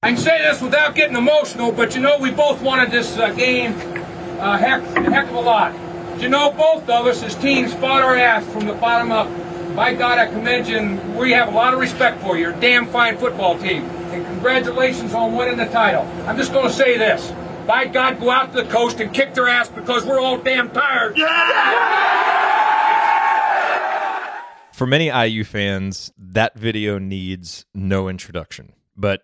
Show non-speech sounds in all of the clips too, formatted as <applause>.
I can say this without getting emotional, but you know we both wanted this uh, game a heck, a heck of a lot. But you know both of us as teams fought our ass from the bottom up. By God, I commend you, and we have a lot of respect for you. You're a damn fine football team. And congratulations on winning the title. I'm just going to say this. By God, go out to the coast and kick their ass because we're all damn tired. For many IU fans, that video needs no introduction. But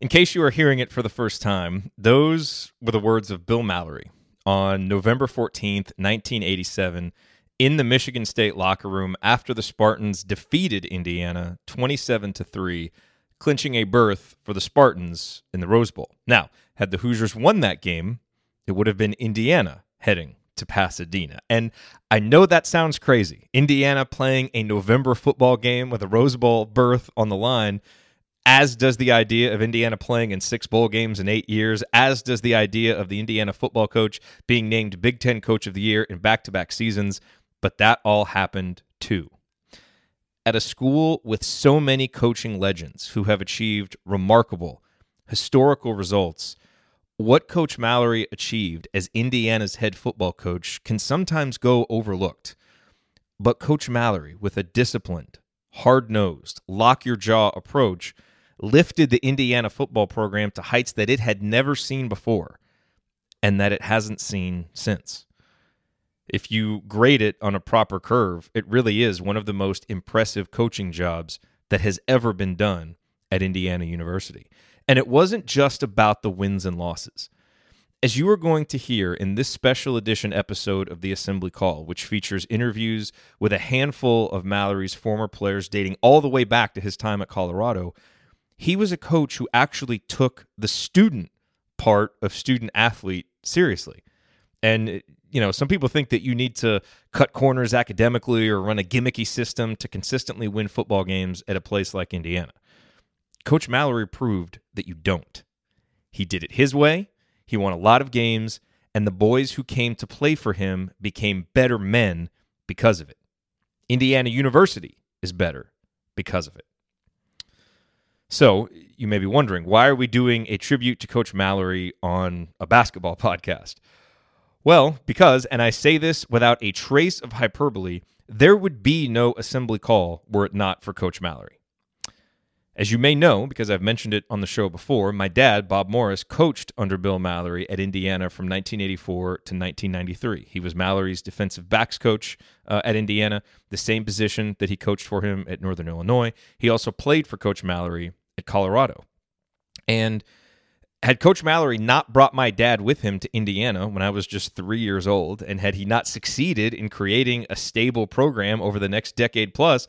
in case you are hearing it for the first time, those were the words of Bill Mallory on November 14th, 1987, in the Michigan State locker room after the Spartans defeated Indiana 27 to 3, clinching a berth for the Spartans in the Rose Bowl. Now, had the Hoosiers won that game, it would have been Indiana heading to Pasadena. And I know that sounds crazy. Indiana playing a November football game with a Rose Bowl berth on the line, as does the idea of Indiana playing in six bowl games in eight years, as does the idea of the Indiana football coach being named Big Ten Coach of the Year in back to back seasons. But that all happened too. At a school with so many coaching legends who have achieved remarkable, historical results, what Coach Mallory achieved as Indiana's head football coach can sometimes go overlooked. But Coach Mallory, with a disciplined, hard nosed, lock your jaw approach, lifted the Indiana football program to heights that it had never seen before and that it hasn't seen since. If you grade it on a proper curve, it really is one of the most impressive coaching jobs that has ever been done at Indiana University. And it wasn't just about the wins and losses. As you are going to hear in this special edition episode of the Assembly Call, which features interviews with a handful of Mallory's former players dating all the way back to his time at Colorado, he was a coach who actually took the student part of student athlete seriously. And you know, some people think that you need to cut corners academically or run a gimmicky system to consistently win football games at a place like Indiana. Coach Mallory proved that you don't. He did it his way, he won a lot of games, and the boys who came to play for him became better men because of it. Indiana University is better because of it. So, you may be wondering, why are we doing a tribute to Coach Mallory on a basketball <laughs> podcast? Well, because, and I say this without a trace of hyperbole, there would be no assembly call were it not for Coach Mallory. As you may know, because I've mentioned it on the show before, my dad, Bob Morris, coached under Bill Mallory at Indiana from 1984 to 1993. He was Mallory's defensive backs coach uh, at Indiana, the same position that he coached for him at Northern Illinois. He also played for Coach Mallory at Colorado. And had Coach Mallory not brought my dad with him to Indiana when I was just three years old, and had he not succeeded in creating a stable program over the next decade plus,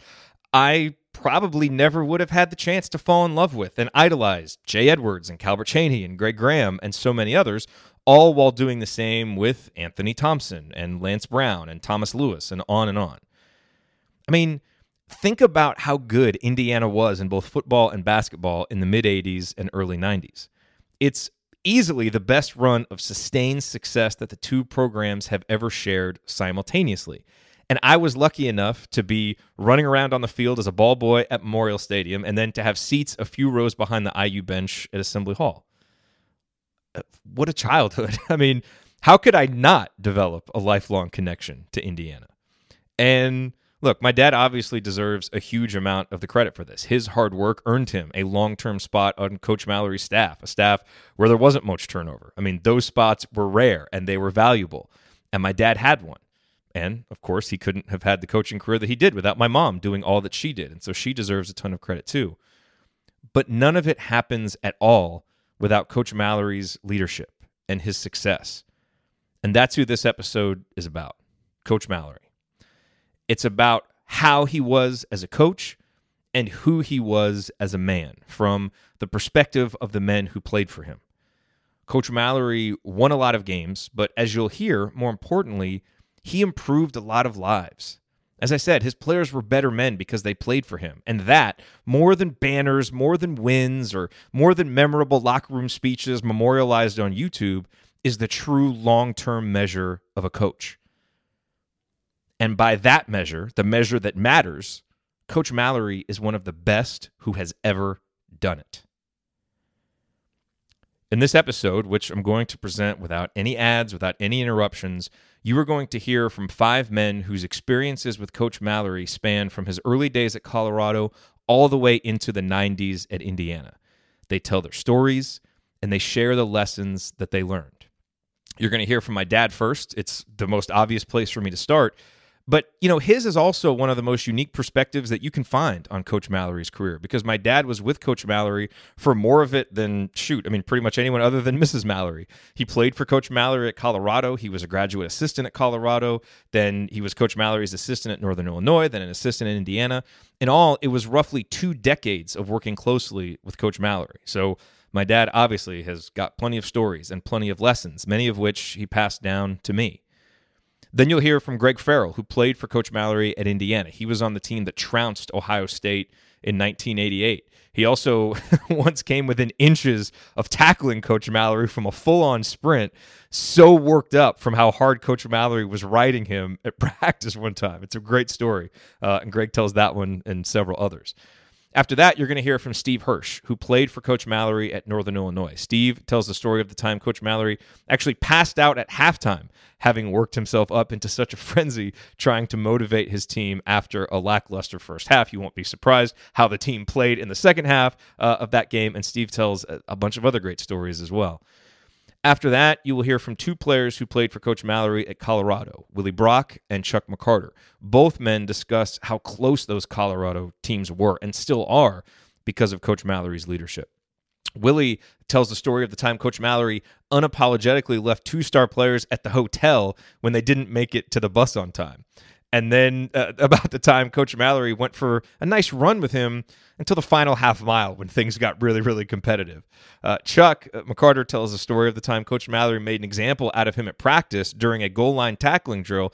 I probably never would have had the chance to fall in love with and idolize Jay Edwards and Calbert Cheaney and Greg Graham and so many others, all while doing the same with Anthony Thompson and Lance Brown and Thomas Lewis and on and on. I mean, think about how good Indiana was in both football and basketball in the mid 80s and early 90s. It's easily the best run of sustained success that the two programs have ever shared simultaneously. And I was lucky enough to be running around on the field as a ball boy at Memorial Stadium and then to have seats a few rows behind the IU bench at Assembly Hall. Uh, what a childhood. <laughs> I mean, how could I not develop a lifelong connection to Indiana? And look, my dad obviously deserves a huge amount of the credit for this. His hard work earned him a long term spot on Coach Mallory's staff, a staff where there wasn't much turnover. I mean, those spots were rare and they were valuable. And my dad had one. And of course, he couldn't have had the coaching career that he did without my mom doing all that she did. And so she deserves a ton of credit too. But none of it happens at all without Coach Mallory's leadership and his success. And that's who this episode is about Coach Mallory. It's about how he was as a coach and who he was as a man from the perspective of the men who played for him. Coach Mallory won a lot of games, but as you'll hear, more importantly, he improved a lot of lives. As I said, his players were better men because they played for him. And that, more than banners, more than wins, or more than memorable locker room speeches memorialized on YouTube, is the true long term measure of a coach. And by that measure, the measure that matters, Coach Mallory is one of the best who has ever done it. In this episode, which I'm going to present without any ads, without any interruptions, you are going to hear from five men whose experiences with Coach Mallory span from his early days at Colorado all the way into the 90s at Indiana. They tell their stories and they share the lessons that they learned. You're going to hear from my dad first. It's the most obvious place for me to start. But, you know, his is also one of the most unique perspectives that you can find on Coach Mallory's career because my dad was with Coach Mallory for more of it than, shoot, I mean, pretty much anyone other than <laughs> Mrs. Mallory. He played for Coach Mallory at Colorado. He was a graduate assistant at Colorado. Then he was Coach Mallory's assistant at Northern Illinois, then an assistant in Indiana. In all, it was roughly two decades of working closely with Coach Mallory. So, my dad obviously has got plenty of stories and plenty of lessons, many of which he passed down to me. Then you'll hear from Greg Farrall, who played for Coach Mallory at Indiana. He was on the team that trounced Ohio State in 1988. He also <laughs> once came within inches of tackling Coach Mallory from a full on sprint, so worked up from how hard Coach Mallory was riding him at <laughs> practice one time. It's a great story. Uh, and Greg tells that one and several others. After that, you're going to hear from Steve Hirsch, who played for Coach Mallory at Northern Illinois. Steve tells the story of the time Coach Mallory actually passed out at halftime, having worked himself up into such a <laughs> frenzy trying to motivate his team after a lackluster first half. You won't be surprised how the team played in the second half uh, of that game, and Steve tells a bunch of other great stories as well. After that, you will hear from two players who played for Coach Mallory at Colorado, Willie Brock and Chuck McCarter. Both men discuss how close those Colorado teams were and still are because of Coach Mallory's leadership. Willie tells the story of the time Coach Mallory unapologetically left two star players at the hotel when they didn't make it to the bus on time. And then uh, <laughs> about the time Coach Mallory went for a nice run with him until the final half mile when things got really, really competitive. Uh, Chuck uh, McCarter tells the story of the time Coach Mallory made an example out of him at practice during a goal line tackling drill,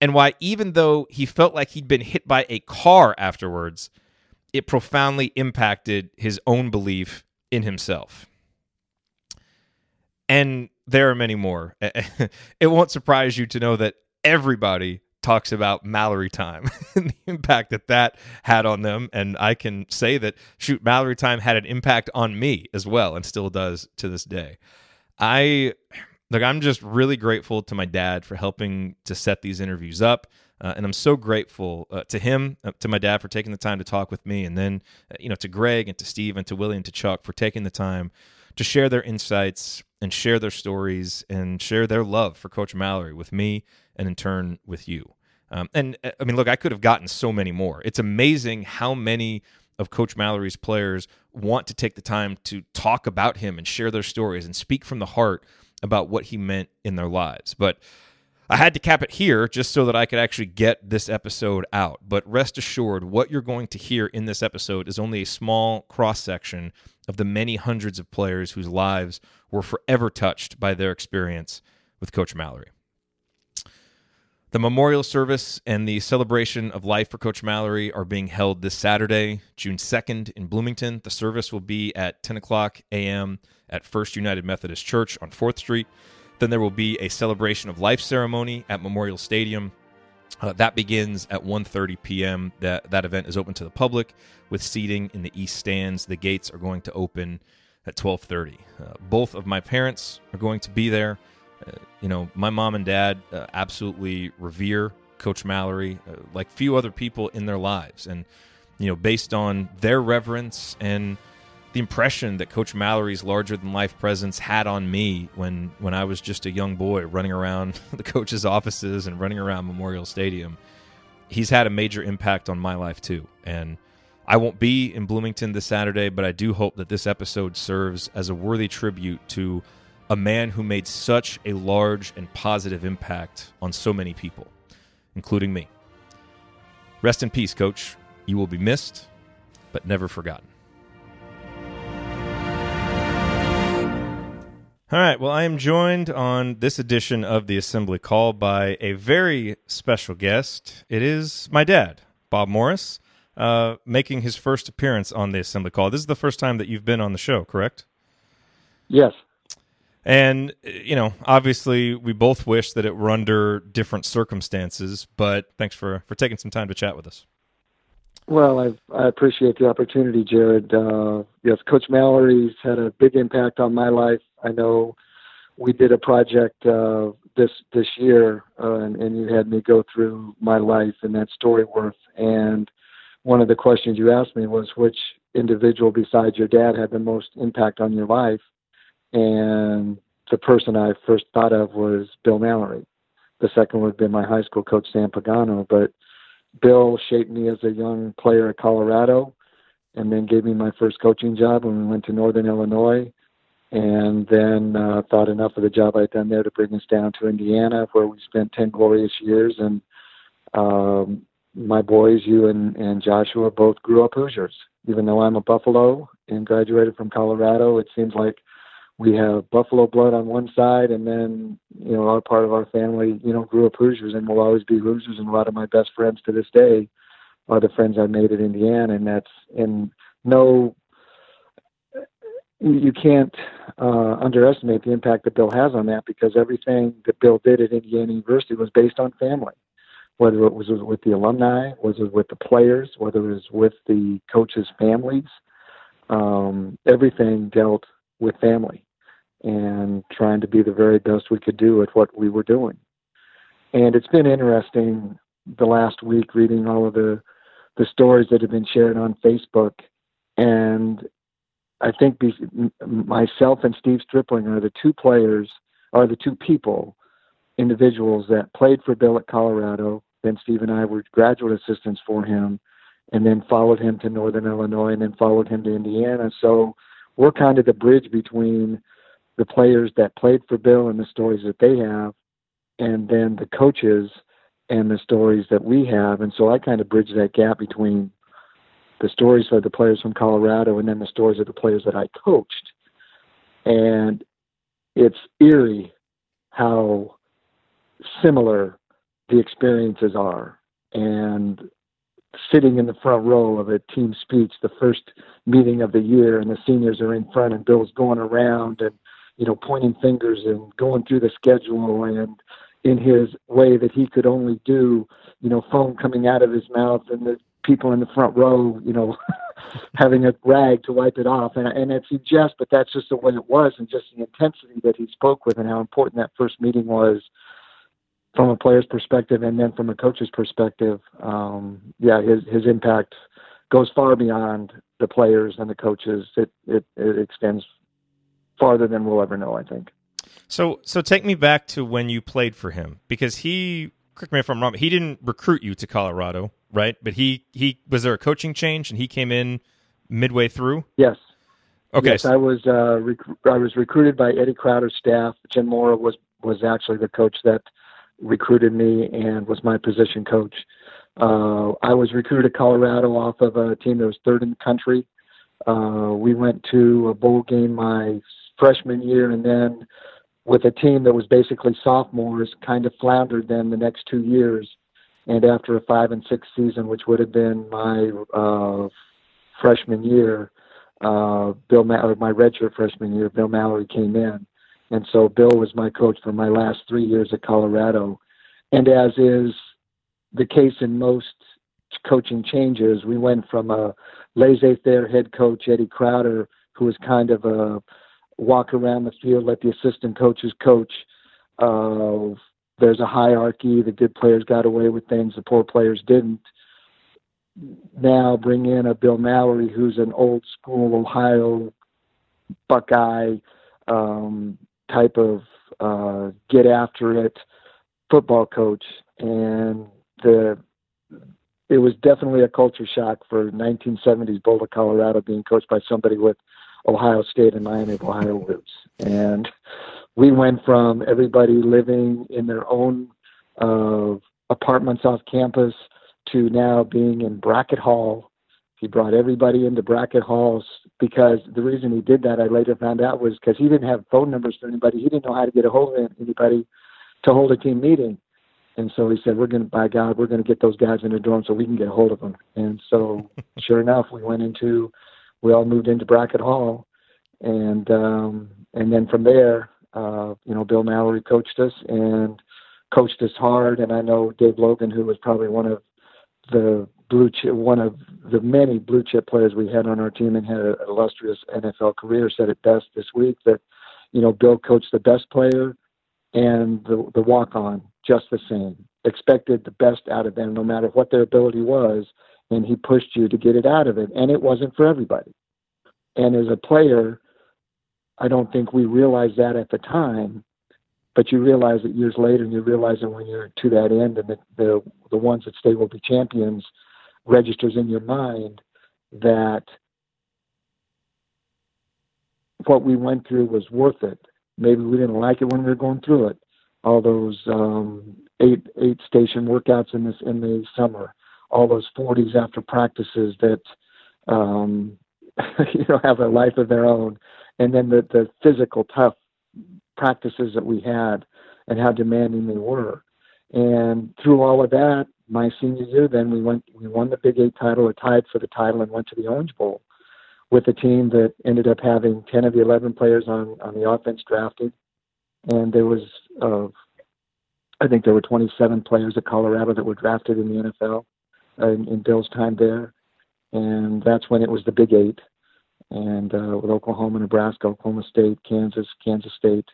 and why, even though he felt like he'd been hit by a car afterwards, it profoundly impacted his own belief in himself. And there are many more. <laughs> it won't surprise you to know that everybody talks about Mallory time <laughs> and the impact that that had on them. And I can say that, shoot, Mallory time had an impact on me as well and still does to this day. I, like, I'm just really grateful to my dad for helping to set these interviews up. Uh, and I'm so grateful uh, to him, uh, to my dad for taking the time to talk with me, and then, uh, you know, to Greg and to Steve and to Willie and to Chuck for taking the time to share their insights and share their stories and share their love for Coach Mallory with me and in turn with you. Um, and uh, I mean, look, I could have gotten so many more. It's amazing how many of Coach Mallory's players want to take the time to talk about him and share their stories and speak from the heart about what he meant in their lives. But I had to cap it here just so that I could actually get this episode out. But rest assured, what you're going to hear in this episode is only a small cross section of the many hundreds of players whose lives were forever touched by their experience with Coach Mallory. The memorial service and the celebration of life for Coach Mallory are being held this Saturday, June 2nd, in Bloomington. The service will be at 10 o'clock a.m. at First United Methodist Church on 4th Street. Then there will be a celebration of life ceremony at Memorial Stadium. Uh, that begins at 1:30 p.m. That that event is open to the public with seating in the east stands. The gates are going to open at 12:30. Uh, both of my parents are going to be there. Uh, you know, my mom and dad uh, absolutely revere Coach Mallory, uh, like few other people in their lives, and you know, based on their reverence and the impression that Coach Mallory's larger than life presence had on me when when I was just a young boy running around <laughs> the coach's offices and running around Memorial Stadium, he's had a major impact on my life too, and. I won't be in Bloomington this Saturday, but I do hope that this episode serves as a worthy tribute to a man who made such a large and positive impact on so many people, including me. Rest in peace, coach. You will be missed, but never forgotten. All right. Well, I am joined on this edition of the Assembly Call by a very special guest. It is my dad, Bob Morris, uh, making his first appearance on the Assembly Call. This is the first time that you've been on the show, correct? Yes. And, you know, obviously we both wish that it were under different circumstances, but thanks for, for taking some time to chat with us. Well, I've, I appreciate the opportunity, Jared. Uh, yes, Coach Mallory's had a big impact on my life. I know we did a project uh, this this year, uh, and, and you had me go through my life and that Storyworth. And one of the questions you asked me was which individual besides your dad had the most impact on your life, and the person I first thought of was Bill Mallory. The second would have been my high school coach, Sam Pagano, but Bill shaped me as a young player at Colorado and then gave me my first coaching job when we went to Northern Illinois. And then uh, thought enough of the job I'd done there to bring us down to Indiana, where we spent 10 glorious years. And um, my boys, you and, and Joshua, both grew up Hoosiers. Even though I'm a Buffalo and graduated from Colorado, it seems like we have Buffalo blood on one side, and then you know our part of our family, you know, grew up Hoosiers and will always be Hoosiers. And a lot of my best friends to this day are the friends I made at Indiana, and that's and no, you can't uh, underestimate the impact that Bill has on that because everything that Bill did at Indiana University was based on family. Whether it was with the alumni, was it with the players, whether it was with the coaches' families, um, everything dealt with family and trying to be the very best we could do at what we were doing. And it's been interesting the last week reading all of the the stories that have been shared on Facebook, and I think be, myself and Steve Stripling are the two players, are the two people, individuals that played for Bill at Colorado. Then Steve and I were graduate assistants for him, and then followed him to Northern Illinois, and then followed him to Indiana. So we're kind of the bridge between the players that played for Bill and the stories that they have, and then the coaches and the stories that we have. And so I kind of bridge that gap between the stories of the players from Colorado and then the stories of the players that I coached. And it's eerie how similar the experiences are. And sitting in the front row of a team speech, the first meeting of the year, and the seniors are in front, and Bill's going around and you know, pointing fingers and going through the schedule and in his way that he could only do, you know, foam coming out of his mouth and the people in the front row, you know, <laughs> having a rag to wipe it off. And, and it's jest, but that's just the way it was and just the intensity that he spoke with and how important that first meeting was from a player's perspective and then from a coach's perspective. Um, yeah, his, his impact goes far beyond the players and the coaches. It, it, it extends farther than we'll ever know. I think. So, so take me back to when you played for him because he, correct me if I'm wrong, he didn't recruit you to Colorado, right? But he he was there a coaching change and he came in midway through. Yes. Okay. Yes, I was uh, rec- I was recruited by Eddie Crowder's staff. Jim Mora was was actually the coach that recruited me and was my position coach. Uh, I was recruited to Colorado off of a team that was third in the country. Uh, we went to a bowl game my freshman year, and then with a team that was basically sophomores, kind of floundered then the next two years. And after a five and six season, which would have been my uh, freshman year, uh, Bill Ma- or my redshirt freshman year, Bill Mallory came in, and so Bill was my coach for my last three years at Colorado. And as is the case in most coaching changes, we went from a laissez-faire head coach Eddie Crowder, who was kind of a walk around the field, let the assistant coaches coach. Uh, there's a hierarchy. The good players got away with things, the poor players didn't. Now bring in a Bill Mallory, who's an old school Ohio Buckeye um, type of uh, get after it football coach, and the it was definitely a culture shock for 1970s Boulder, Colorado, being coached by somebody with Ohio State and Miami of Ohio roots. And we went from everybody living in their own uh, apartments off campus to now being in Brackett Hall. He brought everybody into Brackett Halls because the reason he did that, I later found out, was because he didn't have phone numbers for anybody. He didn't know how to get a hold of anybody to hold a team meeting. And so he said, "We're going to, by God, we're going to get those guys in the dorm so we can get a hold of them." And so, <laughs> sure enough, we went into we all moved into Brackett Hall, and um, and then from there, uh, you know, Bill Mallory coached us and coached us hard. And I know Dave Logan, who was probably one of the blue chip, one of the many blue chip players we had on our team and had an illustrious NFL career, said it best this week that, you know, Bill coached the best player and the the walk on just the same. Expected the best out of them, no matter what their ability was, and he pushed you to get it out of it. And it wasn't for everybody. And as a player, I don't think we realized that at the time, but you realize it years later, and you realize it when you're to that end, and the the, the ones that stay will be champions registers in your mind that what we went through was worth it. Maybe we didn't like it when we were going through it. All those um, eight eight station workouts in this in the summer, all those forties after practices that um, <laughs> you know have a life of their own, and then the the physical tough practices that we had and how demanding they were. And through all of that, my senior year, then we went we won the Big Eight title, or tied for the title, and went to the Orange Bowl with a team that ended up having ten of the eleven players on on the offense drafted, and there was uh, I think there were 27 players at Colorado that were drafted in the NFL in, in Bill's time there, and that's when it was the Big Eight, and uh, with Oklahoma, Nebraska, Oklahoma State, Kansas, Kansas State.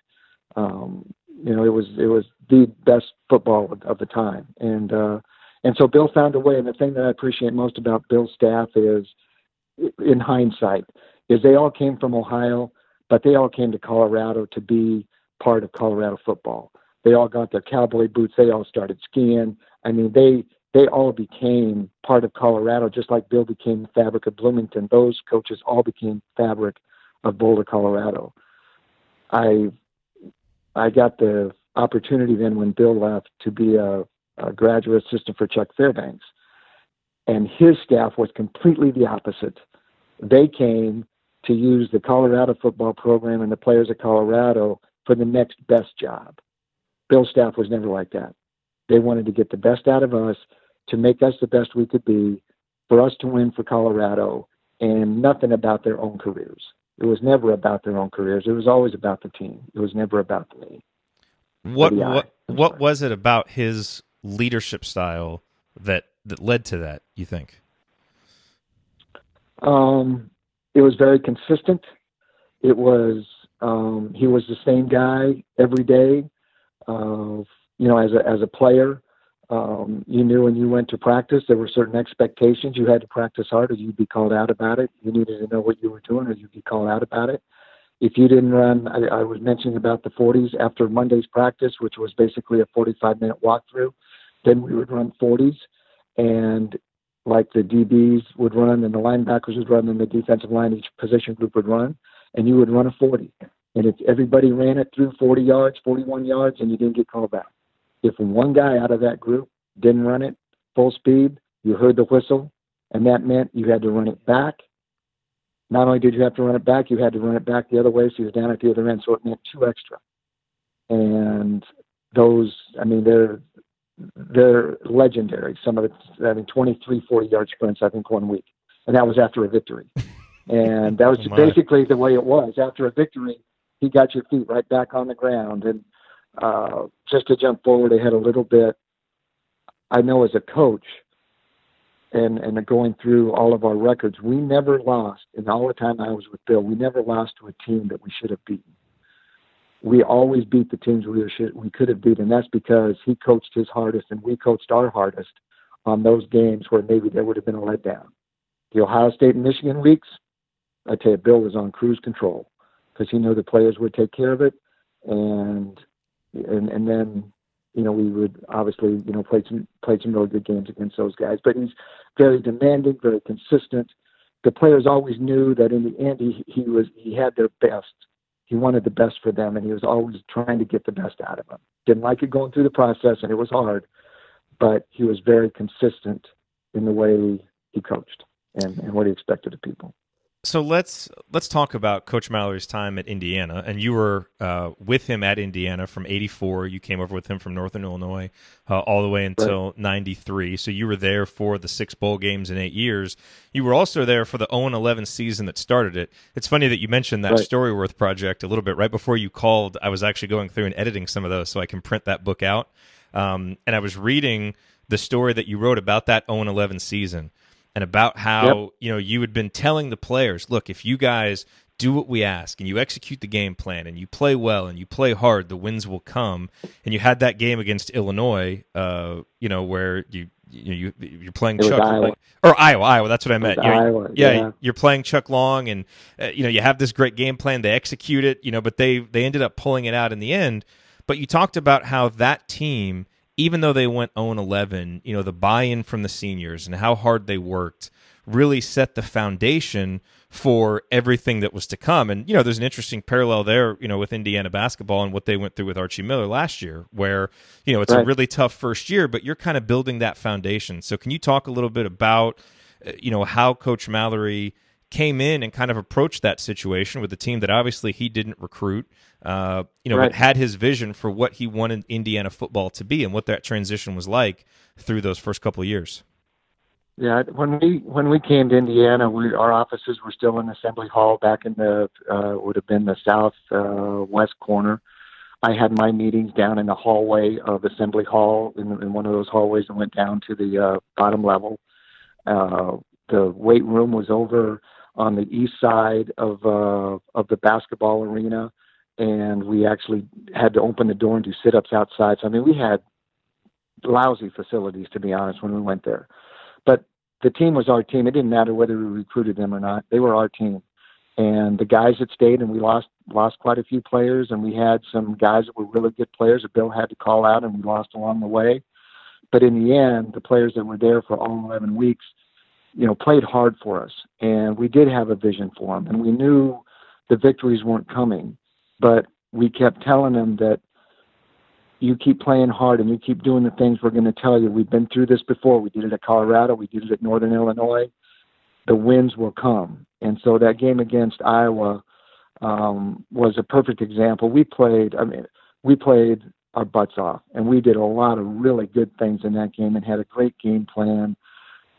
Um, you know, it was it was the best football of, of the time, and uh, and so Bill found a way. And the thing that I appreciate most about Bill's staff is, in hindsight, is they all came from Ohio, but they all came to Colorado to be part of Colorado football. They all got their cowboy boots. They all started skiing. I mean, they they all became part of Colorado, just like Bill became the fabric of Bloomington. Those coaches all became fabric of Boulder, Colorado. I I got the opportunity then when Bill left to be a, a graduate assistant for Chuck Fairbanks, and his staff was completely the opposite. They came to use the Colorado football program and the players of Colorado for the next best job. Bill's staff was never like that. They wanted to get the best out of us to make us the best we could be, for us to win for Colorado, and nothing about their own careers. It was never about their own careers. It was always about the team. It was never about me. What what what was it about his leadership style that that led to that? You think? Um, it was very consistent. It was um, he was the same guy every day. Uh, you know, as a as a player, um, you knew when you went to practice there were certain expectations. You had to practice hard, or you'd be called out about it. You needed to know what you were doing, or you'd be called out about it. If you didn't run, I, I was mentioning about the 40s after Monday's practice, which was basically a 45 minute walkthrough. Then we would run 40s, and like the DBs would run, and the linebackers would run, and the defensive line, each position group would run, and you would run a 40. And if everybody ran it through 40 yards, 41 yards, and you didn't get called back if one guy out of that group didn't run it full speed, you heard the whistle, and that meant you had to run it back. Not only did you have to run it back, you had to run it back the other way, so you was down at the other end, so it meant two extra. And those, I mean, they're they're legendary. Some of the, I mean, 23, 40 yard sprints, I think, one week, and that was after a victory. And that was <laughs> oh basically the way it was. After a victory, he got your feet right back on the ground, and uh, just to jump forward ahead a little bit, I know as a coach, and and going through all of our records, we never lost. In all the time I was with Bill, we never lost to a team that we should have beaten. We always beat the teams we should, we could have beaten. And that's because he coached his hardest, and we coached our hardest on those games where maybe there would have been a letdown. The Ohio State and Michigan weeks, I tell you, Bill was on cruise control because he knew the players would take care of it, and and and then you know we would obviously you know play some play some really good games against those guys. But he's very demanding, very consistent. The players always knew that in the end he he was he had their best. He wanted the best for them, and he was always trying to get the best out of them. Didn't like it going through the process, and it was hard, but he was very consistent in the way he coached and, and what he expected of people. So let's let's talk about Coach Mallory's time at Indiana, and you were uh, with him at Indiana from '84. You came over with him from Northern Illinois uh, all the way until '93. Right. So you were there for the six bowl games in eight years. You were also there for the 0-11 season that started it. It's funny that you mentioned that right. Storyworth project a little bit right before you called. I was actually going through and editing some of those so I can print that book out. Um, and I was reading the story that you wrote about that 0 11 season and about how yep. you know you had been telling the players, look, if you guys do what we ask and you execute the game plan and you play well and you play hard, the wins will come. And you had that game against Illinois, uh, you know, where you you, you are playing it Chuck Iowa. or Iowa, Iowa. That's what I meant. Iowa, yeah, yeah, you're playing Chuck Long, and uh, you know you have this great game plan. They execute it, you know, but they they ended up pulling it out in the end. But you talked about how that team, even though they went 0 11, you know, the buy-in from the seniors and how hard they worked really set the foundation for everything that was to come. And you know, there's an interesting parallel there, you know, with Indiana basketball and what they went through with Archie Miller last year, where you know it's right. a really tough first year, but you're kind of building that foundation. So, can you talk a little bit about, uh, you know, how Coach Mallory came in and kind of approached that situation with a team that obviously he didn't recruit, uh, you know, right. but had his vision for what he wanted Indiana football to be and what that transition was like through those first couple of years. Yeah, when we when we came to Indiana, we our offices were still in Assembly Hall back in the uh, would have been the south uh, west corner. I had my meetings down in the hallway of Assembly Hall in, in one of those hallways and went down to the uh, bottom level. Uh, the weight room was over on the east side of uh, of the basketball arena, and we actually had to open the door and do sit ups outside. So I mean, we had lousy facilities to be honest when we went there. But the team was our team. It didn't matter whether we recruited them or not. They were our team. And the guys that stayed, and we lost lost quite a few players, and we had some guys that were really good players that Bill had to call out, and we lost along the way. But in the end, the players that were there for all 11 weeks, you know, played hard for us, and we did have a vision for them, and we knew the victories weren't coming, but we kept telling them that you keep playing hard and you keep doing the things we're going to tell you. We've been through this before. We did it at Colorado. We did it at Northern Illinois. The wins will come. And so that game against Iowa um, was a perfect example. We played. I mean, we played our butts off, and we did a lot of really good things in that game and had a great game plan.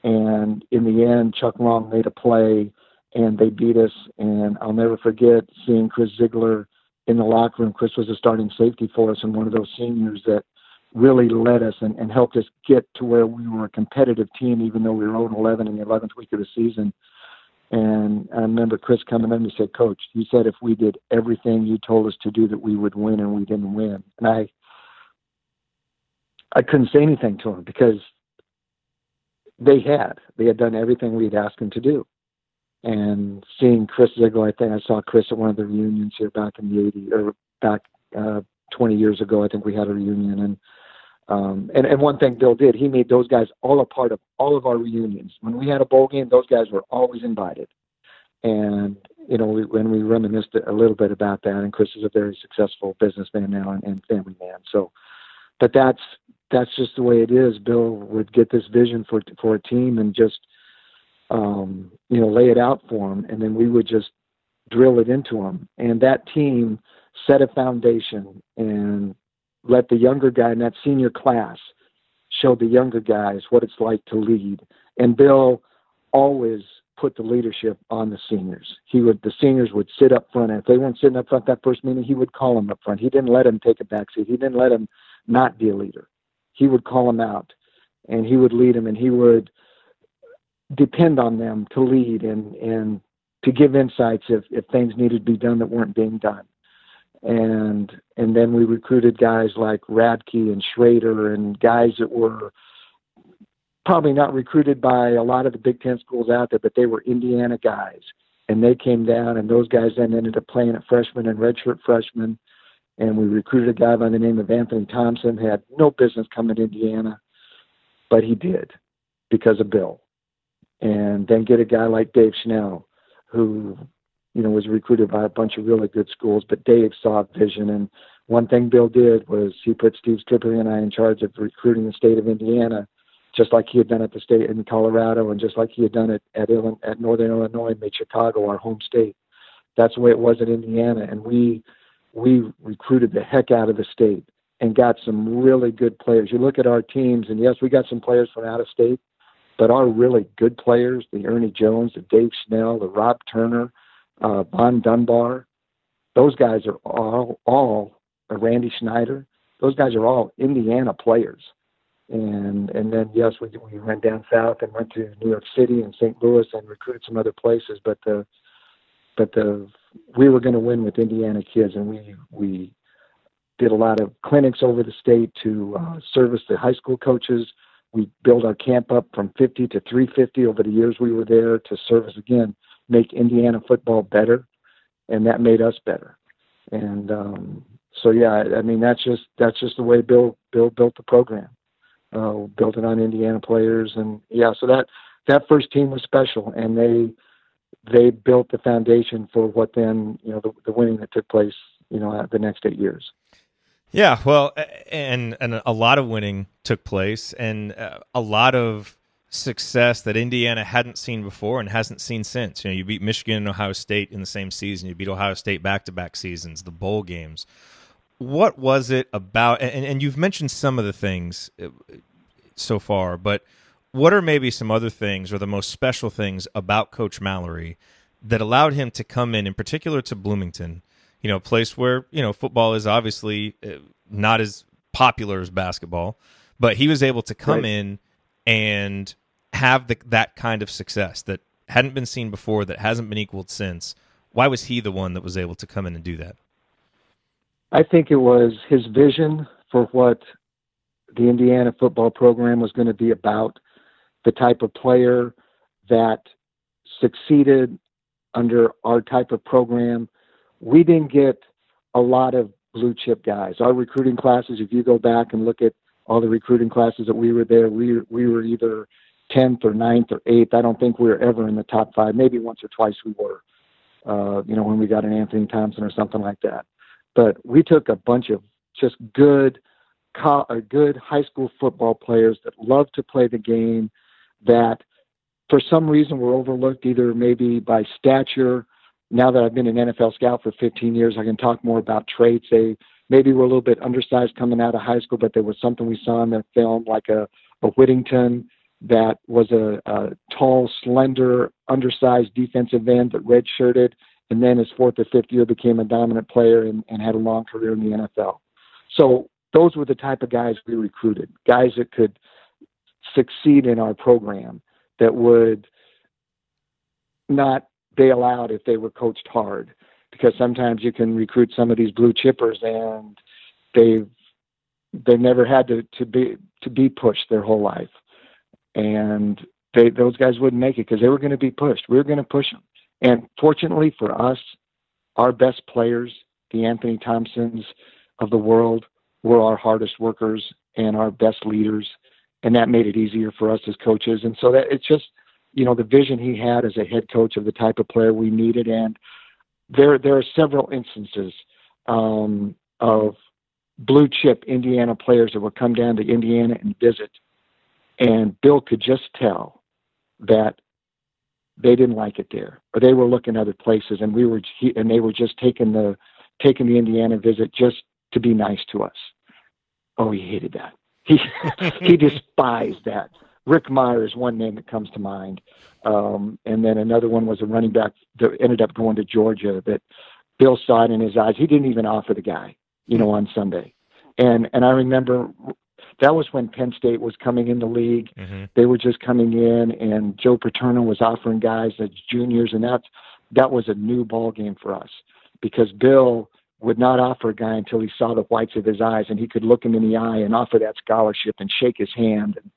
And in the end, Chuck Long made a play, and they beat us. And I'll never forget seeing Chris Ziegler in the locker room. Chris was a starting safety for us and one of those seniors that really led us and, and helped us get to where we were a competitive team, even though we were 0 11 in the 11th week of the season. And I remember Chris coming in and said, Coach, you said if we did everything you told us to do that we would win and we didn't win. And I I couldn't say anything to him because they had. They had done everything we'd asked them to do and seeing Chris Ziegler, I think I saw Chris at one of the reunions here back in the 80s or back uh, 20 years ago. I think we had a reunion and um, and and one thing Bill did, he made those guys all a part of all of our reunions. When we had a bowl game, those guys were always invited. And you know, we, when we reminisced a little bit about that, and Chris is a very successful businessman now and, and family man. So, but that's that's just the way it is. Bill would get this vision for for a team and just um, you know, lay it out for them, and then we would just drill it into them. And that team set a foundation and let the younger guy in that senior class show the younger guys what it's like to lead. And Bill always put the leadership on the seniors. He would the seniors would sit up front, and if they weren't sitting up front that first meeting, he would call them up front. He didn't let them take a back seat. He didn't let them not be a leader. He would call them out, and he would lead them, and he would depend on them to lead and and to give insights if, if things needed to be done that weren't being done. And and then we recruited guys like Radke and Schrader and guys that were probably not recruited by a lot of the Big Ten schools out there, but they were Indiana guys. And they came down, and those guys then ended up playing at freshman and redshirt freshman. And we recruited a guy by the name of Anthony Thompson, had no business coming to Indiana, but he did because of Bill and then get a guy like Dave Schnell, who, you know, was recruited by a bunch of really good schools, but Dave saw vision. And one thing Bill did was he put Steve Stripling and I in charge of recruiting the state of Indiana, just like he had done at the state in Colorado, and just like he had done it at Illinois, at Northern Illinois, made Chicago our home state. That's the way it was in Indiana, and we we recruited the heck out of the state and got some really good players. You look at our teams, and yes, we got some players from out of state, but our really good players, the Ernie Jones, the Dave Schnell, the Rob Turner, uh, Vaughn Dunbar, those guys are all, all uh, Randy Schneider, those guys are all Indiana players. And and then yes, we we went down south and went to New York City and St. Louis and recruited some other places. But the but the we were going to win with Indiana kids, and we we did a lot of clinics over the state to uh, service the high school coaches. We built our camp up from 50 to 350 over the years we were there to service again, make Indiana football better, and that made us better. And um, so yeah, I mean that's just that's just the way Bill Bill built the program. Uh, built it on Indiana players, and yeah, so that that first team was special, and they they built the foundation for what then you know the, the winning that took place you know the next eight years. Yeah, well, and and a lot of winning took place, and uh, a lot of success that Indiana hadn't seen before and hasn't seen since. You know, you beat Michigan and Ohio State in the same season. You beat Ohio State back to back seasons, the bowl games. What was it about? And, and you've mentioned some of the things uh, so far, but what are maybe some other things or the most special things about Coach Mallory that allowed him to come in, in particular to Bloomington, you know, a place where, you know, football is obviously uh, not as popular as basketball, but he was able to come right. in and have the, that kind of success that hadn't been seen before, that hasn't been equaled since. Why was he the one that was able to come in and do that? I think it was his vision for what the Indiana football program was going to be about the type of player that succeeded under our type of program. We didn't get a lot of blue chip guys. Our recruiting classes, if you go back and look at all the recruiting classes that we were there, we we were either 10th or 9th or 8th. I don't think we were ever in the top five. Maybe once or twice we were, uh, you know, when we got an Anthony Thompson or something like that. But we took a bunch of just good, co- uh, good high school football players that love to play the game, that for some reason were overlooked either maybe by stature. Now that I've been an NFL scout for 15 years, I can talk more about traits. They maybe were a little bit undersized coming out of high school, but there was something we saw in their film, like a, a Whittington that was a, a tall, slender, undersized defensive end that redshirted, and then his fourth or fifth year became a dominant player and, and had a long career in the NFL. So those were the type of guys we recruited, guys that could – succeed in our program that would not bail out if they were coached hard. Because sometimes you can recruit some of these blue chippers and they've they never had to, to be to be pushed their whole life. And they those guys wouldn't make it because they were going to be pushed. We were going to push them and fortunately for us our best players the anthony thompsons of the world were our hardest workers and our best leaders. And that made it easier for us as coaches. And so that it's just, you know, the vision he had as a head coach of the type of player we needed. And there, there are several instances um, of blue chip Indiana players that would come down to Indiana and visit, and Bill could just tell that they didn't like it there, or they were looking other places, and we were, he, and they were just taking the taking the Indiana visit just to be nice to us. Oh, he hated that. He <laughs> he <laughs> despised that. Rick Mirer is one name that comes to mind, um, and then another one was a running back that ended up going to Georgia. That Bill saw it in his eyes. He didn't even offer the guy, you know, on Sunday, and and I remember that was when Penn State was coming in the league. Mm-hmm. They were just coming in, and Joe Paterno was offering guys as juniors, and that's that was a new ball game for us because Bill would not offer a guy until he saw the whites of his eyes and he could look him in the eye and offer that scholarship and shake his hand. And,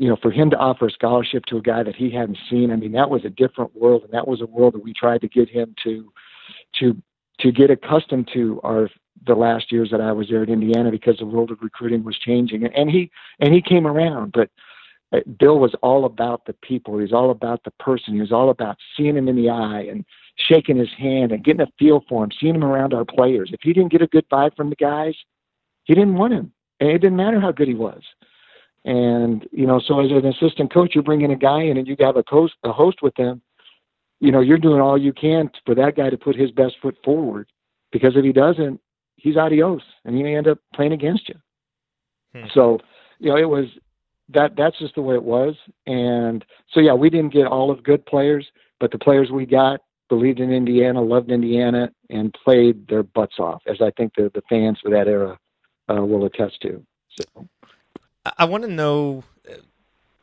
you know, for him to offer a scholarship to a guy that he hadn't seen, I mean, that was a different world, and that was a world that we tried to get him to, to, to get accustomed to our the last years that I was there at Indiana because the world of recruiting was changing, and and he and he came around, but. Uh, Bill was all about the people. He was all about the person. He was all about seeing him in the eye and shaking his hand and getting a feel for him, seeing him around our players. If he didn't get a good vibe from the guys, he didn't want him. And it didn't matter how good he was. And, you know, so as an assistant coach, you're bringing a guy in and you have a host, a host with them. You know, you're doing all you can for that guy to put his best foot forward because if he doesn't, he's adios and he may end up playing against you. Hmm. So, you know, it was that that's just the way it was. And so, yeah, we didn't get all of good players, but the players we got, believed in Indiana, loved Indiana, and played their butts off, as I think the, the fans for that era uh, will attest to. So. I want to know uh,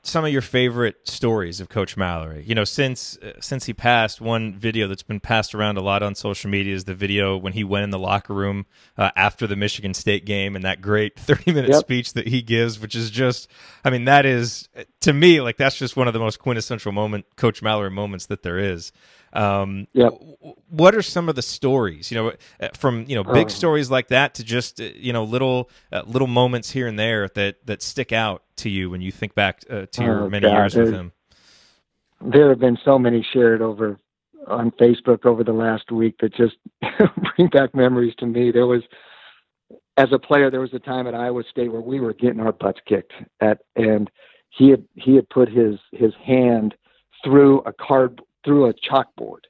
some of your favorite stories of Coach Mallory. You know, since uh, since he passed, one video that's been passed around a lot on social media is the video when he went in the locker room uh, after the Michigan State game and that great <laughs> thirty minute yep. speech that he gives, which is just, I mean, that is to me like that's just one of the most quintessential moment Coach Mallory moments that there is. Um, yep. What are some of the stories? You know, uh, from you know big um, stories like that to just uh, you know little uh, little moments here and there that that stick out to you when you think back uh, to your oh, many God, years with him. There have been so many shared over on Facebook over the last week that just <laughs> bring back memories to me. There was, as a player, there was a time at Iowa State where we were getting our butts kicked at, and he had he had put his his hand through a card through a chalkboard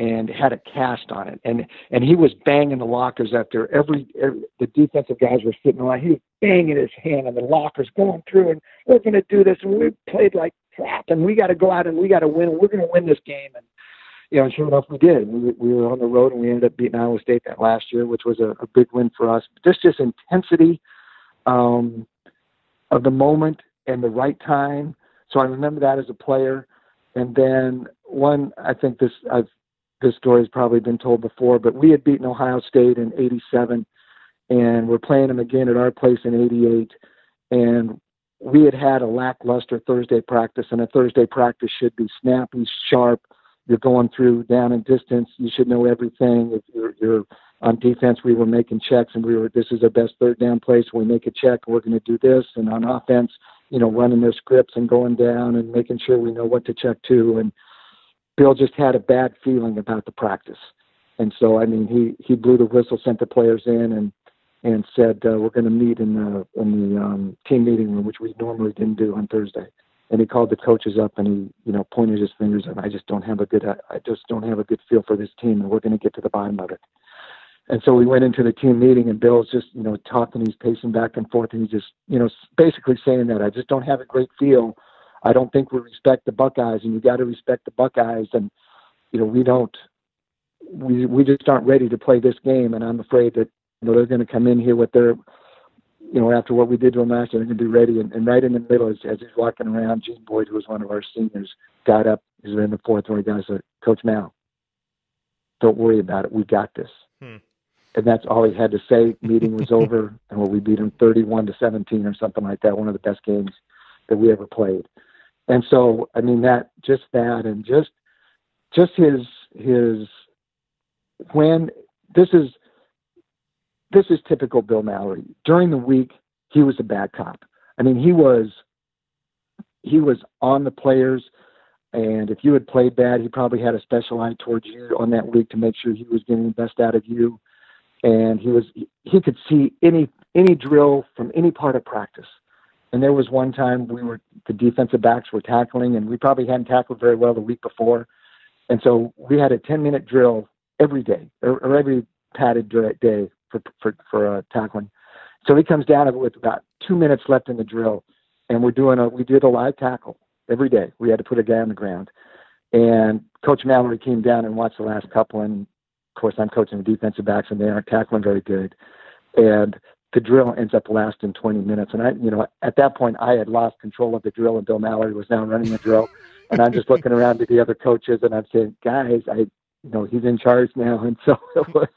and had a cast on it. And and he was banging the lockers after every, every the defensive guys were sitting around. He was banging his hand on the lockers, going through, and we're going to do this. And we played like crap, and we got to go out and we got to win. We're going to win this game. And you know, and sure enough, we did. We, we were on the road, and we ended up beating Iowa State that last year, which was a, a big win for us. Just this intensity um, of the moment and the right time. So I remember that as a player. And then one, I think this I've this story has probably been told before, but we had beaten Ohio State in '87, and we're playing them again at our place in '88, and we had had a lackluster Thursday practice, and a Thursday practice should be snappy, sharp. You're going through down and distance. You should know everything. If you're, you're on defense, we were making checks, and we were this is our best third down place. We make a check. We're going to do this, and on offense, you know, running their scripts and going down and making sure we know what to check to. And Bill just had a bad feeling about the practice. And so, I mean, he, he blew the whistle, sent the players in and, and said, uh, we're going to meet in the, in the um, team meeting room, which we normally didn't do on Thursday. And he called the coaches up and he, you know, pointed his fingers and I just don't have a good, I just don't have a good feel for this team and we're going to get to the bottom of it. And so we went into the team meeting, and Bill's just, you know, talking. He's pacing back and forth, and he's just, you know, basically saying that I just don't have a great feel. I don't think we respect the Buckeyes, and you got to respect the Buckeyes. And you know, we don't, we we just aren't ready to play this game. And I'm afraid that you know they're going to come in here with their, you know, after what we did to them last year, they're going to be ready. And, and right in the middle, as, as he's walking around, Gene Boyd, who was one of our seniors, got up. He's in the fourth row. He goes, "Coach Mal, don't worry about it. We got this." Hmm and that's all he had to say. Meeting was over, <laughs> and we beat him 31 to 17 or something like that. One of the best games that we ever played. And so, I mean, that just that, and just just his his when this is this is typical Bill Mallory. During the week, he was a bad cop. I mean, he was he was on the players. And if you had played bad, he probably had a special eye towards you on that week to make sure he was getting the best out of you and he was he could see any any drill from any part of practice. And there was one time we were the defensive backs were tackling, and we probably hadn't tackled very well the week before, and so we had a 10 minute drill every day or, or every padded day for for for uh, tackling. So he comes down with about two minutes left in the drill, and we're doing a we did a live tackle every day. We had to put a guy on the ground, and Coach Mallory came down and watched the last couple, and of course, I'm coaching the defensive backs, and they aren't tackling very good. And the drill ends up lasting 20 minutes. And I, you know, at that point, I had lost control of the drill, and Bill Mallory was now running the drill. <laughs> and I'm just looking around to the other coaches, and I'm saying, guys, I, you know, he's in charge now. <laughs> And so it was,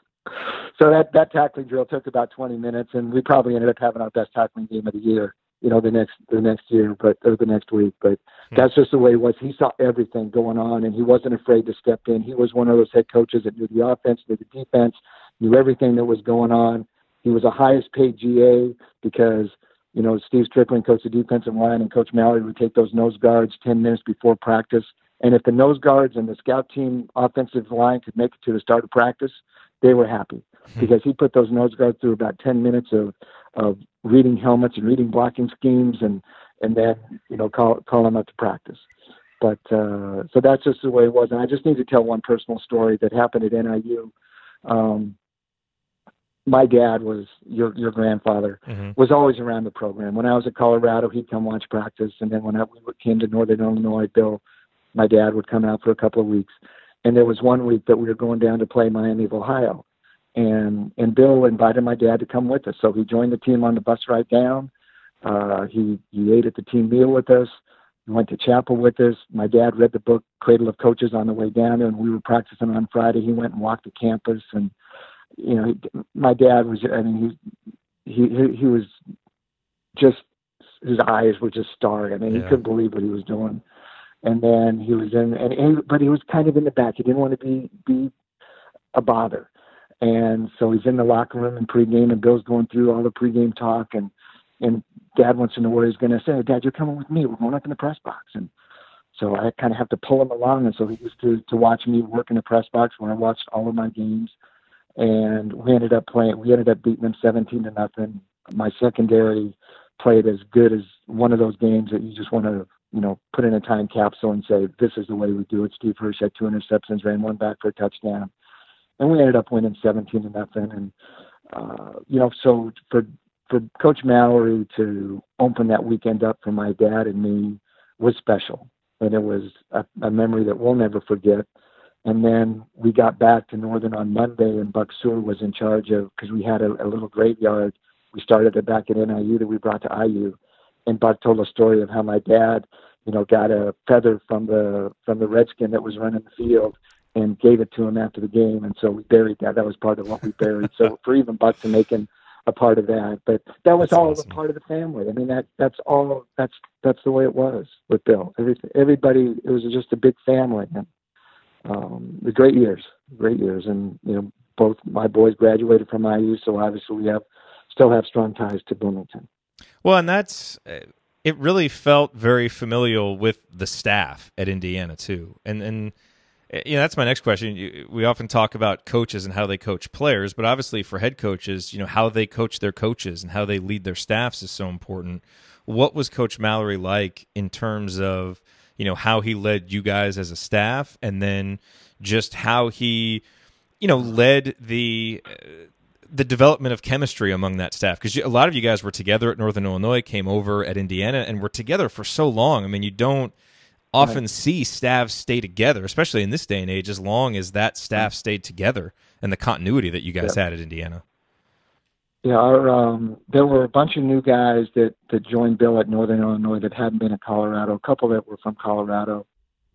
so that that tackling drill took about 20 minutes, and we probably ended up having our best tackling game of the year you know the next the next year but or the next week but hmm. that's just the way it was he saw everything going on and he wasn't afraid to step in he was one of those head coaches that knew the offense knew the defense knew everything that was going on he was the highest paid ga because you know steve strickland coached the defensive line and coach mallory would take those nose guards 10 minutes before practice and if the nose guards and the scout team offensive line could make it to the start of practice they were happy hmm. because he put those nose guards through about 10 minutes of of reading helmets and reading blocking schemes and and then you know call call them up to practice. But uh, so that's just the way it was. And I just need to tell one personal story that happened at NIU. Um, my dad was your your grandfather mm-hmm. was always around the program. When I was at Colorado, he'd come watch practice, and then when I, we came to Northern Illinois, Bill, my dad would come out for a couple of weeks. And there was one week that we were going down to play Miami of Ohio, and and Bill invited my dad to come with us. So he joined the team on the bus ride down. Uh, he he ate at the team meal with us. He went to chapel with us. My dad read the book Cradle of Coaches on the way down and we were practicing on Friday. He went and walked the campus, and you know, he, my dad was. I mean, he he he was just his eyes were just starry. I mean, yeah. he couldn't believe what he was doing. And then he was in, and, and but he was kind of in the back. He didn't want to be be a bother. And so he's in the locker room in pregame, and Bill's going through all the pregame talk, and and Dad wants to know what he's going to say. Dad, you're coming with me. We're going up in the press box, and so I kind of have to pull him along. And so he used to to watch me work in the press box when I watched all of my games, and we ended up playing. We ended up beating them 17 to nothing. My secondary played as good as one of those games that you just want to you know put in a time capsule and say this is the way we do it. Steve Hirsch had two interceptions, ran one back for a touchdown and we ended up winning 17 to nothing. And uh, you know, so for for Coach Mallory to open that weekend up for my dad and me was special, and it was a, a memory that we'll never forget. And then we got back to Northern on Monday, and Buck Sewell was in charge of because we had a, a little graveyard. We started it back at NIU that we brought to IU, and Buck told a story of how my dad, you know, got a feather from the from the redskin that was running the field, and gave it to him after the game. And so we buried that. That was part of what we buried. so for even Buck to make him a part of that, but that was that's all awesome. a part of the family. I mean, that that's all. That's that's the way it was with Bill. Everything, everybody. It was just a big family. And um, the great years, great years, and you know, both my boys graduated from IU, so obviously we have still have strong ties to Bloomington. Well, and that's it. Really felt very familial with the staff at Indiana too, and and you know, that's my next question. We often talk about coaches and how they coach players, but obviously for head coaches, you know, how they coach their coaches and how they lead their staffs is so important. What was Coach Mallory like in terms of, you know, how he led you guys as a staff and then just how he, you know, led the uh, the development of chemistry among that staff because a lot of you guys were together at Northern Illinois, came over at Indiana, and were together for so long. I mean, you don't often right. see staffs stay together, especially in this day and age, as long as that staff stayed together and the continuity that you guys yeah. had at Indiana. Yeah, our, um, there were a bunch of new guys that, that joined Bill at Northern Illinois that hadn't been at Colorado, a couple that were from Colorado.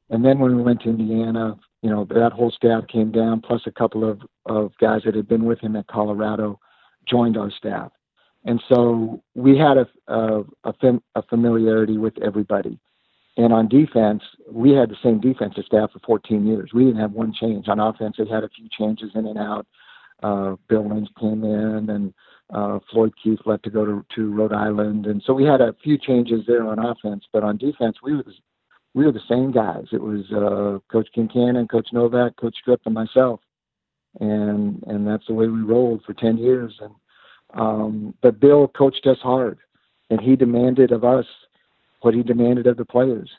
And then when we went to Indiana, you know, that whole staff came down, plus a couple of, of guys that had been with him at Colorado joined our staff. And so we had a, a, a, fam- a familiarity with everybody. And on defense, we had the same defensive staff for 14 years. We didn't have one change. On offense, they had a few changes in and out. Uh, Bill Lynch came in, and uh, Floyd Keith left to go to, to Rhode Island, and so we had a few changes there on offense. But on defense, we were the, we were the same guys. It was uh, Coach Kincannon, Coach Novak, Coach Strip, and myself, and and that's the way we rolled for 10 years. And um, but Bill coached us hard, and he demanded of us what he demanded of the players.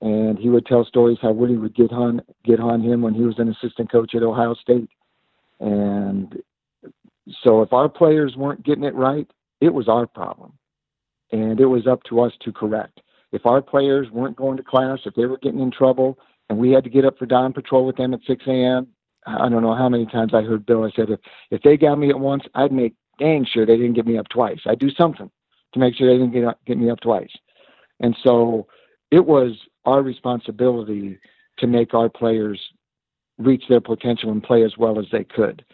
And he would tell stories how Woody would get on get on him when he was an assistant coach at Ohio State. And so if our players weren't getting it right, it was our problem. And it was up to us to correct. If our players weren't going to class, if they were getting in trouble, and we had to get up for dawn patrol with them at 6 a.m., I don't know how many times I heard Bill. I said, if, if they got me at once, I'd make dang sure they didn't get me up twice. I'd do something to make sure they didn't get, get me up twice. And so it was our responsibility to make our players reach their potential and play as well as they could.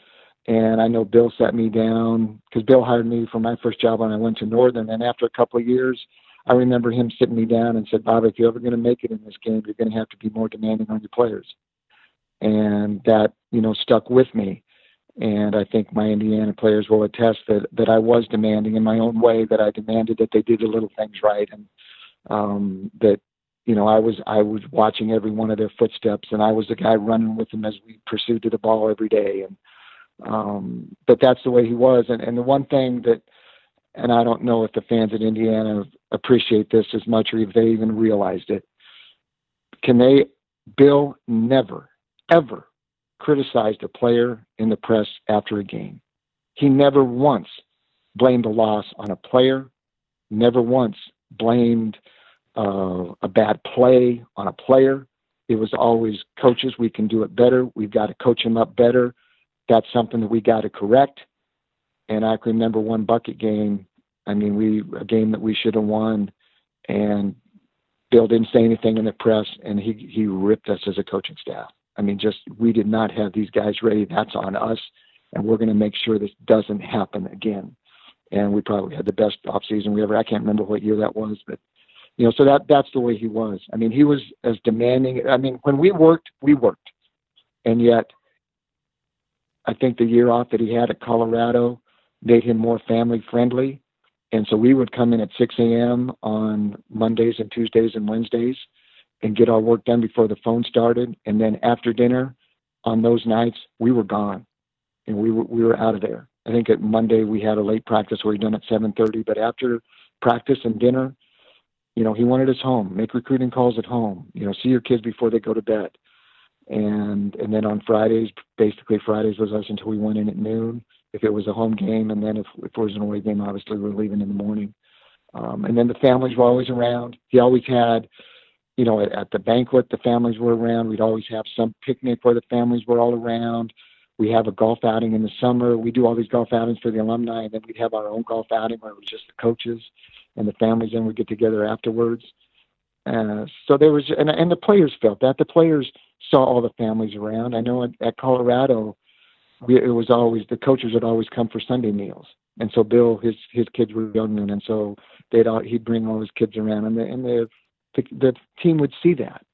And I know Bill sat me down because Bill hired me for my first job when I went to Northern. And after a couple of years, I remember him sitting me down and said, Bob, if you're ever going to make it in this game, you're going to have to be more demanding on your players. And that, you know, stuck with me. And I think my Indiana players will attest that, that I was demanding in my own way, that I demanded that they do the little things right. And um, that you know I was I was watching every one of their footsteps, and I was the guy running with them as we pursued to the ball every day. And um, but that's the way he was. And, and the one thing that, and I don't know if the fans in Indiana appreciate this as much or if they even realized it. Can they? Bill never, ever criticized a player in the press after a game. He never once blamed a loss on a player, never once blamed uh, a bad play on a player. It was always coaches, we can do it better. We've got to coach him up better. that's something that we got to correct. And I can remember one bucket game. I mean, we a game that we should have won, and Bill didn't say anything in the press, and he he ripped us as a coaching staff. I mean, just we did not have these guys ready. That's on us, and we're going to make sure this doesn't happen again. And we probably had the best off season we ever. I can't remember what year that was, but you know, so that that's the way he was. I mean, he was as demanding. I mean, when we worked, we worked, and yet, I think the year off that he had at Colorado made him more family friendly. And so we would come in at 6 a.m. on Mondays and Tuesdays and Wednesdays and get our work done before the phone started. And then after dinner on those nights, we were gone and we were, we were out of there. I think at Monday we had a late practice where we done at 7:30, but after practice and dinner, you know, he wanted us home. Make recruiting calls at home. You know, see your kids before they go to bed. And and then on Fridays, basically Fridays was us until we went in at noon. If it was a home game, and then if, if it was an away game, obviously we we're leaving in the morning. Um, and then the families were always around. He always had, you know, at, at the banquet, the families were around. We'd always have some picnic where the families were all around. We have a golf outing in the summer. We do all these golf outings for the alumni, and then we'd have our own golf outing where it was just the coaches and the families, and we'd get together afterwards. Uh, so there was, and, and the players felt that. The players saw all the families around. I know at, at Colorado, we, it was always the coaches would always come for Sunday meals, and so Bill, his his kids were young, and so they'd all, he'd bring all his kids around, and the and the the, the team would see that,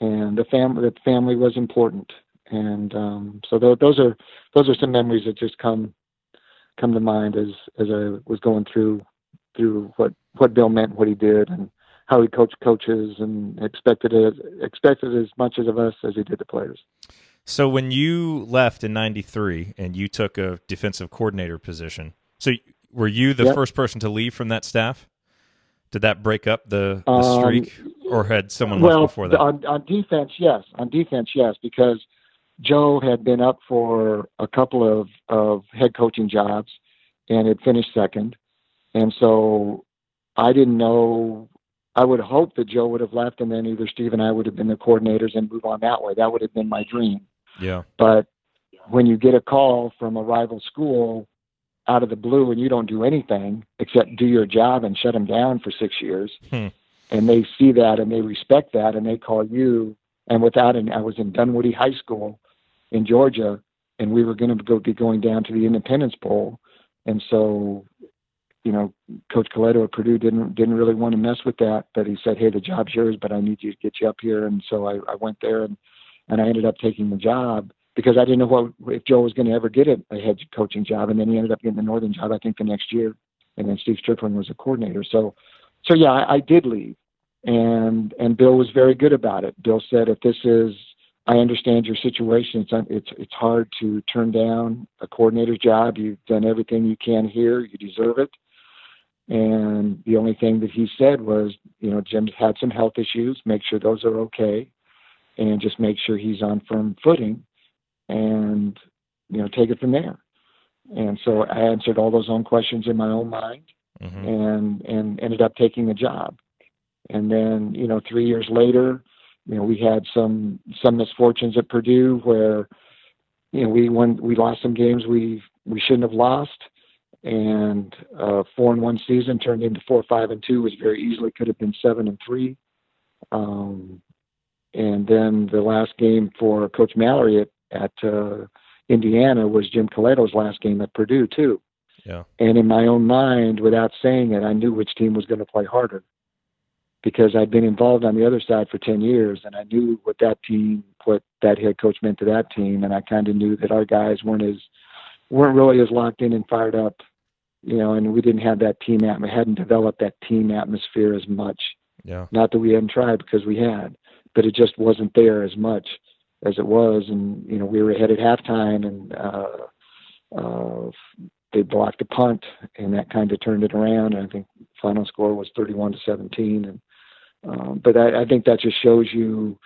and the family the family was important, and um, so th- those are those are some memories that just come come to mind as as I was going through through what what Bill meant, what he did, and how he coached coaches, and expected it expected as much of us as he did the players. So when you left in '93 and you took a defensive coordinator position, so were you the yep. first person to leave from that staff? Did that break up the, the um, streak, um, or had someone well, left before that? On, on defense, yes. On defense, yes, because Joe had been up for a couple of, of head coaching jobs and had finished second. And so I didn't know. I would hope that Joe would have left, and then either Steve and I would have been the coordinators and move on that way. That would have been my dream. Yeah. But when you get a call from a rival school out of the blue and you don't do anything except do your job and shut them down for six years, hmm. and they see that and they respect that and they call you. And without, and I was in Dunwoody High School in Georgia, and we were going to go be going down to the Independence Bowl, and so you know, Coach Colletto at Purdue didn't didn't really want to mess with that, but he said, "Hey, the job's yours, but I need you to get you up here." And so I, I went there, and and I ended up taking the job because I didn't know what if Joe was going to ever get a, a head coaching job, and then he ended up getting the Northern job, I think, the next year, and then Steve Strickland was a coordinator. So, so yeah, I, I did leave, and and Bill was very good about it. Bill said, "If this is I understand your situation. It's it's it's hard to turn down a coordinator's job. You've done everything you can here. You deserve it. And the only thing that he said was, you know, Jim's had some health issues. Make sure those are okay, and just make sure he's on firm footing, and you know, take it from there. And so I answered all those own questions in my own mind, mm-hmm. and and ended up taking the job. And then, you know, three years later, you know, we had some some misfortunes at Purdue where, you know, we won we lost some games we we shouldn't have lost and uh, four and one season turned into four five and two, which very easily could have been seven and three. Um, and then the last game for Coach Mallory at, at uh, Indiana was Jim Colletto's last game at Purdue too. Yeah. And in my own mind, without saying it, I knew which team was going to play harder because I'd been involved on the other side for 10 years and I knew what that team, what that head coach meant to that team. And I kind of knew that our guys weren't as, weren't really as locked in and fired up you know, and we didn't have that team atmosphere, hadn't developed that team atmosphere as much. Yeah. Not that we hadn't tried because we had, but it just wasn't there as much as it was. And, you know, we were ahead at halftime and, uh, uh, they blocked a punt and that kind of turned it around. And I think final score was 31 to 17. And, um, but I, I think that just shows you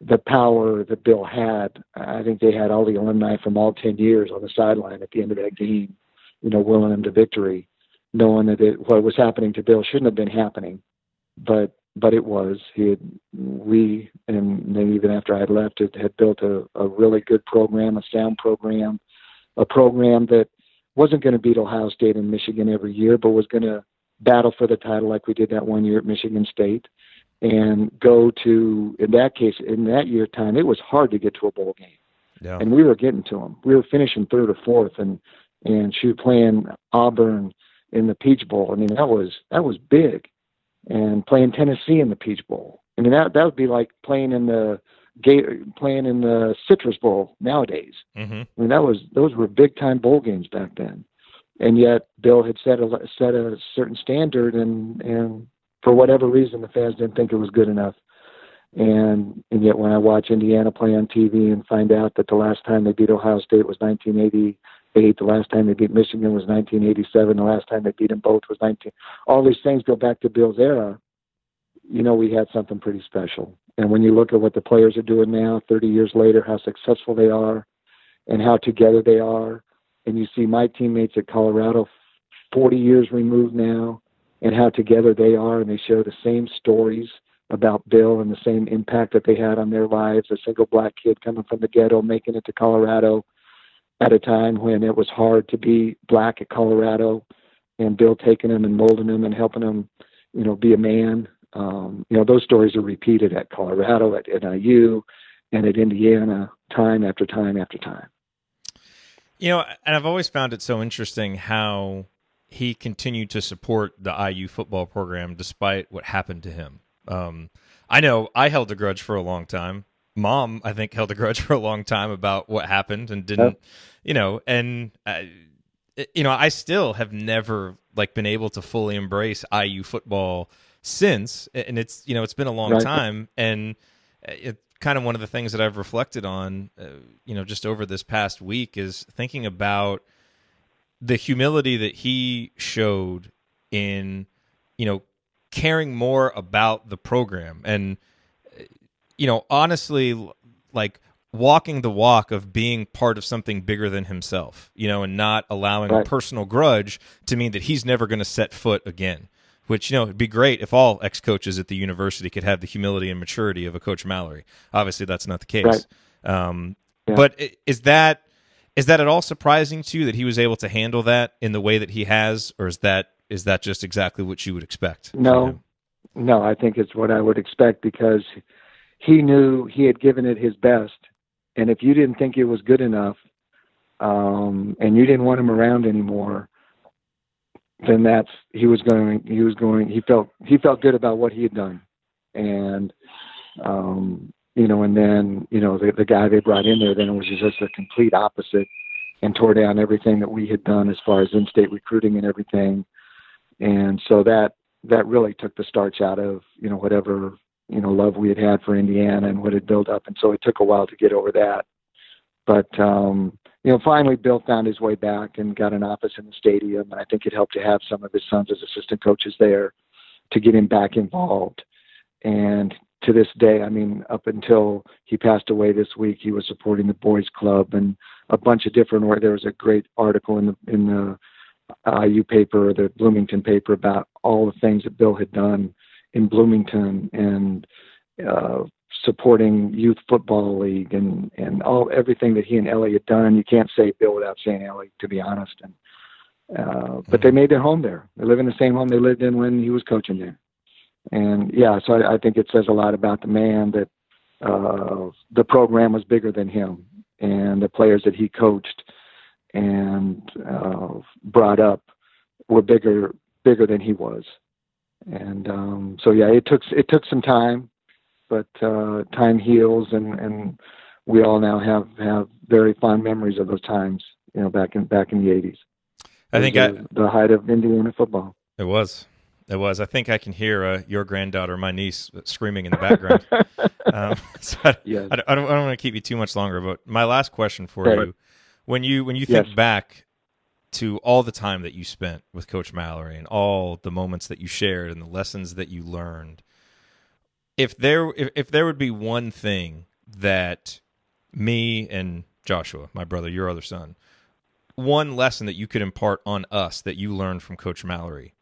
the power that Bill had. I think they had all the alumni from all 10 years on the sideline at the end of that game you know, willing him to victory, knowing that it, what was happening to Bill shouldn't have been happening, but but it was. He had we and then even after I had left, it had built a, a really good program, a sound program, a program that wasn't going to beat Ohio State and Michigan every year, but was going to battle for the title like we did that one year at Michigan State, and go to in that case in that year time it was hard to get to a bowl game, Yeah. and we were getting to them. We were finishing third or fourth, and and she was playing Auburn in the Peach Bowl. I mean that was that was big, and playing Tennessee in the Peach Bowl. I mean that that would be like playing in the gate playing in the Citrus Bowl nowadays. hmm I mean, that was those were big time bowl games back then, and yet Bill had set a set a certain standard, and and for whatever reason, the fans didn't think it was good enough. And and yet, when I watch Indiana play on TV and find out that the last time they beat Ohio State was 1988, the last time they beat Michigan was 1987, the last time they beat them both was 19. All these things go back to Bill's era. You know, we had something pretty special. And when you look at what the players are doing now, 30 years later, how successful they are, and how together they are. And you see my teammates at Colorado, 40 years removed now, and how together they are, and they share the same stories about Bill and the same impact that they had on their lives. A single black kid coming from the ghetto, making it to Colorado at a time when it was hard to be black at Colorado, and Bill taking him and molding him and helping him, you know, be a man. Um, you know, those stories are repeated at Colorado, at NIU, and at Indiana, time after time after time. You know, and I've always found it so interesting how he continued to support the IU football program despite what happened to him. Um, I know I held a grudge for a long time. Mom, I think, held a grudge <laughs> for a long time about what happened and didn't, you know, and uh, you know, I still have never like been able to fully embrace IU football since, and it's you know, it's been a long Right. time, and it kind of one of the things that I've reflected on, uh, you know, just over this past week is thinking about the humility that he showed in, you know, caring more about the program and, you know, honestly, like walking the walk of being part of something bigger than himself, you know, and not allowing a personal grudge to mean that he's never going to set foot again. Which you know, it'd be great if all ex coaches at the university could have the humility and maturity of a Coach Mallory. Obviously, that's not the case. Right. Um, Yeah. But is that is that at all surprising to you that he was able to handle that in the way that he has, or is that is that just exactly what you would expect? No. No, I think it's what I would expect because he knew he had given it his best, and if you didn't think it was good enough, um, and you didn't want him around anymore, then that's he was going. He was going. He felt he felt good about what he had done, and um, you know, and then you know the the guy they brought in there then was just a complete opposite, and tore down everything that we had done as far as in-state recruiting and everything, and so that that really took the starch out of you know whatever you know love we had had for Indiana and what had built up, and so it took a while to get over that. But um, you know, finally, Bill found his way back and got an office in the stadium, and I think it helped to have some of his sons as assistant coaches there to get him back involved. And to this day, I mean, up until he passed away this week, he was supporting the boys' club and a bunch of different. Or there was a great article in the in the IU paper, the Bloomington paper, about all the things that Bill had done in Bloomington and uh, supporting youth football league and and all everything that he and Ellie had done. You can't say Bill without saying Ellie, to be honest. And uh, but they made their home there. They live in the same home they lived in when he was coaching there. And yeah, so I, I think it says a lot about the man that uh, the program was bigger than him and the players that he coached and uh, brought up were bigger bigger than he was. And um, so yeah, it took it took some time, but uh, time heals, and, and we all now have, have very fond memories of those times. You know, back in back in the eighties. I think I, the, the height of Indiana football. it was. It was. I think I can hear uh, your granddaughter, my niece, screaming in the background. <laughs> um, <laughs> so I, Yes. I, don't- I don't, I don't want to keep you too much longer, but my last question for Right. you: when you when you think Yes. back to all the time that you spent with Coach Mallory and all the moments that you shared and the lessons that you learned, if there if, if there would be one thing that me and Joshua, my brother, your other son, one lesson that you could impart on us that you learned from Coach Mallory,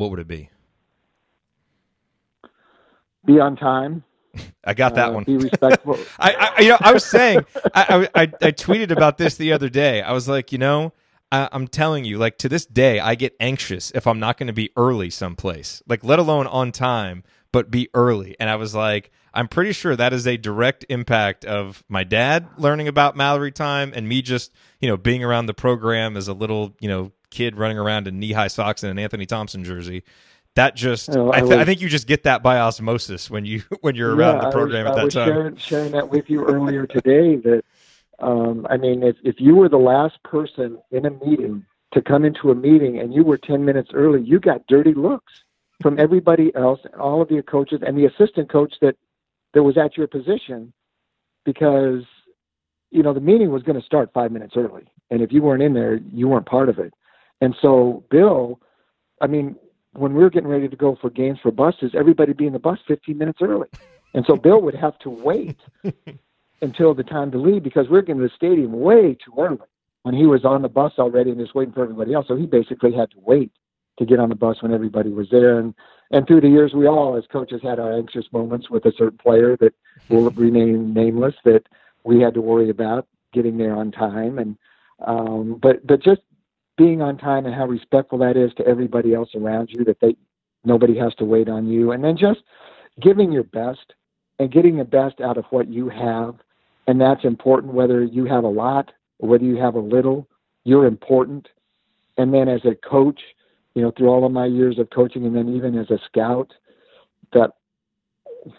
what would it be? Be on time. I got that Uh, one. Be respectful. <laughs> I, I, you know, I was saying, I, I, I tweeted about this the other day. I was like, you know, I, I'm telling you, like to this day, I get anxious if I'm not going to be early someplace, like let alone on time, but be early. And I was like, I'm pretty sure that is a direct impact of my dad learning about Mallory time and me just, you know, being around the program as a little, you know, kid running around in knee high socks and an Anthony Thompson jersey. That just, Oh, I I, th- I was- think you just get that by osmosis when you <laughs> when you're around Yeah, the I program was, at that was time. Sharing, sharing that with you earlier today. That um, I mean, if if you were the last person in a meeting to come into a meeting and you were ten minutes early, you got dirty looks from everybody else, and all of your coaches, and the assistant coach that that was at your position, because you know the meeting was going to start five minutes early, and if you weren't in there, you weren't part of it. And so Bill, I mean, when we were getting ready to go for games for buses, everybody be in the bus 15 minutes early. And so Bill would have to wait <laughs> until the time to leave because we are getting to the stadium way too early when he was on the bus already and just waiting for everybody else. So he basically had to wait to get on the bus when everybody was there. And and through the years, we all, as coaches, had our anxious moments with a certain player that will <laughs> remain nameless that we had to worry about getting there on time. And um, but but just being on time and how respectful that is to everybody else around you that they nobody has to wait on you. And then just giving your best and getting the best out of what you have. And that's important whether you have a lot or whether you have a little you're important. And then as a coach you know through all of my years of coaching and then even as a scout that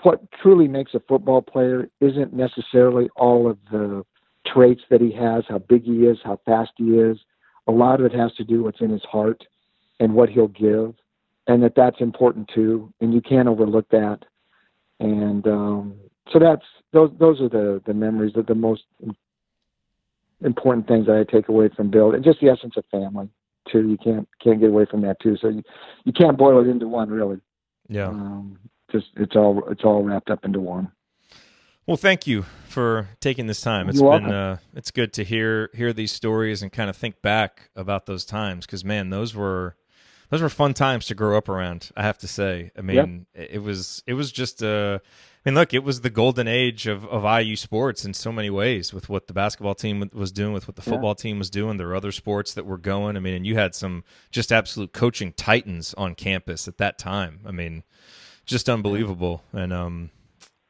what truly makes a football player isn't necessarily all of the traits that he has how big he is how fast he is a lot of it has to do with what's in his heart and what he'll give and that that's important too and you can't overlook that. And um, so that's those those are the the memories of the most important things that I take away from Bill and just the essence of family too. You can't can't get away from that too. So you, you can't boil it into one really. Yeah. um, just it's all it's all wrapped up into one Well, thank you for taking this time. It's You're been uh, it's good to hear hear these stories and kind of think back about those times because man, those were those were fun times to grow up around. I have to say. I mean, it was it was just uh, I mean, look, it was the golden age of, of IU sports in so many ways with what the basketball team was doing, with what the Yeah. football team was doing. There were other sports that were going. I mean, and you had some just absolute coaching titans on campus at that time. I mean, just unbelievable. And um,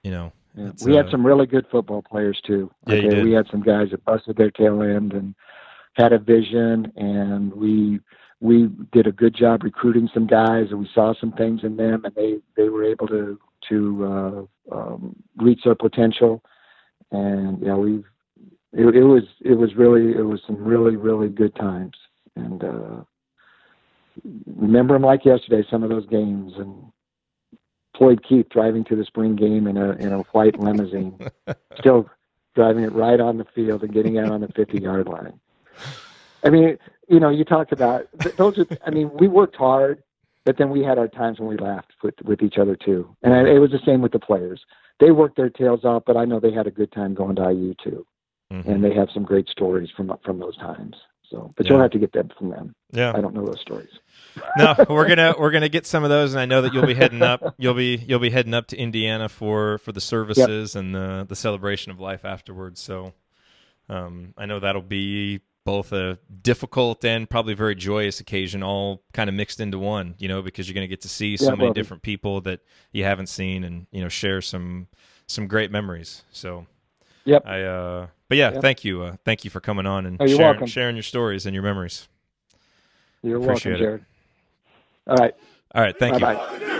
you know, Yeah. We had uh, some really good football players too. Yeah, did. we had some guys that busted their tail end and had a vision, and we we did a good job recruiting some guys, and we saw some things in them, and they they were able to to uh, um, reach their potential. And yeah, we it, it was it was really it was some really really good times, and uh, remember them like yesterday. Some of those games and. Floyd Keith driving to the spring game in a in a white limousine, <laughs> still driving it right on the field and getting out on the 50 yard line. I mean, you know, you talked about those. Are, I mean, we worked hard, but then we had our times when we laughed with with each other too. And I, it was the same with the players. They worked their tails off, but I know they had a good time going to IU too, mhm. and they have some great stories from from those times. So, but you'll have to get that from them. yeah. I don't know those stories. <laughs> no, we're gonna we're gonna get some of those, and I know that you'll be heading up. <laughs> You'll be you'll be heading up to Indiana for for the services and the the celebration of life afterwards. So, um, I know that'll be both a difficult and probably very joyous occasion, all kind of mixed into one. You know, because you're gonna get to see so Yeah, many different people that you haven't seen, and you know, share some some great memories. So. Yep. I uh, but yeah, yep. thank you, uh, thank you for coming on and oh, sharing, sharing, your stories and your memories. You're Appreciate welcome, it. Jared. All right. All right. Thank Bye-bye. you.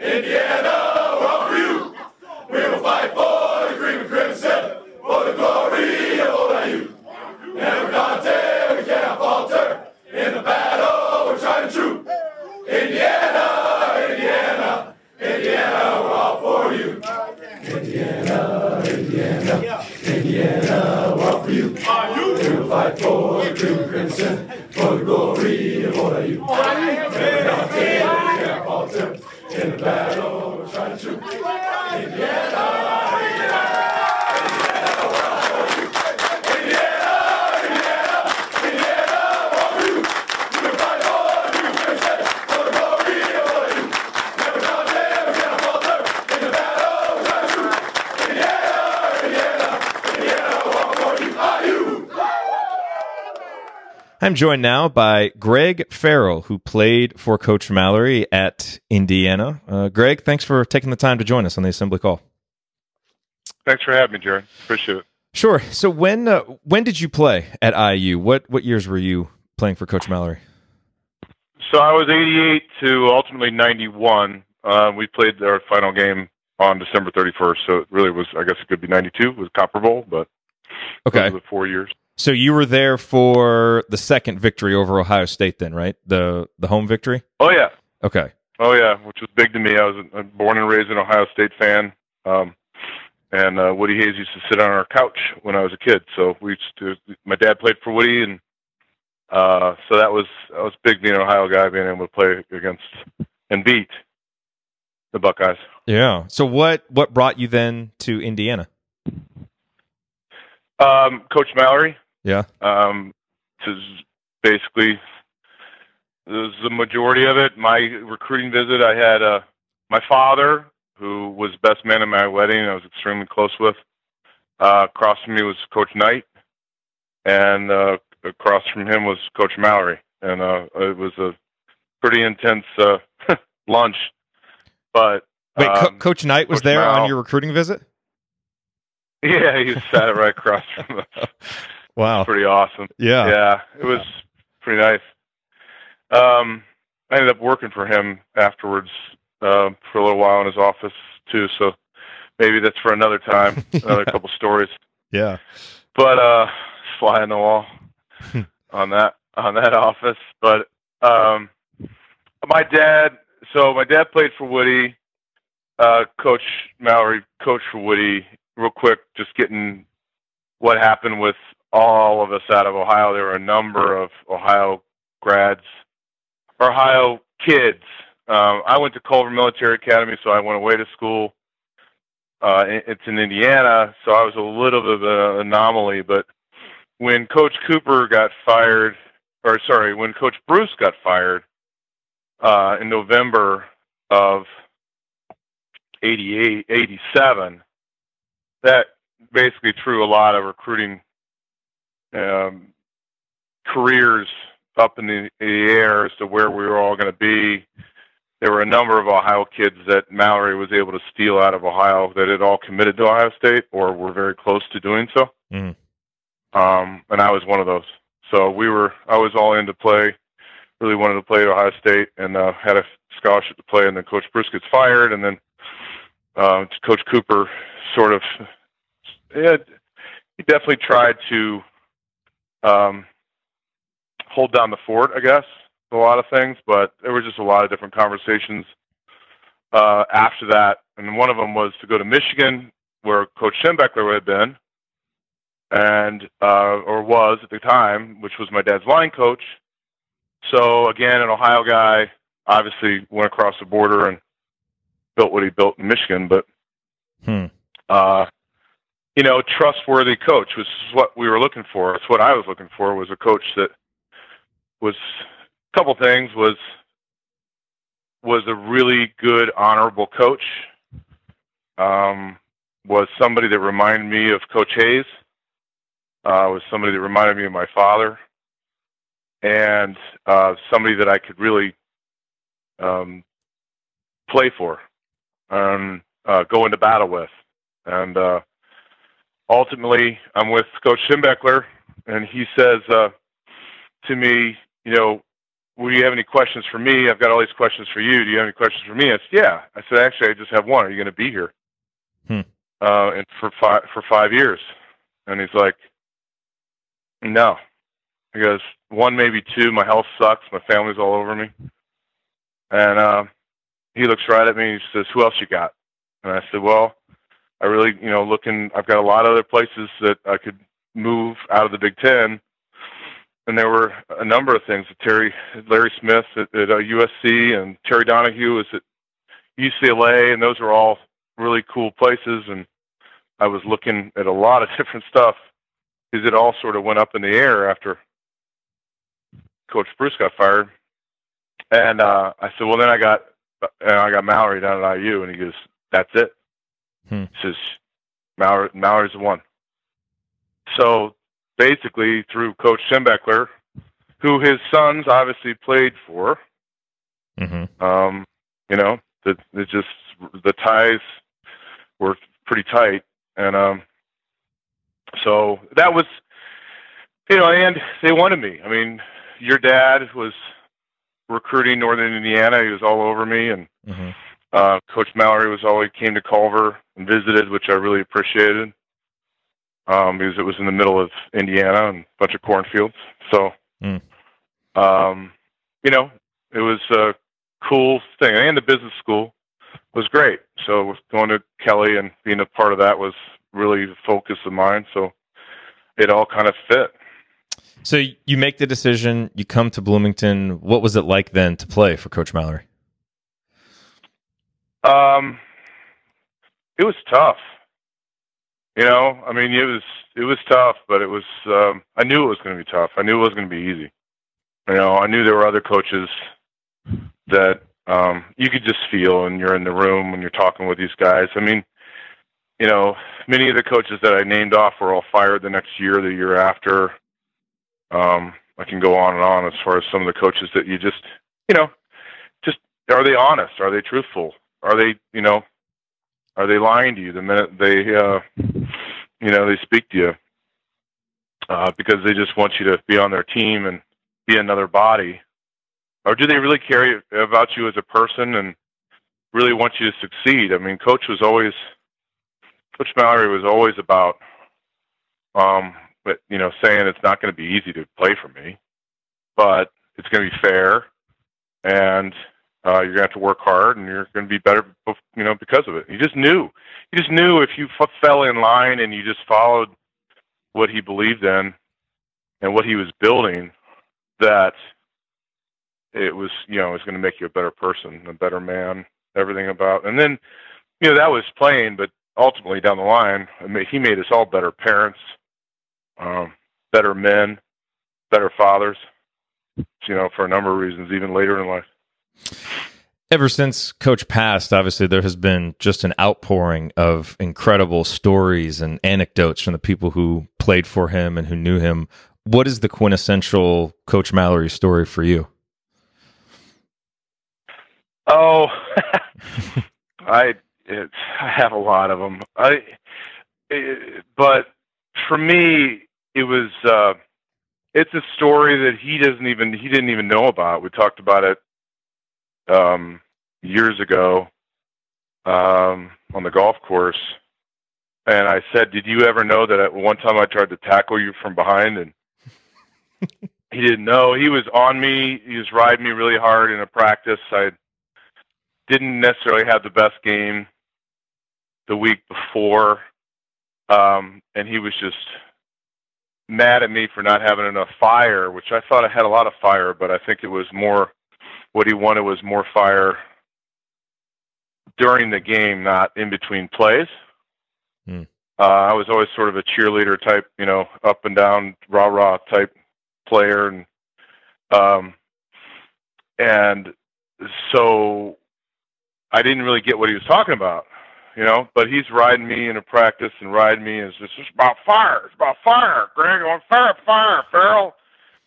Indiana, we're for you. We will fight for the and crimson, for the glory of old IU. Never we cannot falter. In the battle, we're trying to true. Indiana. Indiana, Indiana. Indiana, what for you? Are you? We'll fight for yeah. true crimson, for the glory of all of you. Never not fail, never falter, in the battle, try to true. Indiana. I'm joined now by Greg Farrall, who played for Coach Mallory at Indiana. Uh, Greg, thanks for taking the time to join us on the assembly call. Thanks for having me, Jared. Appreciate it. Sure. So when uh, when did you play at IU? What what years were you playing for Coach Mallory? So I was 88 to ultimately 91. Uh, we played our final game on December 31st. So it really was, I guess it could be 92 was Copper Bowl, but okay, the four years. So you were there for the second victory over Ohio State, then, right? The the home victory. Oh yeah. Okay. Oh yeah, which was big to me. I was a, born and raised an Ohio State fan, um, and uh, Woody Hayes used to sit on our couch when I was a kid. So we used to. My dad played for Woody, and uh, so that was that was big being an Ohio guy, being able to play against and beat the Buckeyes. Yeah. So what what brought you then to Indiana? Um, Coach Mallory. Yeah. Um, to basically was the majority of it. My recruiting visit, I had uh, my father, who was best man at my wedding. I was extremely close with. Uh, across from me was Coach Knight, and uh, across from him was Coach Mallory, and uh, it was a pretty intense uh, <laughs> lunch. But wait, um, Co- Coach Knight was Coach there Mal- on your recruiting visit. <laughs> Yeah, he sat right across from us. <laughs> Wow. Pretty awesome. Yeah. yeah, it was pretty nice. Um, I ended up working for him afterwards uh, for a little while in his office too. So maybe that's for another time, <laughs> another couple stories. Yeah. But uh, fly on the wall on that on that office. But um, my dad. So my dad played for Woody. Uh, Coach Mallory coached for Woody. Real quick, just getting what happened with all of us out of Ohio. There were a number of Ohio grads, Ohio kids. Um, I went to Culver Military Academy, so I went away to school. Uh, it's in Indiana, so I was a little bit of an anomaly. But when Coach Cooper got fired, or sorry, when Coach Bruce got fired uh, in November of 88, 87, that basically threw a lot of recruiting um, careers up in the, the air as to where we were all going to be. There were a number of Ohio kids that Mallory was able to steal out of Ohio that had all committed to Ohio State or were very close to doing so. Mhm. Um, and I was one of those. So we were, I was all into play, really wanted to play at Ohio State and uh, had a scholarship to play. And then Coach Bruce gets fired. And then uh, Coach Cooper sort of, yeah, he definitely tried to um, hold down the fort, I guess, a lot of things, but there were just a lot of different conversations uh, after that. And one of them was to go to Michigan, where Coach Schembechler had been, and uh, or was at the time, which was my dad's line coach. So again, an Ohio guy, obviously went across the border and built what he built in Michigan, but Hmm. uh, you know, trustworthy coach was what we were looking for. It's what I was looking for was a coach that was a couple things was was a really good, honorable coach. Um, was somebody that reminded me of Coach Hayes. Uh, was somebody that reminded me of my father, and uh, somebody that I could really um, play for, and uh, go into battle with, and uh, ultimately, I'm with Coach Schembechler, and he says uh, to me, you know, will you have any questions for me? I've got all these questions for you. Do you have any questions for me? I said, yeah. I said, actually, I just have one. Are you going to be here? Hmm. Uh, and for five for five years, and he's like, no. He goes, one, maybe two. My health sucks. My family's all over me. And uh, he looks right at me and he says, who else you got? And I said, well, I really, you know, looking, I've got a lot of other places that I could move out of the Big Ten. And there were a number of things. Terry, Larry Smith at, at uh, USC and Terry Donahue was at UCLA, and those were all really cool places. And I was looking at a lot of <laughs> different stuff because it all sort of went up in the air after Coach Bruce got fired. And uh, I said, well, then I got, and I got Mallory down at IU, and he goes, that's it. Hmm. Says, Mallory, Mallory's the one. So basically, through Coach Schembechler who his sons obviously played for. Mm-hmm. Um, you know, the it just the ties were pretty tight, and um, so that was, you know, and they wanted me. I mean, your dad was recruiting Northern Indiana. He was all over me, and Mm-hmm. Uh, Coach Mallory was always came to Culver and visited, which I really appreciated. Um, because it was in the middle of Indiana and a bunch of cornfields. So, Mm. um, you know, it was a cool thing. And the business school was great. So going to Kelley and being a part of that was really the focus of mine. So it all kind of fit. So you make the decision, you come to Bloomington. What was it like then to play for Coach Mallory? Um, it was tough. You know, I mean, it was it was tough, but it was. Um, I knew it was going to be tough. I knew it was going to be easy. You know, I knew there were other coaches that um, you could just feel, and you're in the room when you're talking with these guys. I mean, you know, many of the coaches that I named off were all fired the next year, the year after. Um, I can go on and on as far as some of the coaches that you just, you know, just are they honest? Are they truthful? Are they, you know, are they lying to you the minute they, uh, you know, they speak to you? Uh, because they just want you to be on their team and be another body, or do they really care about you as a person and really want you to succeed? I mean, Coach was always, Coach Mallory was always about, um, but you know, saying it's not going to be easy to play for me, but it's going to be fair, and uh, you're to have to work hard, and you're going to be better, you know, because of it. You just knew, you just knew if you f- fell in line and you just followed what he believed in and what he was building, that it was, you know, it was going to make you a better person, a better man, everything about. And then, you know, that was playing, but ultimately down the line, I mean, he made us all better parents, um, better men, better fathers. You know, for a number of reasons, even later in life. Ever since Coach passed, obviously there has been just an outpouring of incredible stories and anecdotes from the people who played for him and who knew him. What is the quintessential Coach Mallory story for you? Oh, <laughs> I it's, I have a lot of them. I, it, but for me, it was uh, it's a story that he doesn't even he didn't even know about. We talked about it um, years ago um, on the golf course, and I said, "Did you ever know that at one time I tried to tackle you from behind and?" <laughs> he didn't know. He was on me. He was riding me really hard in a practice. I didn't necessarily have the best game the week before, um, and he was just mad at me for not having enough fire, which I thought I had a lot of fire, but I think it was more what he wanted was more fire during the game, not in between plays. Hmm. Uh, I was always sort of a cheerleader type, you know, up and down, rah rah type player, and um, and so I didn't really get what he was talking about, you know. But he's riding me in a practice and riding me, and it's just it's about fire. It's about fire, Greg. On fire, fire, Farrall,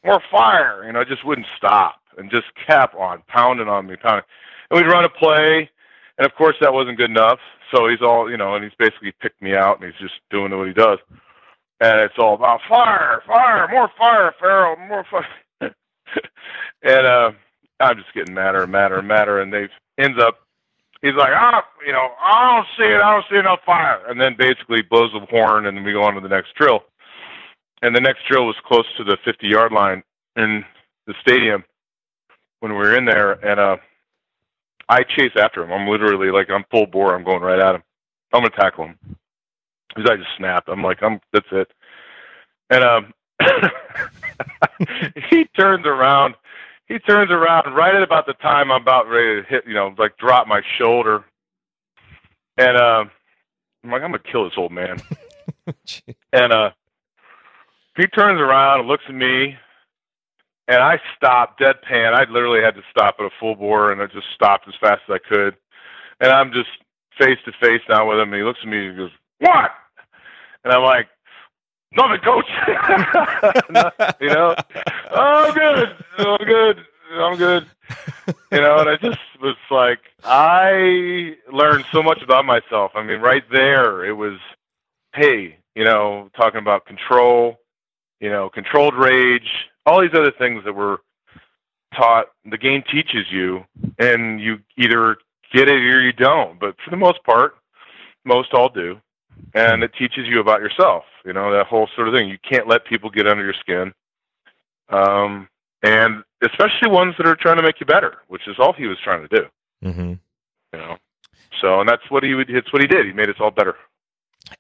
more fire. You know, just wouldn't stop and just kept on pounding on me, pounding. And we'd run a play, and of course that wasn't good enough. So he's all, you know, and he's basically picked me out, and he's just doing what he does. And it's all about fire, fire, more fire, Farrall, more fire. <laughs> and uh, I'm just getting madder and madder and madder, and they ends up he's like, ah, you know, I don't see it, I don't see enough fire, and then basically blows the horn, and then we go on to the next drill. And the next drill was close to the 50 yard line in the stadium when we were in there, and uh, I chase after him. I'm literally like, I'm full bore, I'm going right at him. I'm gonna tackle him. Because I just snapped. I'm like, I'm that's it. And um, <laughs> he turns around he turns around right at about the time I'm about ready to hit, you know, like drop my shoulder. And uh, I'm like, I'm gonna kill this old man. <laughs> and uh, he turns around and looks at me, and I stopped deadpan. I literally had to stop at a full bore, and I just stopped as fast as I could. And I'm just face to face now with him. And he looks at me and he goes, "What?" And I'm like, Nothing, coach. <laughs> you know, oh, good. I'm good. I'm good. You know, and I just was like, I learned so much about myself. I mean, right there, it was, hey, you know, talking about control, you know, controlled rage, all these other things that were taught. The game teaches you, and you either get it or you don't. But for the most part, most all do, and it teaches you about yourself. You know, that whole sort of thing. You can't let people get under your skin. Um, and especially ones that are trying to make you better, which is all he was trying to do. Mm-hmm. You know, so and that's what he would. It's what he did. He made us all better.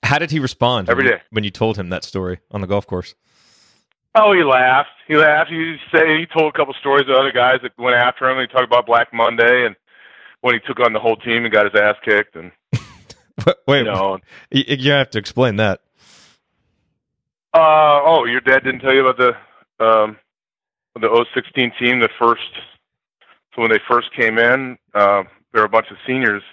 How did he respond Every when day. when you told him that story on the golf course? Oh, he laughed. He laughed. He said he told a couple stories of other guys that went after him. He talked about Black Monday and when he took on the whole team and got his ass kicked, and <laughs> Wait, you know. you, you have to explain that. Uh oh, your dad didn't tell you about the um the 016 team, the first so when they first came in, uh, there were a bunch of seniors.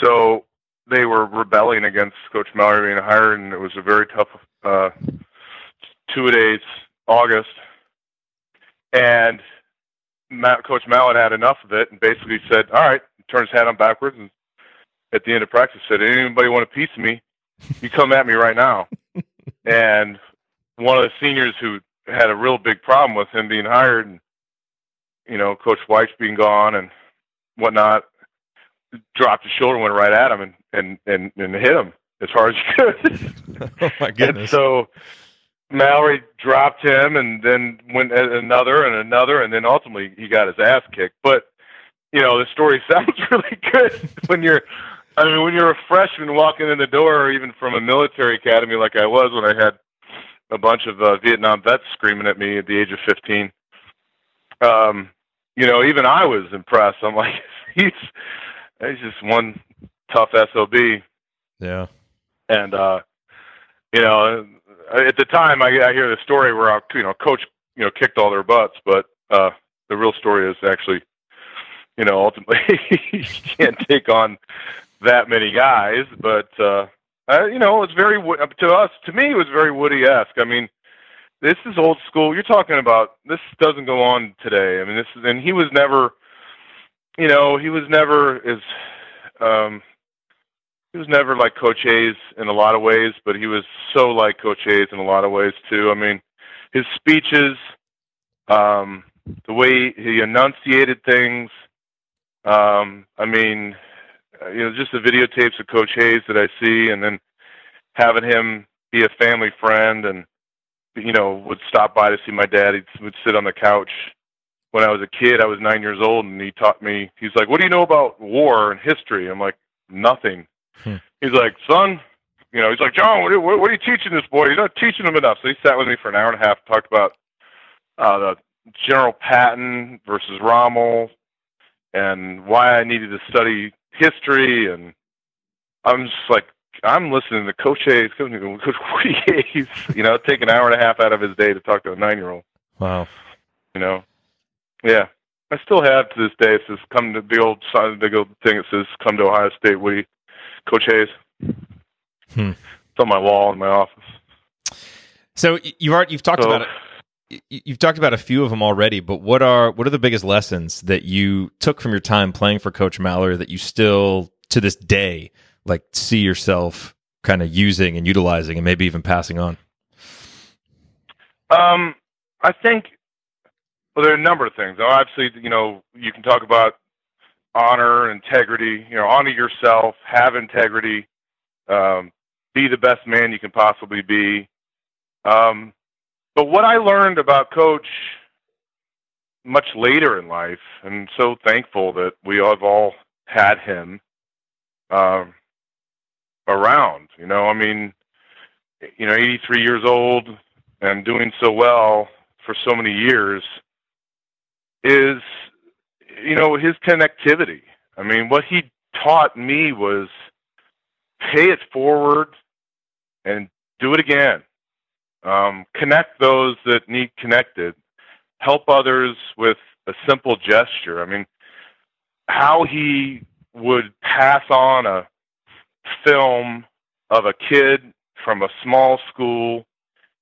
So they were rebelling against Coach Mallory being hired and it was a very tough uh two days August. And Matt, Coach Mallett had enough of it and basically said, All right, turned his hat on backwards and at the end of practice said, Anybody want a piece of me? You come at me right now <laughs> and one of the seniors who had a real big problem with him being hired and you know coach white's being gone and whatnot dropped his shoulder went right at him and and and, and hit him as hard as he could <laughs> oh my and goodness! so mallory dropped him and then went at another and another and then ultimately he got his ass kicked. But you know the story <laughs> sounds really good <laughs> when you're I mean, when you're a freshman walking in the door, or even from a military academy like I was when I had a bunch of uh, Vietnam vets screaming at me at the age of 15, um, you know, even I was impressed. I'm like, <laughs> he's he's just one tough sob, yeah, and uh, you know, at the time I, I hear the story where our, you know, coach, you know, kicked all their butts, but uh, the real story is actually, you know, ultimately <laughs> you can't take on that many guys, but uh, uh, you know, it's very Wo- to us. To me, it was very Woody-esque. I mean, this is old school. You're talking about this doesn't go on today. I mean, this is, and he was never, you know, he was never as, um, he was never like Coach Hayes in a lot of ways, but he was so like Coach Hayes in a lot of ways too. I mean, his speeches, um, the way he enunciated things. Um, I mean, uh, you know, just the videotapes of Coach Hayes that I see, and then having him be a family friend, and you know, would stop by to see my dad. He would sit on the couch when I was a kid. I was nine years old, and he taught me. He's like, "What do you know about war and history?" I'm like, "Nothing." Hmm. He's like, "Son." You know, he's like, John, what are, what what are you teaching this boy? You're not teaching him enough. So he sat with me for an hour and a half, talked about uh, the General Patton versus Rommel, and why I needed to study history. And I'm just like, I'm listening to Coach Hayes, Coach Hayes, you know, take an hour and a half out of his day to talk to a nine year old, wow. you know. Yeah. I still have to this day. It says come to the old sign, the old thing. It says come to Ohio State, Woody, Coach Hayes. Hmm. It's on my wall in my office. So you've already, you've talked So- about it. You've talked about a few of them already, but what are what are the biggest lessons that you took from your time playing for Coach Mallory that you still to this day like see yourself kind of using and utilizing and maybe even passing on? Um, I think well, there are a number of things. Obviously, you know, you can talk about honor, integrity. You know, honor yourself, have integrity, um, be the best man you can possibly be. Um, but what I learned about Coach much later in life, and so thankful that we have all had him um, around. You know, I mean, you know, 83 years old and doing so well for so many years is you know his connectivity. I mean what he taught me was pay it forward and do it again. Um, connect those that need connected. Help others with a simple gesture. I mean how he would pass on a film of a kid from a small school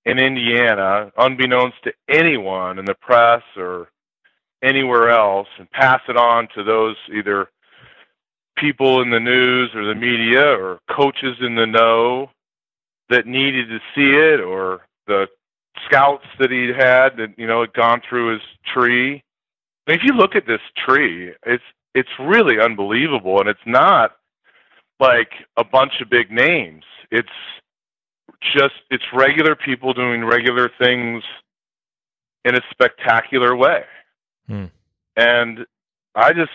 in Indiana, unbeknownst to anyone in the press or anywhere else, and pass it on to those either people in the news or the media or coaches in the know that needed to see it or the scouts that he'd had that you know had gone through his tree. I mean, if you look at this tree, it's it's really unbelievable, and it's not like a bunch of big names. It's just it's regular people doing regular things in a spectacular way. Hmm. And I just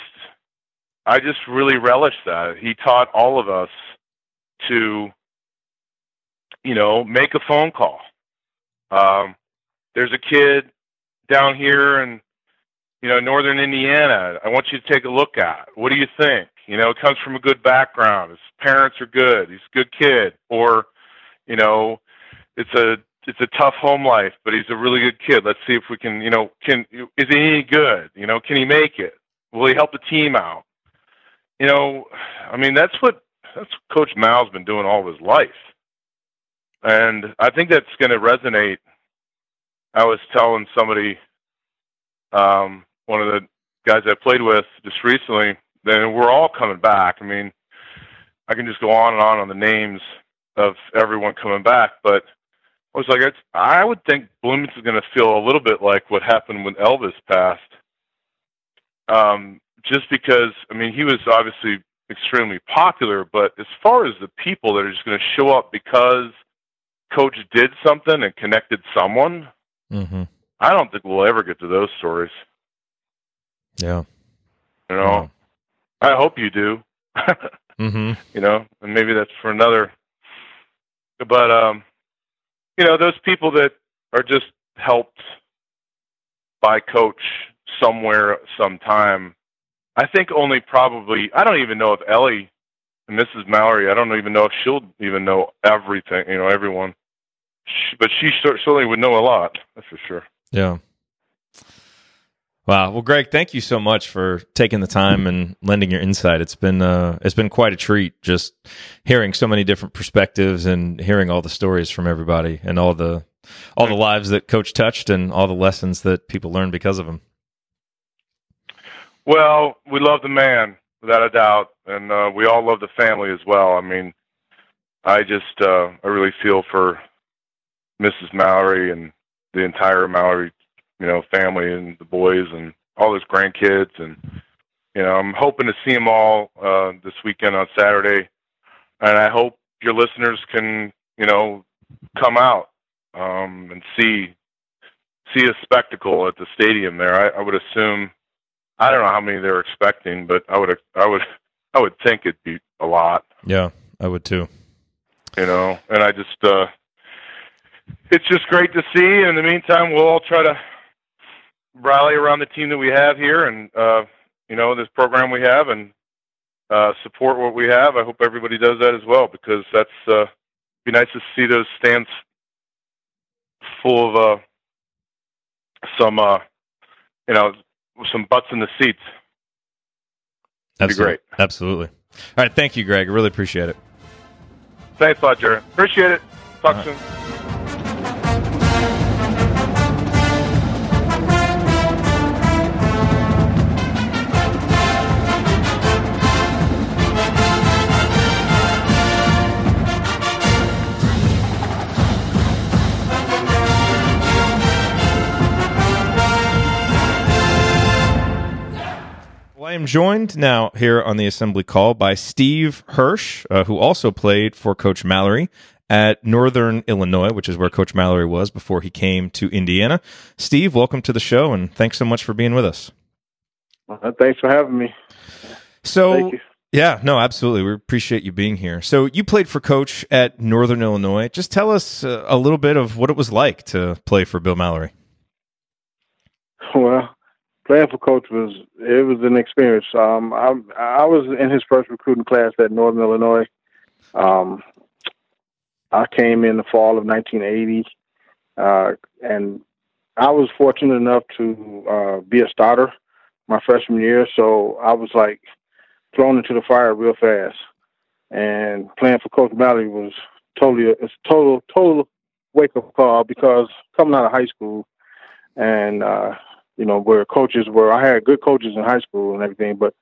I just really relish that. He taught all of us to you know, make a phone call. Um, there's a kid down here in you know northern Indiana. I want you to take a look at. What do you think? You know, it comes from a good background. His parents are good. He's a good kid. Or, you know, it's a it's a tough home life, but he's a really good kid. Let's see if we can, you know, can is he any good? You know, can he make it? Will he help the team out? You know, I mean, that's what that's what Coach Mal's been doing all his life, and I think that's going to resonate. I was telling somebody, um, one of the guys I played with just recently, then we're all coming back. I mean, I can just go on and on on the names of everyone coming back, but I was like, it's, I would think Bloomington's going to feel a little bit like what happened when Elvis passed. Um, just because, I mean, he was obviously extremely popular, but as far as the people that are just going to show up because coach did something and connected someone, mm-hmm. I don't think we'll ever get to those stories. Yeah. You know, I hope you do. <laughs> mm-hmm. You know, and maybe that's for another. But um, you know, those people that are just helped by coach somewhere, sometime. I think only probably. I don't even know if Ellie and Mrs. Mallory. I don't even know if she'll even know everything. You know, everyone. She, but she certainly would know a lot. That's for sure. Yeah. Wow. Well, Greg, thank you so much for taking the time and lending your insight. It's been uh, it's been quite a treat just hearing so many different perspectives and hearing all the stories from everybody and all the all the lives that Coach touched and all the lessons that people learned because of him. Well, we love the man without a doubt, and uh, we all love the family as well. I mean, I just uh, I really feel for Mrs. Mallory and the entire Mallory you know, family and the boys and all his grandkids. And, you know, I'm hoping to see them all uh, this weekend on Saturday. And I hope your listeners can, you know, come out um, and see see a spectacle at the stadium there. I, I would assume I don't know how many they're expecting, but I would I would <laughs> I would think it'd be a lot. Yeah, I would too. You know, and I just uh it's just great to see. In the meantime, we'll all try to rally around the team that we have here and uh, you know this program we have and uh, support what we have. I hope everybody does that as well because that's uh, be nice to see those stands full of uh, some uh, you know some butts in the seats. That'd Absolutely. be great. Absolutely. All right, thank you, Greg. I really appreciate it. Thanks a lot, Jared. Appreciate it. Talk soon. Am joined now here on the assembly call by Steve Hirsch, uh, who also played for Coach Mallory at Northern Illinois, which is where Coach Mallory was before he came to Indiana. Steve, welcome to the show, and thanks so much for being with us. Uh, thanks for having me. So, yeah, no, absolutely. We appreciate you being here. So, you played for Coach at Northern Illinois. Just tell us uh, a little bit of what it was like to play for Bill Mallory. Well, playing for coach was it was an experience. Um, I I was in his first recruiting class at Northern Illinois. Um, I came in the fall of 1980, uh, and I was fortunate enough to uh, be a starter my freshman year. So I was like thrown into the fire real fast, and playing for Coach Mallory was totally it's a total total wake up call because coming out of high school, and uh, you know where coaches were, I had good coaches in high school and everything, but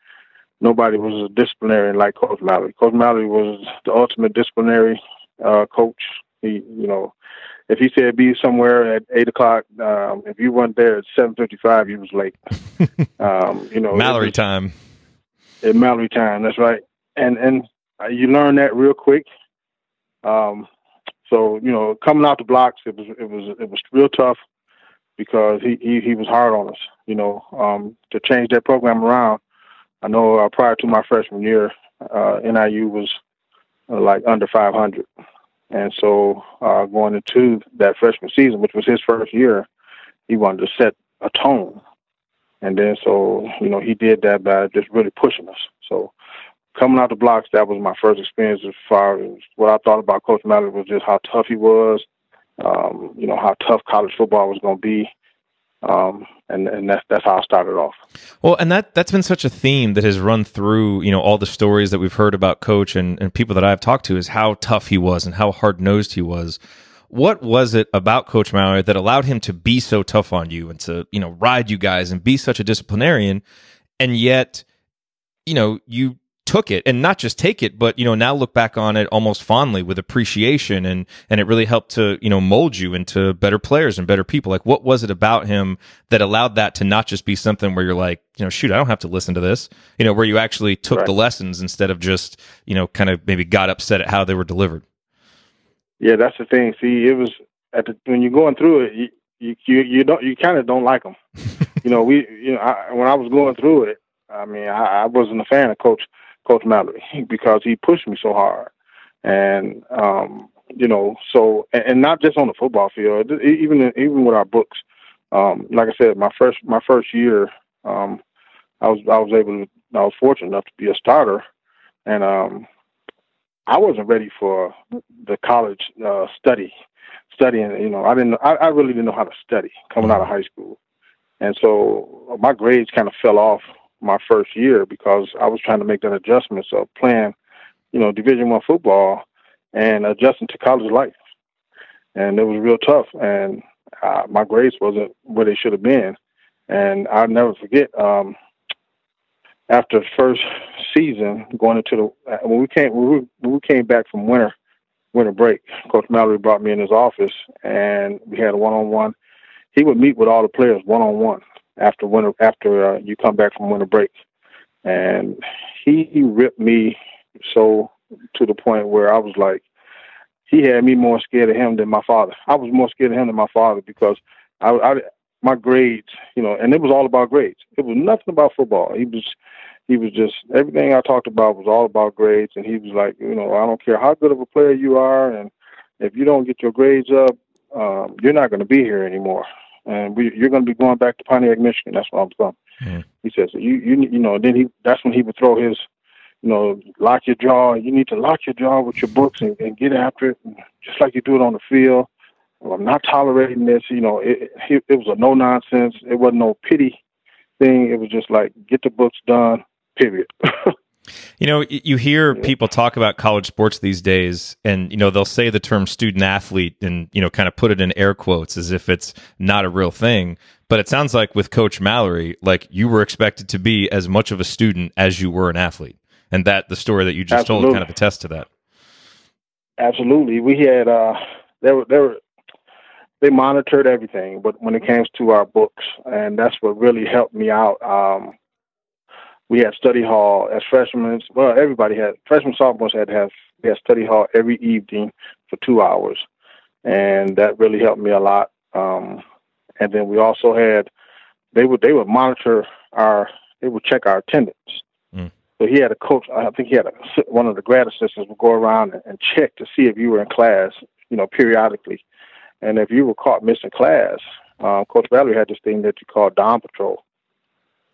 nobody was a disciplinarian like Coach Mallory. Coach Mallory was the ultimate disciplinary uh, coach. He, you know, if he said be somewhere at eight o'clock, um, if you weren't there at seven fifty-five, you was late. <laughs> um, you know, Mallory was, time. At Mallory time, that's right. And and uh, you learn that real quick. Um, so you know, coming out the blocks, it was it was it was real tough because he he, he was hard on us. You know, um, to change that program around. I know uh, prior to my freshman year, uh, NIU was uh, like under 500, and so uh, going into that freshman season, which was his first year, he wanted to set a tone. And then so you know he did that by just really pushing us. So coming out the blocks, that was my first experience as far as what I thought about Coach Mallory was just how tough he was, um, you know, how tough college football was going to be. Um, and and that's that's how I started off. Well, and that that's been such a theme that has run through you know all the stories that we've heard about Coach and, and people that I've talked to is how tough he was and how hard nosed he was. What was it about Coach Mallory that allowed him to be so tough on you and to you know ride you guys and be such a disciplinarian, and yet you know you took it and not just take it but you know now look back on it almost fondly with appreciation and and it really helped to you know mold you into better players and better people. Like what was it about him that allowed that to not just be something where you're like you know shoot i don't have to listen to this? You know where you actually took right. the lessons instead of just you know kind of maybe got upset at how they were delivered? Yeah that's the thing. See it was at the, when you're going through it you you you, you don't you kind of don't like them <laughs> you know we you know I, when i was going through it i mean I, I wasn't a fan of coach Coach Mallory because he pushed me so hard, and um, you know, so and, and, not just on the football field, even even with our books. Um, like I said, my first my first year, um, I was I was able to I was fortunate enough to be a starter, and um, I wasn't ready for the college uh, study studying. You know, I didn't I, I really didn't know how to study coming out of high school, and so my grades kind of fell off my first year because I was trying to make that adjustment of playing, you know, Division One football and adjusting to college life, and it was real tough. And uh, my grades wasn't where they should have been, and I'll never forget. Um, after the first season, going into the uh, when we came when we came back from winter winter break, Coach Mallory brought me in his office, and we had a one on one. He would meet with all the players one on one after winter after uh, you come back from winter break, and he, ripped me so to the point where I was like, he had me more scared of him than my father. I was more scared of him than my father because I, I my grades, you know, and it was all about grades. It was nothing about football. He was he was just everything I talked about was all about grades and he was like, you know, I don't care how good of a player you are and if you don't get your grades up, um, you're not going to be here anymore and we, you're going to be going back to Pontiac, Michigan. That's where I'm from. Mm. He says, you, you, you know, then he, that's when he would throw his, you know, lock your jaw. You need to lock your jaw with your books and, and get after it, just like you do it on the field. Well, I'm not tolerating this. You know, it, it, it was a no nonsense. It wasn't no pity thing. It was just like, get the books done, period. <laughs> You know, you hear people talk about college sports these days, and you know they'll say the term student athlete, and you know, kind of put it in air quotes as if it's not a real thing. But it sounds like with Coach Mallory, like you were expected to be as much of a student as you were an athlete, and that the story that you just Absolutely. told kind of attests to that. Absolutely, we had uh, there were there were they monitored everything, but when it came to our books, and that's what really helped me out. Um, we had study hall as freshmen. Well, everybody had freshmen, sophomores had to have we had study hall every evening for two hours, and that really helped me a lot. Um, and then we also had they would they would monitor our they would check our attendance. Mm. So he had a coach. I think he had a, one of the grad assistants would go around and, and check to see if you were in class, you know, periodically. And if you were caught missing class, um, Coach Mallory had this thing that you call Dawn Patrol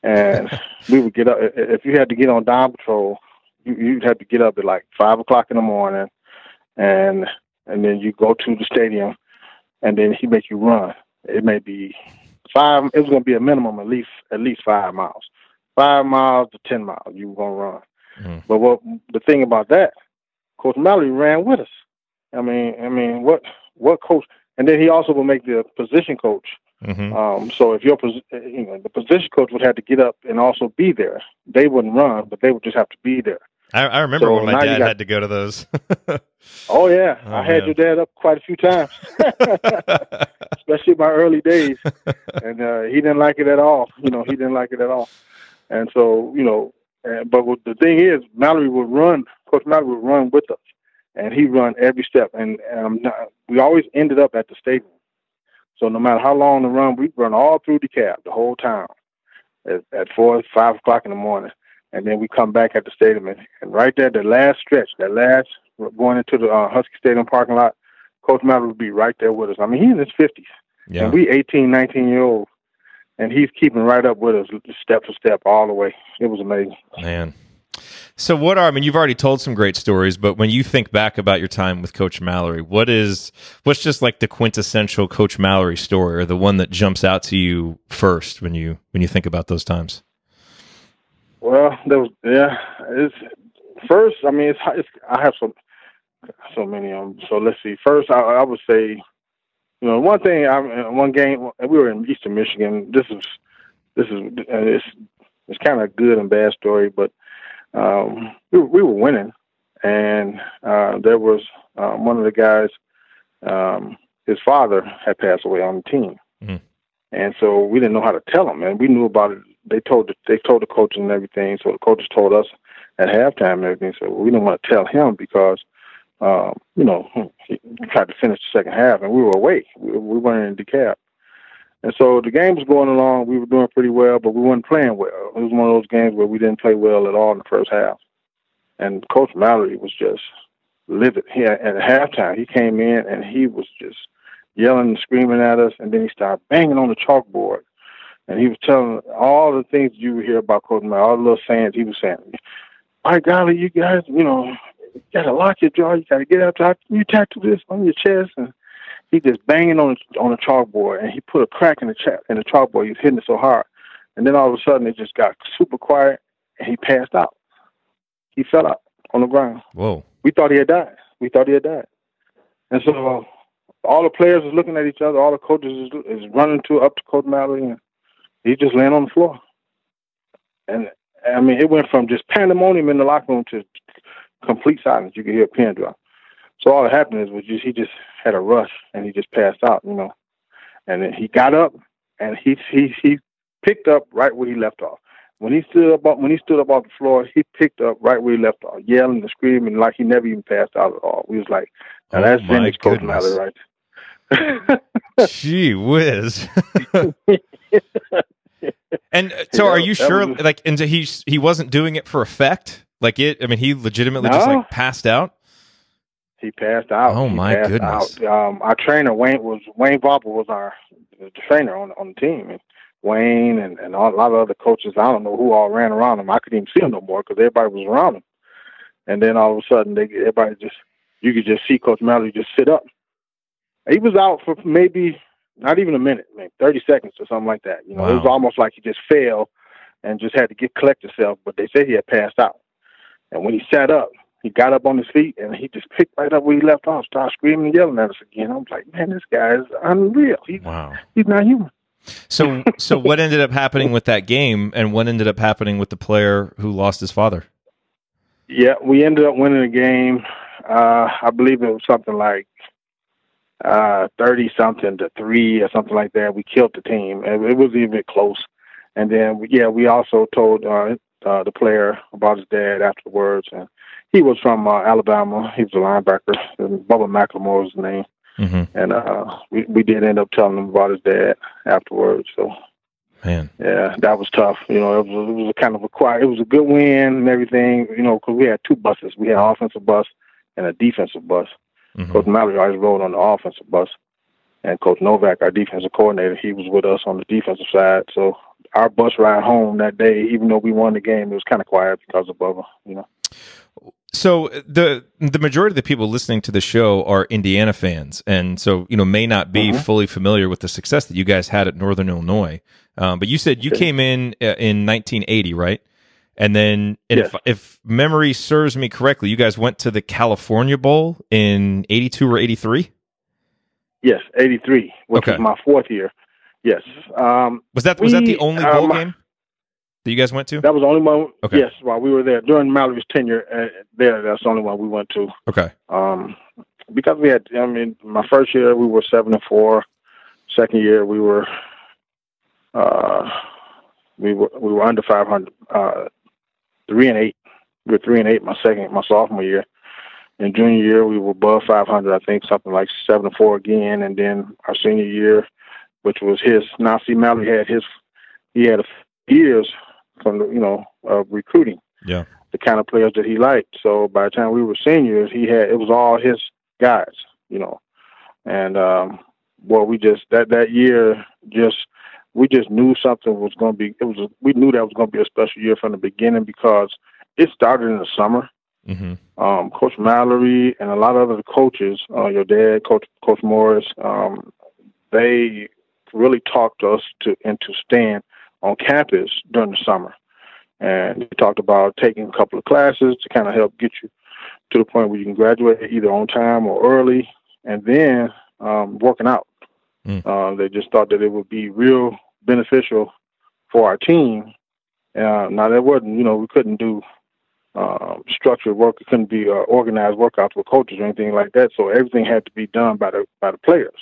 and we would get up. If you had to get on dawn patrol, you, you'd have to get up at like five o'clock in the morning, and and then you go to the stadium, and then he make you run. It may be five. It was going to be a minimum at least at least five miles, five miles to ten miles. You were going to run. Mm-hmm. But what the thing about that, Coach Mallory ran with us. I mean, I mean, what what coach? and then he also would make the position coach. Mm-hmm. Um, so if your you know the position coach would have to get up and also be there. They wouldn't run, but they would just have to be there. I, I remember So when my dad got- had to go to those. <laughs> Oh yeah, Oh, I had man. your dad up quite a few times, <laughs> <laughs> especially in my early days, and uh, he didn't like it at all. You know, he didn't like it at all. And so you know, and, but what the thing is, Mallory would run. Coach Mallory would run with us, and he run every step. And um, we always ended up at the stadium. So no matter how long the run, we'd run all through DeKalb, the whole town, at, at four, five o'clock in the morning, and then we come back at the stadium, and, and right there, the last stretch, that last going into the uh, Huskie Stadium parking lot, Coach Mallory would be right there with us. I mean, he's in his fifties, yeah. and we 18, 19 year old, and he's keeping right up with us, step for step, all the way. It was amazing. Man. So what are I mean you've already told some great stories, but when you think back about your time with Coach Mallory, what is what's just like the quintessential Coach Mallory story or the one that jumps out to you first when you when you think about those times? Well, there was yeah. It's first. I mean, it's, it's I have so so many of them. So let's see. First, I, I would say, you know, one thing. I one game we were in Eastern Michigan. This is this is it's it's kind of a good and bad story, but um, we were- we were winning, and uh, there was um, one of the guys. Um, his father had passed away on the team, Mhm. and so we didn't know how to tell him, and we knew about it they told the, they told the coaches and everything. So the coaches told us at halftime and everything. So we didn't want to tell him because, um, you know, he tried to finish the second half and we were away. We, we weren't in DeKalb. And so the game was going along. We were doing pretty well, but we weren't playing well. It was one of those games where we didn't play well at all in the first half. And Coach Mallory was just livid. He at halftime he came in and he was just yelling and screaming at us, and then he started banging on the chalkboard and he was telling all the things you would hear about Coach Mallory, all the little sayings he was saying. My golly, you guys, you know, you gotta lock your jaw. You gotta get up. top. You tattoo this on your chest, and he just banging on on the chalkboard, and he put a crack in the cha- in the chalkboard. He was hitting it so hard, and then all of a sudden it just got super quiet, and he passed out. He fell out on the ground. Whoa. We thought he had died. We thought he had died, and so all the players was looking at each other. All the coaches is, is running to up to Coach Mallory, and he just laying on the floor. And I mean, it went from just pandemonium in the locker room to complete silence. You could hear a pin drop. So all that happened is was just he just had a rush and he just passed out, you know. And then he got up and he he he picked up right where he left off. When he stood up when he stood up off the floor, he picked up right where he left off, yelling and screaming like he never even passed out at all. We was like, now Oh that's vintage Coach right. Gee whiz. <laughs> and uh, so Yeah, are you sure was- like and so he he wasn't doing it for effect? Like it I mean he legitimately just like passed out? He passed out. Oh, He my goodness. Um, our trainer Wayne was Wayne Vopper was our trainer on on the team, and Wayne and and all, a lot of other coaches. I don't know who all ran around him. I couldn't even see him no more because everybody was around him. And then all of a sudden, they everybody just you could just see Coach Mallory just sit up. He was out for maybe not even a minute, maybe thirty seconds or something like that. You know, it was almost like he just fell and just had to get collect himself. But they said he had passed out. And when he sat up, he got up on his feet and he just picked right up where he left off, started screaming and yelling at us again. I was like, man, this guy is unreal. He's Wow. he's not human. So so what ended up happening with that game and what ended up happening with the player who lost his father? Yeah, we ended up winning the game. Uh, I believe it was something like uh, thirty something to three or something like that. We killed the team. It, it was even close. And then yeah, we also told uh, uh, the player about his dad afterwards, and he was from uh, Alabama. He was a linebacker. And Bubba McLemore was his name. Mhm. and uh, we we did end up telling him about his dad afterwards. So Man. yeah, that was tough. You know, it was it was a kind of a quiet. It was a good win and everything. You know, because we had two buses. We had an offensive bus and a defensive bus. Mhm. Coach Mallory always rode on the offensive bus, and Coach Novak, our defensive coordinator, he was with us on the defensive side. So our bus ride home that day, even though we won the game, it was kind of quiet because of Bubba. You know. So the the majority of the people listening to the show are Indiana fans, and so you know may not be Mhm. fully familiar with the success that you guys had at Northern Illinois. Um, but you said you came in uh, in 1980, right? And then, and if Yes. if memory serves me correctly, you guys went to the California Bowl in 82 or 83. Yes, eighty three, which Okay. was my fourth year. Yes, um, Was that was that the only bowl um, game that you guys went to? that was the only one. Okay. Yes, while we were there during Mallory's tenure uh, there, that's the only one we went to. Okay. Um, because we had, I mean, my first year we were seven and four. Second year we were, uh, we were we were under five hundred. Uh, three and eight. We were three and eight my second, my sophomore year. In junior year we were above five hundred. I think something like seven and four again. And then our senior year, which was his. Now, see, Mallory had his. He had a years from the, you know of recruiting Yeah. the kind of players that he liked. So by the time we were seniors, he had it was all his guys, you know. And um well we just that that year just we just knew something was going to be it was a, we knew that was going to be a special year from the beginning because it started in the summer. hmm Um, Coach Mallory and a lot of other coaches, uh, your dad, Coach Coach Morris, um, they really talked us to into staying on campus during the summer, and they talked about taking a couple of classes to kind of help get you to the point where you can graduate either on time or early, and then um, working out. Mm. Uh, they just thought that it would be real beneficial for our team. Uh, now that wasn't, you know, we couldn't do um, structured work. It couldn't be uh, organized workouts with coaches or anything like that. So everything had to be done by the by the players.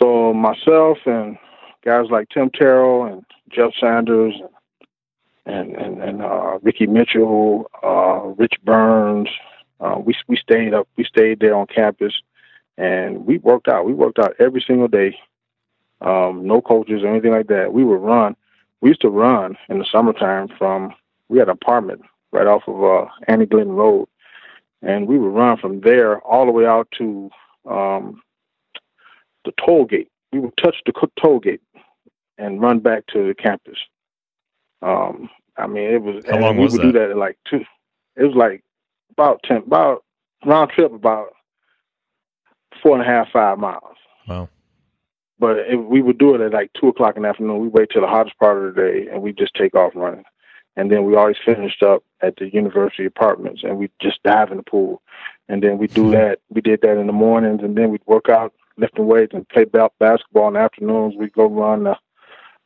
So myself and guys like Tim Terrell and Jeff Sanders and and and uh, Ricky Mitchell, uh, Rich Burns, uh, we we stayed up. We stayed there on campus, and we worked out. We worked out every single day. Um, no coaches or anything like that. We would run. We used to run in the summertime from. We had an apartment right off of uh, Annie Glidden Road, and we would run from there all the way out to um, the toll gate. We would touch the toll gate and run back to the campus. Um, I mean, it was. How long we was would do that in like two. It was like about ten, about round trip about four and a half, five miles. Wow. But if we would do it at like two o'clock in the afternoon. We wait till the hottest part of the day, and we just take off running. And then we always finished up at the university apartments, and we just dive in the pool. And then we do <laughs> that. We did that in the mornings, and then we'd work out, lifting weights, and play basketball in the afternoons. We'd go run the,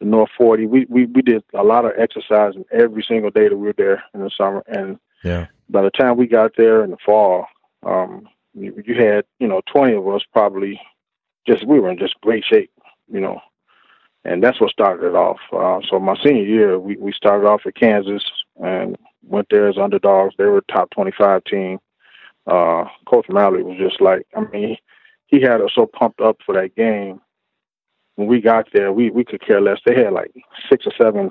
the North Forty. We we we did a lot of exercising every single day that we were there in the summer. And Yeah. by the time we got there in the fall, um, you, you had you know twenty of us probably just we were in just great shape, you know, and that's what started it off. Uh, so my senior year, we we started off at Kansas and went there as underdogs. They were top twenty five team. Uh, Coach Mallory was just like, I mean, he had us so pumped up for that game. When we got there, we we could care less. They had like six or seven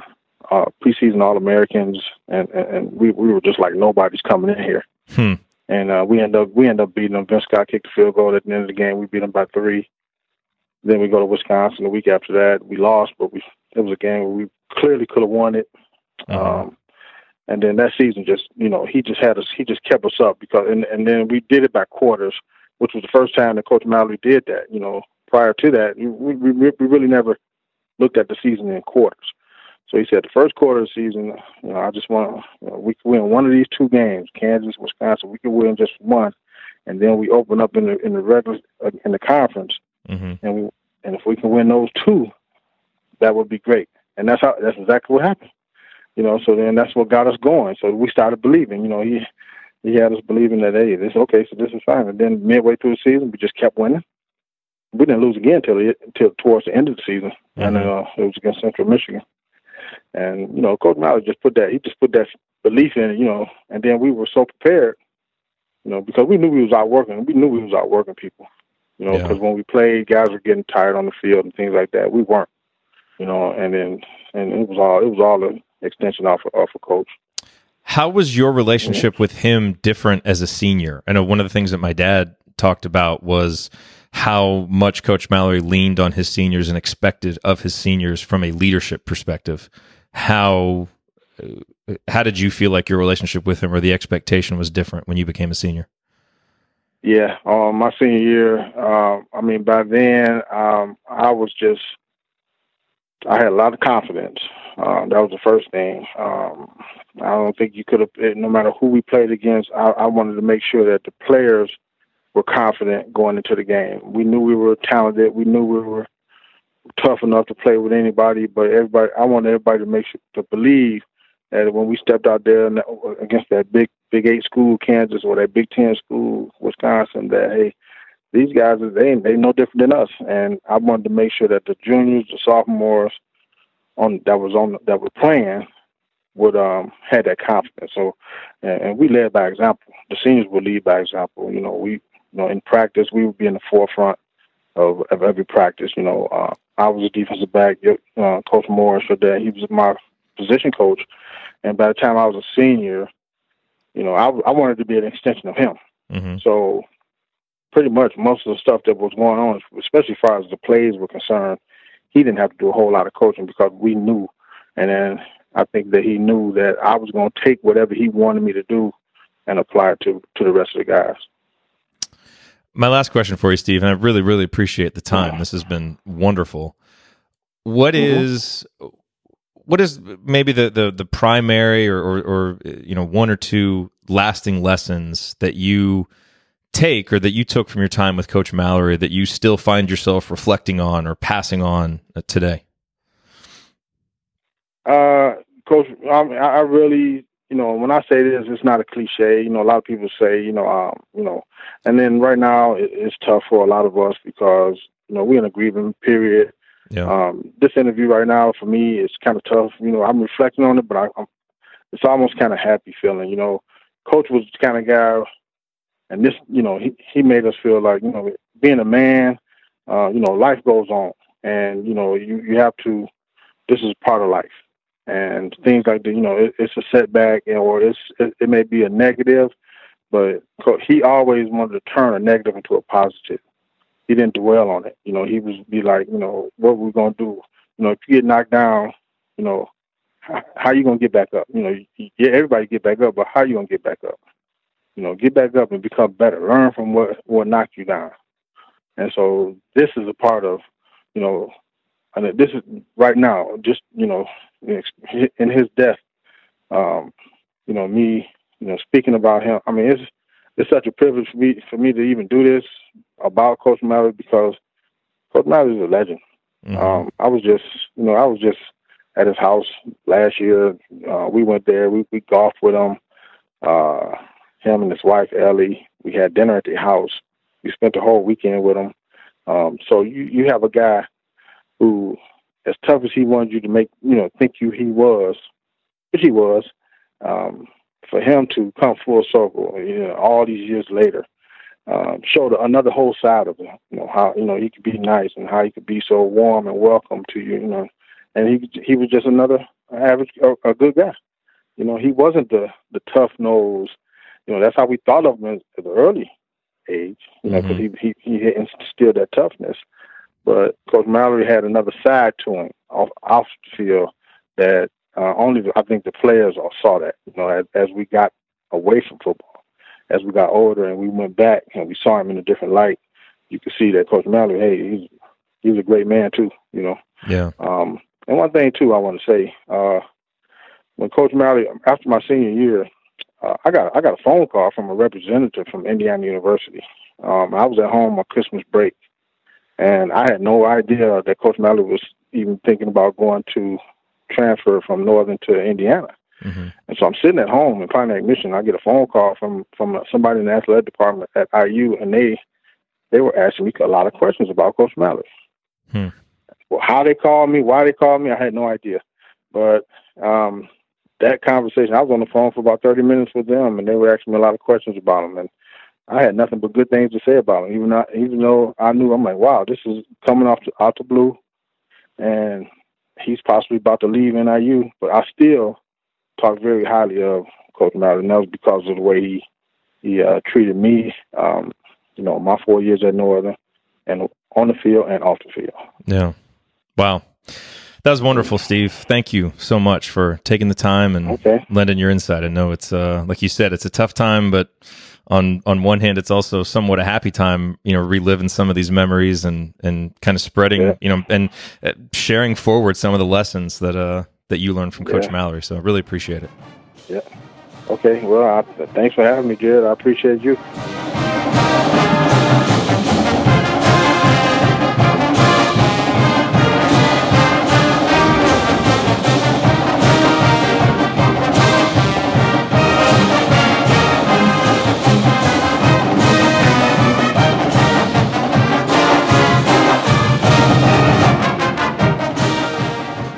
uh, preseason All Americans, and, and and we we were just like nobody's coming in here. Hmm. And uh, we end up we end up beating them. Vince Scott kicked the field goal at the end of the game. We beat them by three. Then we go to Wisconsin the week after that. We lost, but we it was a game where we clearly could have won it. Uh-huh. Um, and then that season, just you know, he just had us. He just kept us up because, and and then we did it by quarters, which was the first time that Coach Mallory did that. You know, prior to that, we we, we really never looked at the season in quarters. So he said the first quarter of the season, you know, I just want you know, we could win one of these two games, Kansas, Wisconsin. We could win just one, and then we open up in the in the regular uh, in the conference, hmm and we and if we can win those two, that would be great. And that's how that's exactly what happened. You know, so then that's what got us going. So we started believing. You know, he he had us believing that hey, this okay, so this is fine. And then midway through the season, we just kept winning. We didn't lose again until until towards the end of the season, and Mhm. uh, it was against Central Michigan. And you know, Coach Mallory just put that he just put that belief in it. You know, and then we were so prepared. You know, because we knew we was out working. We knew we was out working people. You know, Yeah. because when we played, guys were getting tired on the field and things like that. We weren't. You know, and then and it was all it was all an extension off of, off of coach. How was your relationship with him different as a senior? I know one of the things that my dad talked about was how much Coach Mallory leaned on his seniors and expected of his seniors from a leadership perspective. How uh, how did you feel like your relationship with him or the expectation was different when you became a senior? Yeah, um, my senior year. Um, I mean, by then um, I was just I had a lot of confidence. Um, that was the first thing. Um, I don't think you could have, no matter who we played against. I, I wanted to make sure that the players were confident going into the game. We knew we were talented. We knew we were tough enough to play with anybody. But everybody, I want everybody to make sure to believe that when we stepped out there against that big Big Eight school, Kansas, or that Big Ten school, Wisconsin, that hey, these guys they they no different than us. And I wanted to make sure that the juniors, the sophomores, on that was on that were playing would um had that confidence. So, and, and we led by example. The seniors would lead by example. You know, we you know in practice we would be in the forefront of, of every practice. You know, uh, I was a defensive back. Uh, coach Morris for that. He was my position coach, and by the time I was a senior, you know, I, I wanted to be an extension of him. Mm-hmm. So, pretty much most of the stuff that was going on, especially as far as the plays were concerned, he didn't have to do a whole lot of coaching because we knew. And then I think that he knew that I was going to take whatever he wanted me to do and apply it to to the rest of the guys. My last question for you, Steve, and I really, really appreciate the time. This has been wonderful. What mm-hmm. is what is maybe the the, the primary or, or, or you know one or two lasting lessons that you take or that you took from your time with Coach Mallory that you still find yourself reflecting on or passing on uh, today? Uh, Coach, I, I really, you know, when I say this, it's not a cliche. You know, a lot of people say, you know, um, you know, and then right now it, it's tough for a lot of us because you know we're in a grieving period. Yeah. Um, this interview right now for me is kind of tough. You know, I'm reflecting on it, but I, I'm, it's almost kind of happy feeling. You know, Coach was the kind of guy, and this, you know, he he made us feel like you know, being a man, uh, you know, life goes on, and you know, you you have to. This is part of life and things like that. You know, it, it's a setback, and, or it's it, it, may be a negative, but he always wanted to turn a negative into a positive. He didn't dwell on it. You know, he was be like, you know, what we're we gonna do? You know, if you get knocked down, you know, how, how you gonna get back up? You know, yeah, everybody get back up, but how you gonna get back up? You know, get back up and become better. Learn from what what knocked you down. And so this is a part of, you know, and this is right now, just you know, in his death, um, you know, me, you know, speaking about him. I mean, it's it's such a privilege for me for me to even do this about Coach Mallory because Coach Mallory is a legend. Mm-hmm. Um, I was just, you know, I was just at his house last year. Uh, we went there. We we golfed with him. Uh, him and his wife Ellie. We had dinner at the house. We spent the whole weekend with him. Um, so you you have a guy who as tough as he wanted you to make, you know, think you he was, which he was, um, for him to come full circle, you know, all these years later, um, showed another whole side of him. You know how you know he could be nice and how he could be so warm and welcome to you. You know, and he he was just another average, a, a good guy. You know, he wasn't the the tough nose. You know, that's how we thought of him at the early age. You know, because mm-hmm. he he he instilled that toughness. But Coach Mallory had another side to him off, off the field that uh, only I think the players all saw that. You know, as, as we got away from football, as we got older and we went back and we saw him in a different light, you could see that Coach Mallory, hey, he's he's a great man too. You know. Yeah. Um, and one thing too, I want to say, uh, when Coach Mallory, after my senior year, uh, I got I got a phone call from a representative from Indiana University. Um, I was at home on Christmas break, and I had no idea that Coach Mallory was even thinking about going to transfer from Northern to Indiana. Mm-hmm. And so I'm sitting at home in Pontiac, Michigan. I get a phone call from from somebody in the athletic department at IU, and they they were asking me a lot of questions about Coach Mallory. Hmm. Well, how they called me, why they called me, I had no idea. But um, that conversation, I was on the phone for about 30 minutes with them, and they were asking me a lot of questions about him. And I had nothing but good things to say about him. Even though, even though I knew, I'm like, wow, this is coming off the, out the blue, and he's possibly about to leave NIU. But I still talk very highly of Coach Mallory, and that was because of the way he he uh, treated me. Um, you know, my four years at Northern, and on the field and off the field. Yeah. Wow. That was wonderful, Steve. Thank you so much for taking the time and okay. lending your insight. I know it's uh, like you said, it's a tough time, but on on one hand, it's also somewhat a happy time, you know, reliving some of these memories and and kind of spreading, yeah. you know, and uh, sharing forward some of the lessons that uh that you learned from Coach yeah. Mallory. So I really appreciate it. Yeah. Okay. Well, I, thanks for having me, Jared. I appreciate you.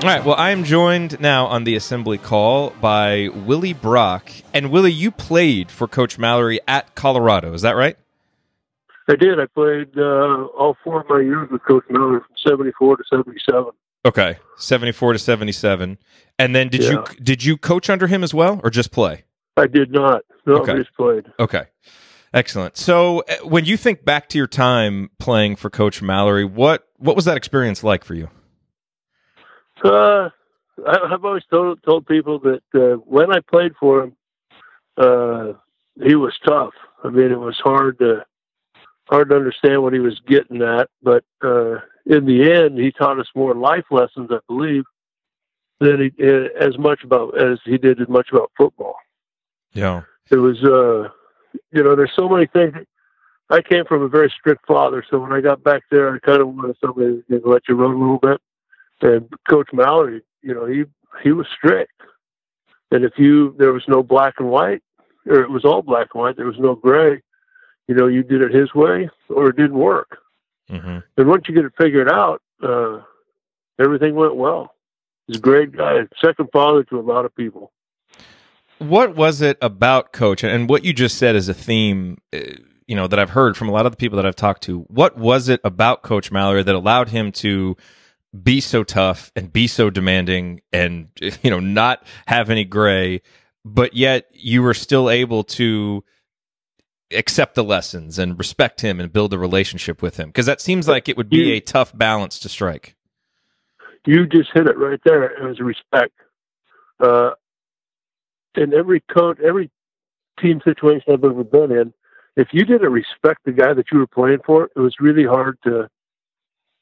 All right. Well, I am joined now on the assembly call by Willie Brock. And Willie, you played for Coach Mallory at Colorado. Is that right? I did. I played uh, all four of my years with Coach Mallory from '74 to '77. Okay, '74 to '77. And then did yeah. you did you coach under him as well, or just play? I did not. No, okay. I just played. Okay. Excellent. So, uh, when you think back to your time playing for Coach Mallory, what what was that experience like for you? Uh, I, have always told told people that uh, when I played for him, uh, he was tough. I mean, it was hard to hard to understand what he was getting at, but uh, in the end, he taught us more life lessons, I believe, than he, uh, as much about as he did as much about football. Yeah, it was. Uh, you know, there's so many things. I came from a very strict father, so when I got back there, I kind of wanted somebody to let you run a little bit. And Coach Mallory, you know, he he was strict. And if you there was no black and white, or it was all black and white, there was no gray. You know, you did it his way, or it didn't work. Mm-hmm. And once you get it figured out, uh, everything went well. He's a great guy, second father to a lot of people. What was it about Coach, and what you just said is a theme, uh, you know, that I've heard from a lot of the people that I've talked to. What was it about Coach Mallory that allowed him to be so tough and be so demanding and <laughs> you know not have any gray but yet you were still able to accept the lessons and respect him and build a relationship with him. Because that seems like it would be a tough balance to strike. You just hit it right there. It was respect. Uh in every coach every team situation i've ever been in if you didn't respect the guy that you were playing for it was really hard to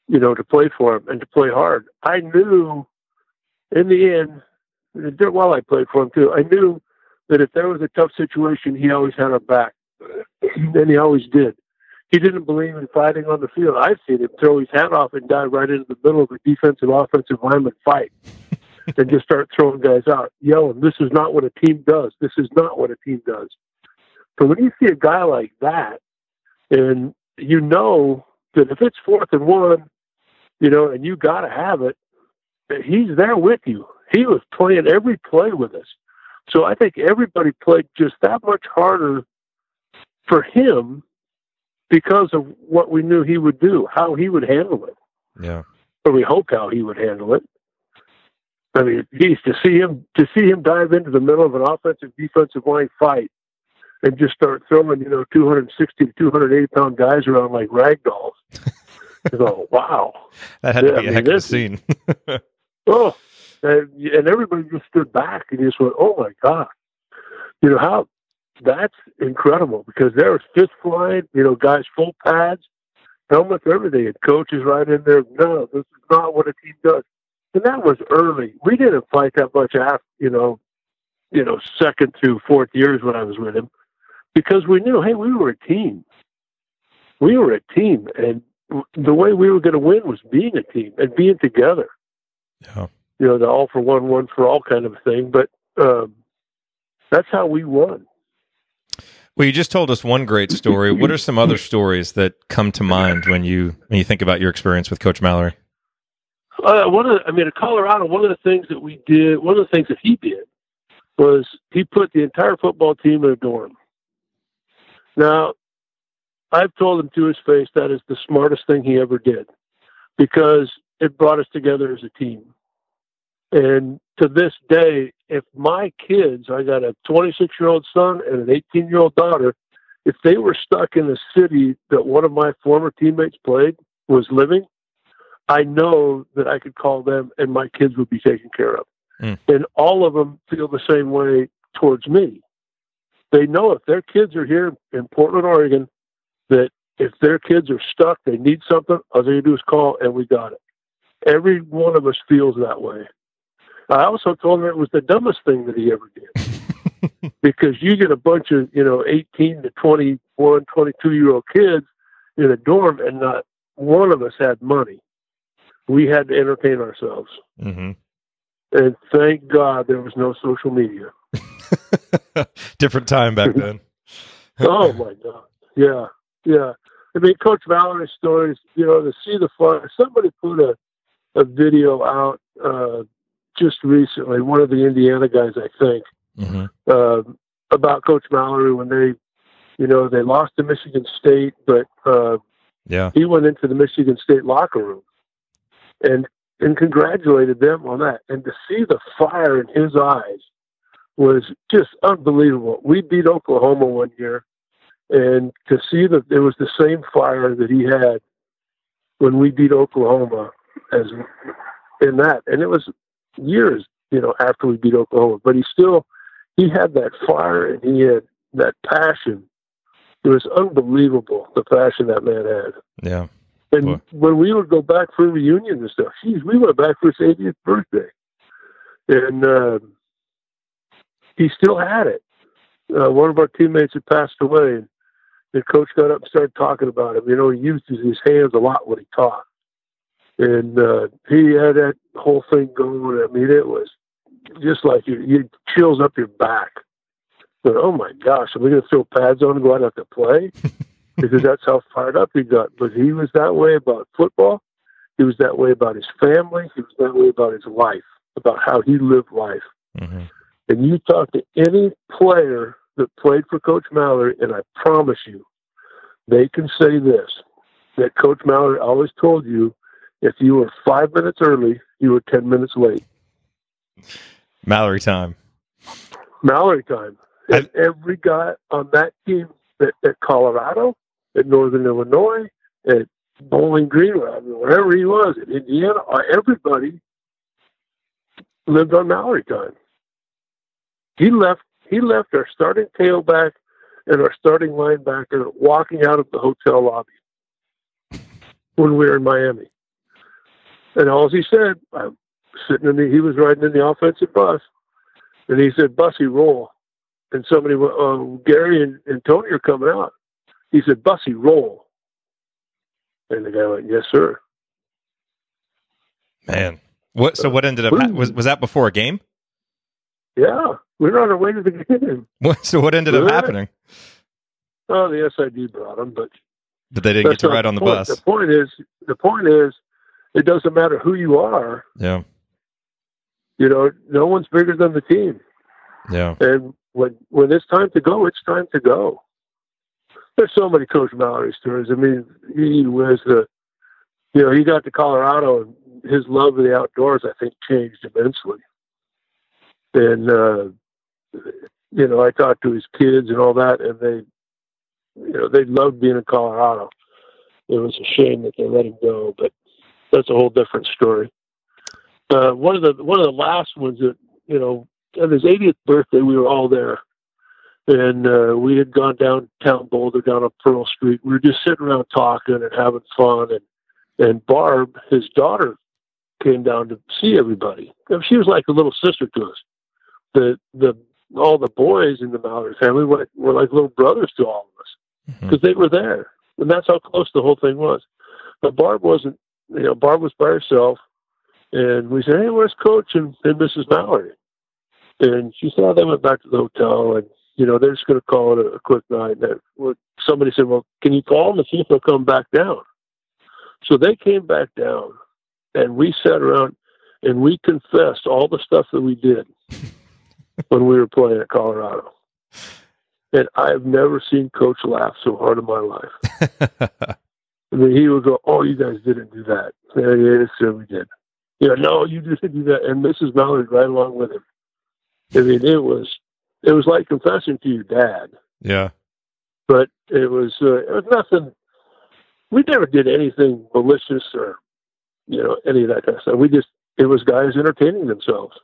you know, to play for him and to play hard. I knew in the end, while I played for him too, I knew that if there was a tough situation, he always had our back. <clears throat> and he always did. He didn't believe in fighting on the field. I've seen him throw his hat off and dive right into the middle of a defensive offensive lineman fight <laughs> and just start throwing guys out, yelling, This is not what a team does. This is not what a team does. So when you see a guy like that, and you know that if it's fourth and one you know, and you got to have it. He's there with you. He was playing every play with us. So I think everybody played just that much harder for him because of what we knew he would do, how he would handle it. Yeah. Or we hoped how he would handle it. I mean, geez, to see him to see him dive into the middle of an offensive defensive line fight and just start throwing, you know, 260 to 280 pound guys around like rag dolls. <laughs> <laughs> go, wow. That had yeah, to be a I mean, heck of a scene. <laughs> oh, and, and everybody just stood back and just went, oh my God. You know, how that's incredible because there was fifth flying, you know, guys full pads, helmets, everything, and coaches right in there. No, this is not what a team does. And that was early. We didn't fight that much after, you know, you know, second through fourth years when I was with him, because we knew, hey, we were a team. We were a team, and the way we were going to win was being a team and being together. Yeah. You know, the all for one, one for all kind of thing. But um, that's how we won. Well, you just told us one great story. what are some other stories that come to mind when you when you think about your experience with Coach Mallory? Uh, one of, the, I mean, in Colorado, one of the things that we did, one of the things that he did, was he put the entire football team in a dorm. Now, I've told him to his face that is the smartest thing he ever did because it brought us together as a team. And to this day, if my kids, I got a 26 year old son and an 18 year old daughter, if they were stuck in the city that one of my former teammates played, was living, I know that I could call them and my kids would be taken care of. Mm. And all of them feel the same way towards me. They know if their kids are here in Portland, Oregon, that if their kids are stuck, they need something, all they do is call and we got it. Every one of us feels that way. I also told him it was the dumbest thing that he ever did. <laughs> because you get a bunch of, you know, 18 to 21, 22 year old kids in a dorm and not one of us had money. We had to entertain ourselves. Mm-hmm. And thank God there was no social media. <laughs> Different time back then. <laughs> oh my God. Yeah. Yeah. I mean, Coach Mallory's stories, you know, to see the fun. Somebody put a, a video out uh, just recently, one of the Indiana guys, I think, hmm uh, about Coach Mallory when they, you know, they lost to Michigan State, but uh, Yeah. he went into the Michigan State locker room and and congratulated them on that. And to see the fire in his eyes was just unbelievable. We beat Oklahoma one year, and to see that there was the same fire that he had when we beat Oklahoma as in that, and it was years, you know, after we beat Oklahoma, but he still he had that fire and he had that passion. It was unbelievable the passion that man had. Yeah. And Boy. when we would go back for reunions and stuff, geez, we went back for his 80th birthday, and uh, he still had it. Uh, one of our teammates had passed away, and the coach got up and started talking about him. You know, he used his hands a lot when he talked. and uh, he had that whole thing going. I mean, it was just like you, you chills up your back. But oh my gosh, are we going to throw pads on and go out and have to play? <laughs> because that's how fired up he got. But he was that way about football. He was that way about his family. He was that way about his life, about how he lived life. hmm And you talk to any player that played for Coach Mallory, and I promise you, they can say this that Coach Mallory always told you if you were five minutes early, you were 10 minutes late. Mallory time. Mallory time. And every guy on that team at, at Colorado, at Northern Illinois, at Bowling Green, I mean, wherever he was, in Indiana, everybody lived on Mallory time. He left. He left our starting tailback and our starting linebacker walking out of the hotel lobby when we were in Miami. And all he said, I'm sitting in the, he was riding in the offensive bus, and he said, "Bussy, roll." And somebody, went, uh, Gary and, and Tony are coming out. He said, "Bussy, roll." And the guy went, "Yes, sir." Man. What? So what ended up? Ha- was was that before a game? Yeah, we were on our way to the game. <laughs> So what ended up happening? Oh, the SID brought him, but But they didn't get to ride on the point. bus. The point is, the point is, it doesn't matter who you are. Yeah. You know, no one's bigger than the team. Yeah. And when when it's time to go, it's time to go. There's so many Coach Mallory stories. I mean, he was the, you know, he got to Colorado and his love of the outdoors, I think, changed immensely. And, uh, you know, I talked to his kids and all that, and they, you know, they loved being in Colorado. It was a shame that they let him go, but that's a whole different story. Uh, one of the one of the last ones that you know on his 80th birthday, we were all there, and uh, we had gone downtown Boulder, down on Pearl Street. We were just sitting around talking and having fun, and and Barb, his daughter, came down to see everybody. She was like a little sister to us. The the all the boys in the Mallory family were, were like little brothers to all of us mm-hmm. because they were there, and that's how close the whole thing was. But Barb wasn't. You know, Barb was by herself, and we said, "Hey, where's Coach and, and Mrs. Mallory?" And she said, "Oh, they went back to the hotel, and you know, they're just going to call it a, a quick night." And somebody said, "Well, can you call them and see if they'll come back down?" So they came back down, and we sat around and we confessed all the stuff that we did <laughs> when we were playing at Colorado. And I've never seen Coach laugh so hard in my life. <laughs> I mean, he would go, "Oh, you guys didn't do that." Yeah, yes, sir, we did. Yeah, no, you didn't do that. And Mrs. Mallory right along with him. I mean, it was it was like confessing to your dad, yeah. but it was uh, it was nothing. We never did anything malicious or you know any of that kind of stuff. We just it was guys entertaining themselves.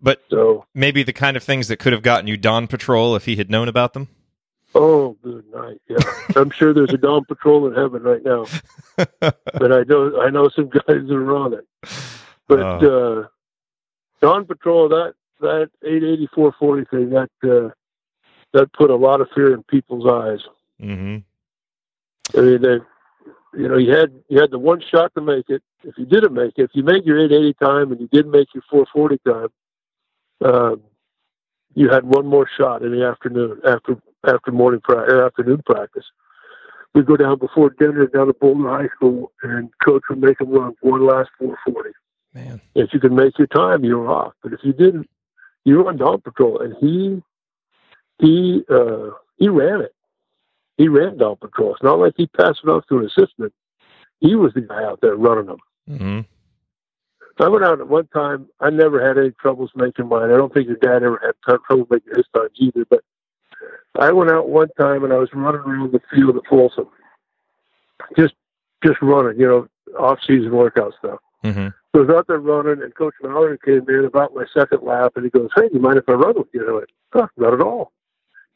But So, maybe the kind of things that could have gotten you Dawn Patrol if he had known about them. oh, good night. Yeah, I'm sure there's a dawn patrol in heaven right now. <laughs> but I know I know some guys that are on it. But Oh. uh, Dawn Patrol that that 88440 thing that uh, that put a lot of fear in people's eyes. hmm I mean, they, you know, you had you had the one shot to make it. If you didn't make it, if you made your 880 time and you didn't make your 440 time, um, you had one more shot in the afternoon after after morning pra- or afternoon practice. We'd go down before dinner down to Bolton High School, and coach would make them run one last 440. Man. If you could make your time, you were off. But if you didn't, you were on dawn patrol. And he he uh, he ran it. He ran dawn patrol. It's not like he passed it off to an assistant. He was the guy out there running them. Hmm I went out at one time. I never had any troubles making mine. I don't think your dad ever had trouble making his times either. But I went out one time and I was running around the field at Folsom, just just running, you know, off season workout stuff. hmm So I was out there running, and Coach Mallory came in about my second lap, and he goes, "Hey, do you mind if I run with you?" And I went, oh, "Not at all."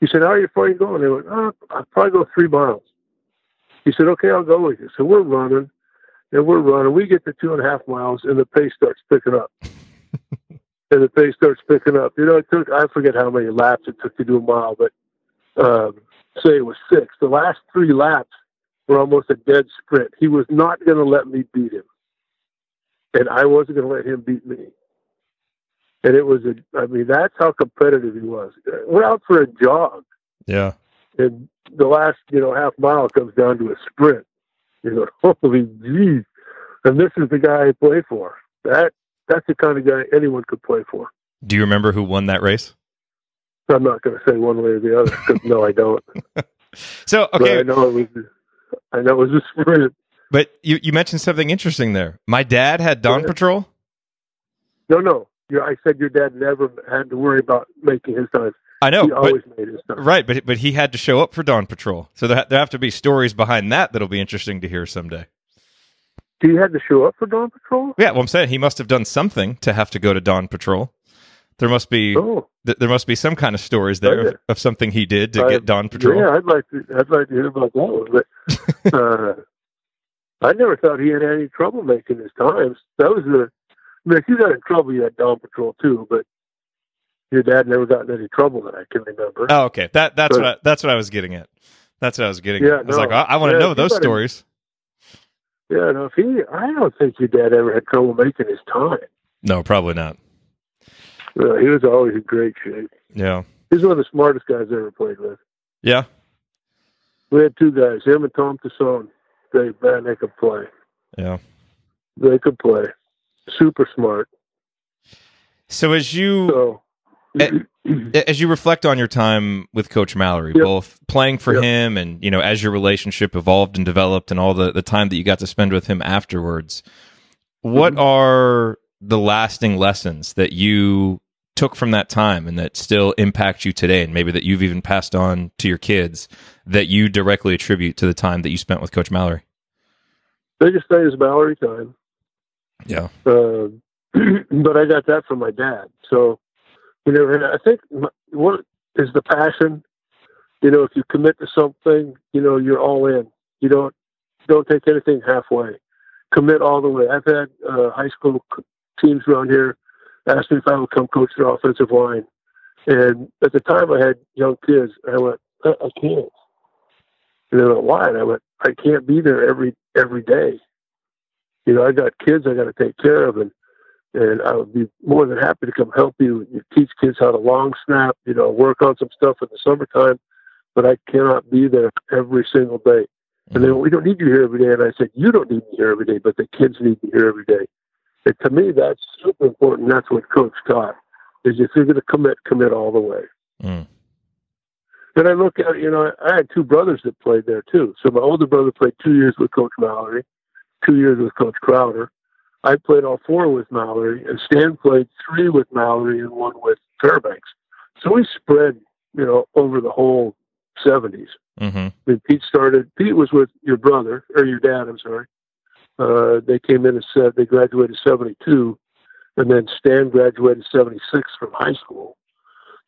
He said, "How far are you going?" And I went, oh, "I'll probably go three miles." He said, "Okay, I'll go with you." So we're running, and we're running. We get to two and a half miles, and the pace starts picking up. <laughs> and the pace starts picking up. You know, it took I forget how many laps it took to do a mile, but um, say it was six. The last three laps were almost a dead sprint. He was not going to let me beat him and I wasn't going to let him beat me. And it was a, I mean, that's how competitive he was. We're out for a jog, Yeah. and the last, you know, half mile comes down to a sprint. You <laughs> holy geez. And this is the guy I play for. That that's the kind of guy anyone could play for. Do you remember who won that race? I'm not going to say one way or the other because no, I don't. <laughs> So But okay, I know it was. I know it was a sprint. but you you mentioned something interesting there. My dad had dawn Yeah. patrol. No, no. I said your dad never had to worry about making his time. I know, he but made his time. right, but but he had to show up for dawn patrol. So there, there have to be stories behind that that'll be interesting to hear someday. He had to show up for Dawn Patrol. Yeah, well, I'm saying he must have done something to have to go to dawn patrol. There must be Oh, th- there must be some kind of stories there of, Okay. of something he did to I- get dawn patrol. Yeah, I'd like to. I'd like to hear about that one. But <laughs> uh, I never thought he had any trouble making his times. That was the. I mean, if you got in trouble, you had Dawn Patrol too. But your dad never got in any trouble that I can remember. Oh, okay. That that's what I, that's what I was getting at. That's what I was getting. Yeah, at. I was no. like, I, I want to Yeah, know those stories. Yeah, no. If he, I don't think your dad ever had trouble making his time. No, probably not. Uh, he was always in great shape. Yeah, He's one of the smartest guys I ever played with. yeah. We had two guys, him and Tom Tassone. They man, they could play. Yeah. They could play. Super smart. So as you So. Eh, as you reflect on your time with Coach Mallory, Yep. both playing for Yep. him and you know as your relationship evolved and developed, and all the the time that you got to spend with him afterwards, what Mm-hmm. are the lasting lessons that you took from that time and that still impact you today, and maybe that you've even passed on to your kids that you directly attribute to the time that you spent with Coach Mallory? biggest thing is Mallory time. Yeah. Uh, <clears throat> but I got that from my dad. So, you know, and I think what is the passion? You know, if you commit to something, you know, you're all in. You don't don't take anything halfway. Commit all the way. I've had uh, high school teams around here ask me if I would come coach their offensive line, and at the time I had young kids. I went, I, I can't. And they went, why? And I went, I can't be there every every day. You know, I got kids I got to take care of, and and I would be more than happy to come help you. You teach kids how to long snap, you know, work on some stuff in the summertime, but I cannot be there every single day. And then we don't need you here every day. And I said, you don't need me here every day, but the kids need me here every day. And to me, that's super important. That's what Coach taught: is if you're going to commit, commit all the way. Mm. Then I look at, you know, I had two brothers that played there too. So my older brother played two years with Coach Mallory, two years with Coach Crowder. I played all four with Mallory, and Stan played three with Mallory and one with Fairbanks. So we spread, you know, over the whole 70s. hmm I mean, Pete started, Pete was with your brother, or your dad, I'm sorry. Uh, they came in and said they graduated 72, and then Stan graduated 76 from high school.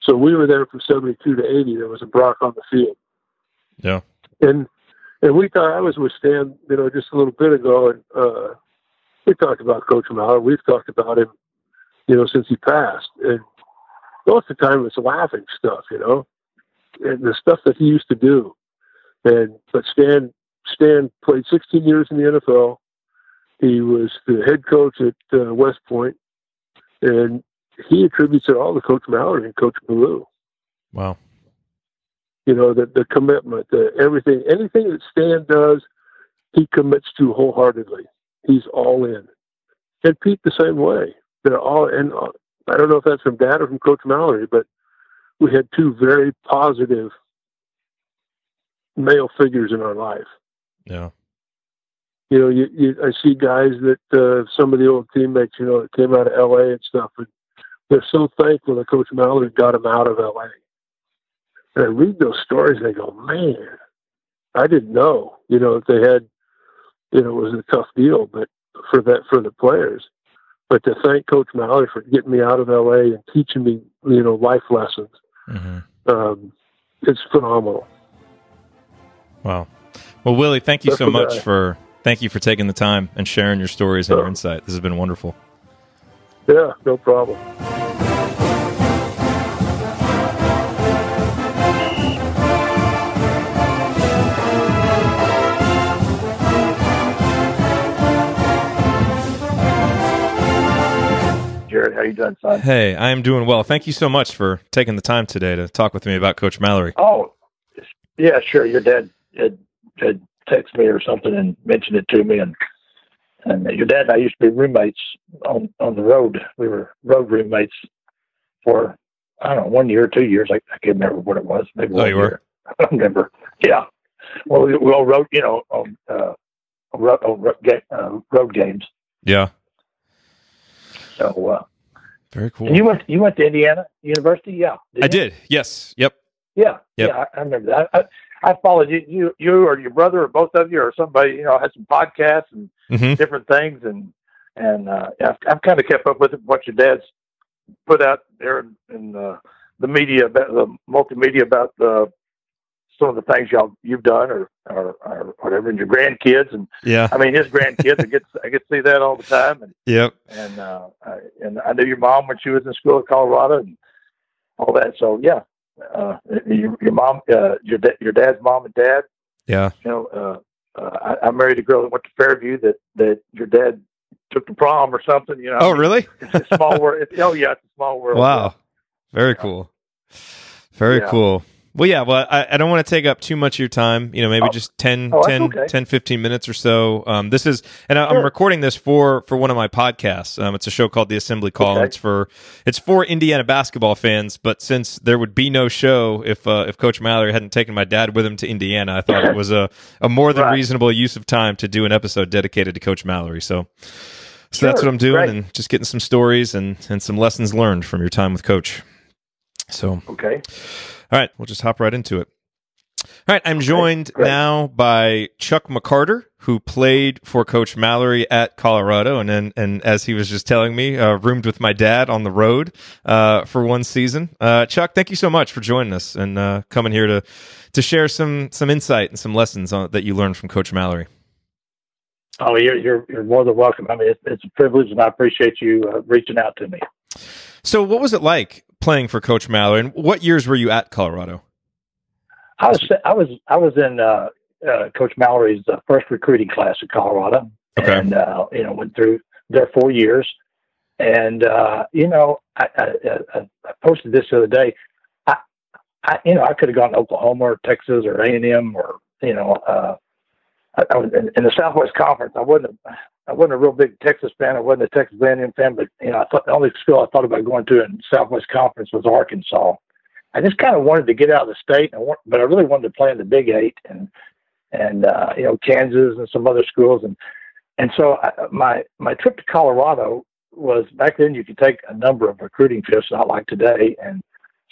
So we were there from 72 to 80. There was a Brock on the field. Yeah. And and we thought I was with Stan, you know, just a little bit ago, and uh, we talked about Coach Mauer. We've talked about him, you know, since he passed. And most of the time it's laughing stuff, you know, and the stuff that he used to do. And but Stan Stan played 16 years in the NFL. He was the head coach at uh, West Point, and he attributes it all to Coach Mallory and Coach Ballou Wow. you know, the, the commitment, the everything, anything that Stan does, he commits to wholeheartedly. He's all in. and Pete the same way. They're all, and I don't know if that's from Dad or from Coach Mallory, but we had two very positive male figures in our life. Yeah. You know, you, you I see guys that uh, some of the old teammates, you know, that came out of L.A. and stuff, and they're so thankful that Coach Mallory got them out of L.A. And I read those stories, and I go, man, I didn't know, you know, if they had, you know, it was a tough deal, but for that for the players. But to thank Coach Mallory for getting me out of LA and teaching me, you know, life lessons, Mm-hmm. um, it's phenomenal. Wow. Well, Willie, thank you That's so much guy. for thank you for taking the time and sharing your stories and your insight. This has been wonderful. Yeah, no problem. How you doing, son? Hey, I am doing well. Thank you so much for taking the time today to talk with me about Coach Mallory. Oh, yeah, sure. Your dad had, had texted me or something and mentioned it to me, and and your dad and I used to be roommates on on the road. We were road roommates for I don't know one year or two years. I, I can't remember what it was. Maybe Oh, one you were? year. <laughs> I don't remember. Yeah. Well, we, we all wrote, you know, on uh, road, on road, uh, road games. Yeah. So, uh, Very cool. and you went you went to Indiana University, yeah? I you? did. Yes. Yep. Yeah, Yep. yeah, I, I remember that. I, I followed you, you, you or your brother or both of you or somebody. You know, had some podcasts and hmm different things, and and uh, I've, I've kind of kept up with what your dad's put out there in, in uh, the media, about the multimedia about uh, some of the things y'all you've done or, or or whatever, and your grandkids, and Yeah. I mean his grandkids. I get I get to see that all the time, and Yep. and uh, I, and I knew your mom when she was in school in Colorado and all that. So yeah, uh, your, your mom, uh, your da- your dad's mom and dad. Yeah. You know, uh, uh, I, I married a girl that went to Fairview that that your dad took to prom or something. You know. Oh, really? It's a small world. It's, oh yeah, it's a small world. Wow. Very cool. Very Yeah. cool. Well, yeah, well, I, I don't want to take up too much of your time. You know, maybe Oh. just 10, Oh, 10, okay. 10, 15 minutes or so. Um, this is, and I, I'm Sure. recording this for, for one of my podcasts. Um, it's a show called The Assembly Call. Okay. It's for, it's for Indiana basketball fans. But since there would be no show if, uh, if Coach Mallory hadn't taken my dad with him to Indiana, I thought it <laughs> was a, a more than Right. reasonable use of time to do an episode dedicated to Coach Mallory. So, so that's what I'm doing Great. and just getting some stories and, and some lessons learned from your time with Coach. So, Okay. All right, we'll just hop right into it. All right, I'm joined great. now by Chuck McCarter, who played for Coach Mallory at Colorado, and then, and as he was just telling me, uh, roomed with my dad on the road uh, for one season. Uh, Chuck, thank you so much for joining us and uh, coming here to to share some some insight and some lessons on, that you learned from Coach Mallory. Oh, you're you're you're more than welcome. I mean, it's, it's a privilege, and I appreciate you uh, reaching out to me. So, what was it like playing for Coach Mallory, and what years were you at Colorado? I was I was I was in uh, uh, Coach Mallory's uh, first recruiting class at Colorado, Okay. and uh, you know went through their four years, and uh, you know I, I, I, posted this the other day. I, I you know I could have gone to Oklahoma or Texas or A and M or you know uh, I, I was in, in the Southwest Conference. I wouldn't a, I wasn't a real big Texas fan. I wasn't a Texas A&M fan, but you know I thought the only school I thought about going to in Southwest Conference was Arkansas. I just kind of wanted to get out of the state, and want, but I really wanted to play in the Big Eight and and uh, you know Kansas and some other schools, and and so I, my my trip to Colorado was back then you could take a number of recruiting trips, not like today, and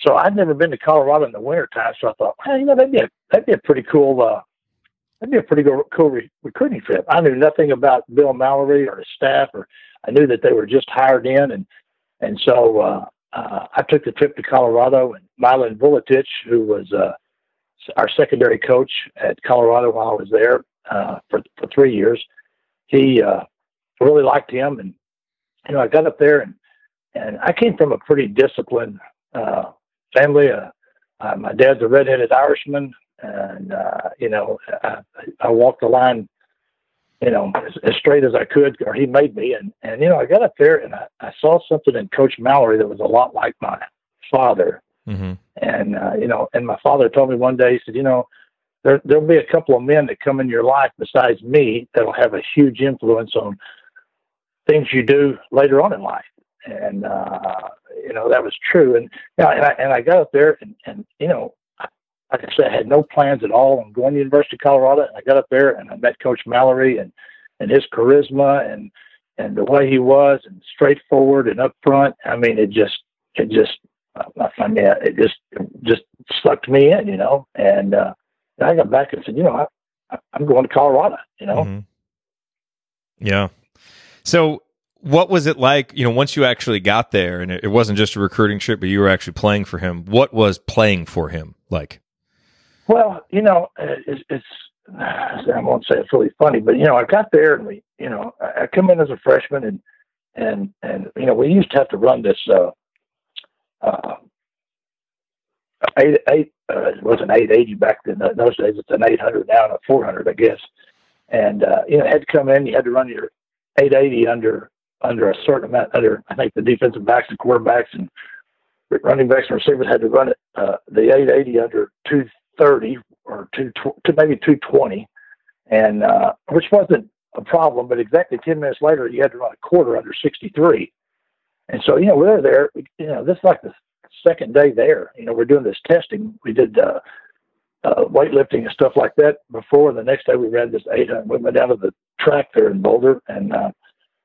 so I'd never been to Colorado in the wintertime, so I thought, well, you know, that'd be a that'd be a pretty cool uh, that'd be a pretty cool, re- recruiting trip. I knew nothing about Bill Mallory or his staff, or I knew that they were just hired in, and and so uh, uh, I took the trip to Colorado, and Milan Vuletich, who was uh, our secondary coach at Colorado while I was there uh, for for three years, he uh, really liked him, and you know I got up there and and I came from a pretty disciplined uh, family. My dad's a redheaded Irishman, and uh, you know I, I walked the line, you know, as, as straight as I could, or he made me. And and you know I got up there and I, I saw something in Coach Mallory that was a lot like my father. Mm-hmm. And uh, you know, and my father told me one day, he said, you know, there there'll be a couple of men that come in your life besides me that'll have a huge influence on things you do later on in life. And, uh, you know, that was true. And, you know, and, I, and I got up there and, and, you know, like I said, I had no plans at all on going to the University of Colorado. And I got up there and I met Coach Mallory and, and his charisma and, and the way he was and straightforward and upfront. I mean, it just, it just, I mean, it just, just sucked me in, you know, and, uh, I got back and said, you know, I, I'm going to Colorado, you know? Mm-hmm. Yeah. So what was it like, you know, once you actually got there and it wasn't just a recruiting trip, but you were actually playing for him? What was playing for him like? Well, you know, it's, it's <sighs> I won't say it's really funny, but you know, I got there and we, you know, I come in as a freshman and and and you know, we used to have to run this uh, uh, eight eight. Uh, it was an eight eighty back then. In those days, it's an eight hundred now and a four hundred, I guess. And uh, you know, had to come in. You had to run your eight eighty under under a certain amount. Under I think the defensive backs and quarterbacks and running backs and receivers had to run it uh, the eight eighty under two 230 or two to maybe 220, and uh, which wasn't a problem. But exactly 10 minutes later, you had to run a quarter under 63. And so, you know, we're there. You know, this is like the second day there. You know, we're doing this testing. We did uh, uh, weightlifting and stuff like that before. The next day, we ran this 800. We went down to the track there in Boulder and uh,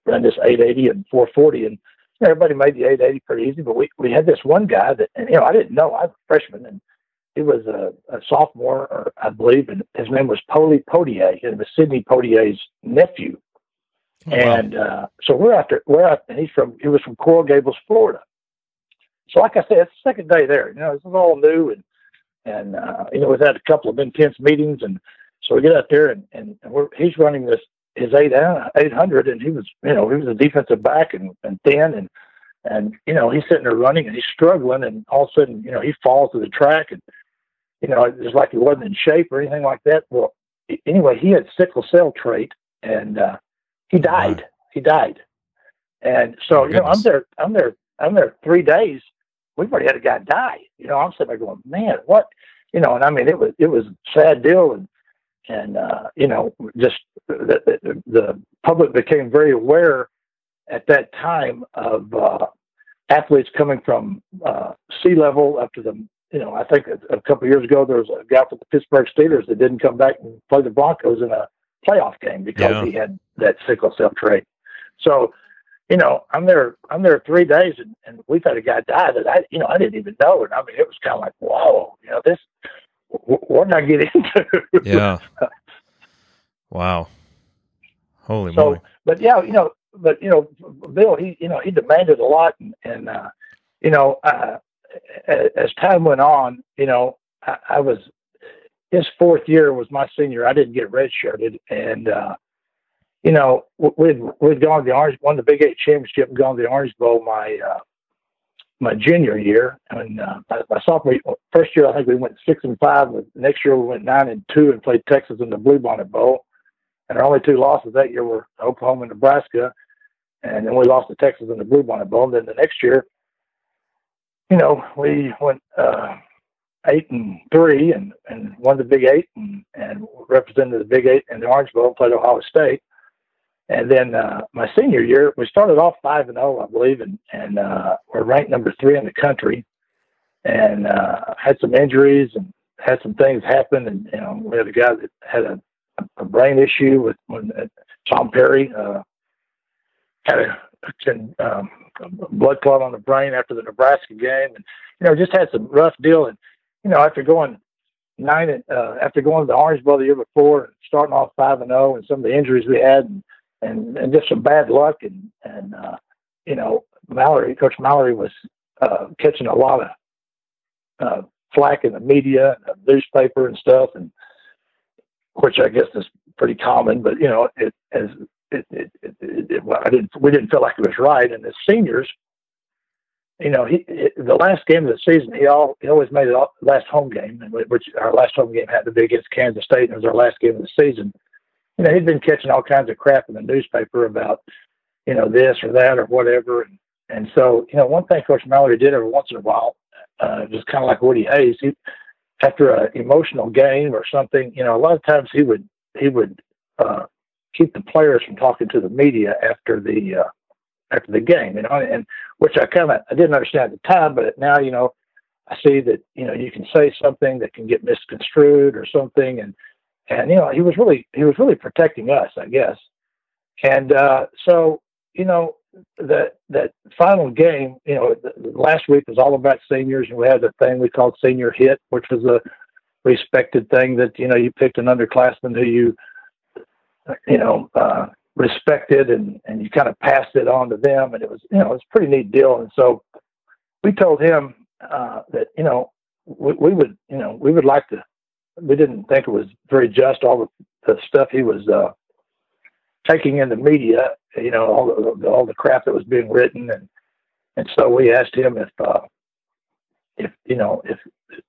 ran this 880 and 440. And everybody made the 880 pretty easy. But we we had this one guy that, and you know, I didn't know. I was a freshman, and he was a, a sophomore, or I believe, and his name was Poli Poitier. He was Sidney Poitier's nephew. Oh, and uh, so we're out there. We're out, and he's from. He was from Coral Gables, Florida. So, like I said, it's the second day there. You know, this is all new, and and uh, you know, we've had a couple of intense meetings, and so we get out there, and and we're, he's running this his eight uh, eight hundred, and he was, you know, he was a defensive back and and thin, and and you know, he's sitting there running, and he's struggling, and all of a sudden, you know, he falls to the track, and you know, it was like he wasn't in shape or anything like that. Well, anyway, he had sickle cell trait, and uh, he died. Wow. He died, and so oh, you know, I'm there. I'm there. I'm there three days. We've already had a guy die. You know, I'm sitting there going, man, what? You know, and I mean, it was it was a sad deal, and and uh, you know, just the, the, the public became very aware at that time of uh, athletes coming from uh, sea level up to the you know, I think a, a couple of years ago there was a guy for the Pittsburgh Steelers that didn't come back and play the Broncos in a playoff game because yeah. he had that sickle cell trait. So, you know, I'm there. I'm there three days, and, and we've had a guy die that I, you know, I didn't even know, and I mean, it was kind of like, whoa, you know, this. What did I get into? <laughs> yeah. Wow. Holy so, moly! But yeah, you know, but you know, Bill, he, you know, he demanded a lot, and, and uh, you know, uh, as time went on, you know, I, I, was his fourth year was my senior. I didn't get redshirted, and uh, you know, we'd we'd gone to the Orange, won the Big Eight championship, and gone to the Orange Bowl my uh, my junior year, and uh, my sophomore first year I think we went six and five. Next year we went nine and two and played Texas in the Bluebonnet Bowl, and our only two losses that year were Oklahoma and Nebraska, and then we lost to Texas in the Bluebonnet Bowl. And then the next year you know, we went uh, eight and three and, and won the Big Eight and, and represented the Big Eight in the Orange Bowl, played Ohio State. And then uh, my senior year, we started off five and zero, oh, I believe, and and uh, we're ranked number three in the country. And uh, had some injuries and had some things happen, and you know we had a guy that had a, a brain issue with when uh, Tom Perry uh, had a can, um, blood clot on the brain after the Nebraska game, and you know just had some rough deal. And you know after going nine and uh, after going to the Orange Bowl the year before, and starting off five and zero, oh, and some of the injuries we had, and and, and just some bad luck, and and uh, you know Mallory, Coach Mallory was uh, catching a lot of uh, flack in the media, and the newspaper, and stuff, and which I guess is pretty common. But you know, it as it, it, it, it, well, I didn't, we didn't feel like it was right. And as seniors, you know, he, the last game of the season, he all he always made it all, last home game, which our last home game had to be against Kansas State, and it was our last game of the season. You know, he'd been catching all kinds of crap in the newspaper about, you know, this or that or whatever, and and so you know, one thing Coach Mallory did every once in a while, uh, just kind of like Woody Hayes, he after an emotional game or something, you know, a lot of times he would he would uh, keep the players from talking to the media after the uh, after the game. You know, and which I kind of I didn't understand at the time, but now you know I see that you know you can say something that can get misconstrued or something, and and you know he was really he was really protecting us, I guess. And uh, so you know that that final game, you know, last week was all about seniors, and we had a thing we called senior hit, which was a respected thing that you know you picked an underclassman who you you know uh, respected, and and you kind of passed it on to them, and it was you know it's a pretty neat deal. And so we told him uh, that you know we, we would you know we would like to. We didn't think it was very just all the, the stuff he was uh, taking in the media. You know all the all the crap that was being written, and and so we asked him if uh, if you know if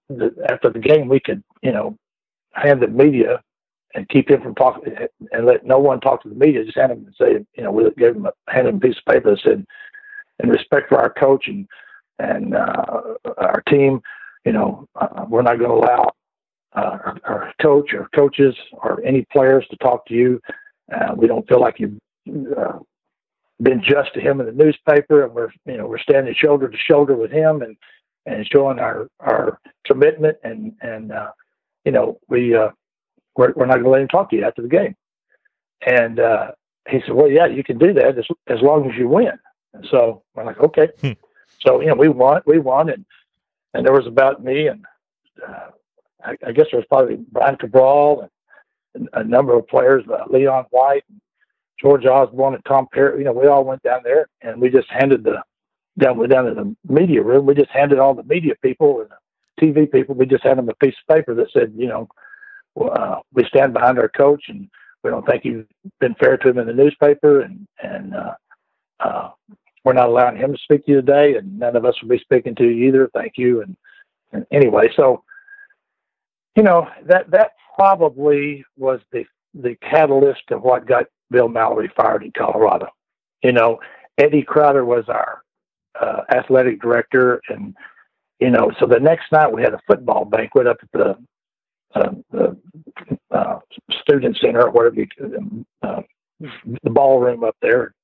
the, after the game we could you know hand the media and keep him from talking and let no one talk to the media. Just hand him and say, you know, we gave him a, hand him a piece of paper that said, in respect for our coach and and uh, our team, you know, uh, we're not going to allow uh, our, our, coach or coaches or any players to talk to you. Uh, we don't feel like you've uh, been just to him in the newspaper, and we're you know we're standing shoulder to shoulder with him and and showing our our commitment and and uh, you know we we're, we're not going to let him talk to you after the game. And he said, well, yeah, you can do that as, as long as you win. And so we're like, okay. Hmm. So you know, we won, we won, and and there was about me and uh, I, I, guess there was probably Brian Cabral and a number of players, uh, Leon White, and George Osborne, and Tom Perry. You know, we all went down there and we just handed the down we down in the media room. We just handed all the media people and the TV people. We just handed them a piece of paper that said, you know, uh, we stand behind our coach and we don't think you've been fair to him in the newspaper and and uh, uh, we're not allowing him to speak to you today, and none of us will be speaking to you either. Thank you. And, and anyway, so you know that that probably was the the catalyst of what got Bill Mallory fired in Colorado. You know, Eddie Crowder was our uh, athletic director, and you know, so the next night we had a football banquet up at the, uh, the uh, student center or whatever you, uh, the ballroom up there.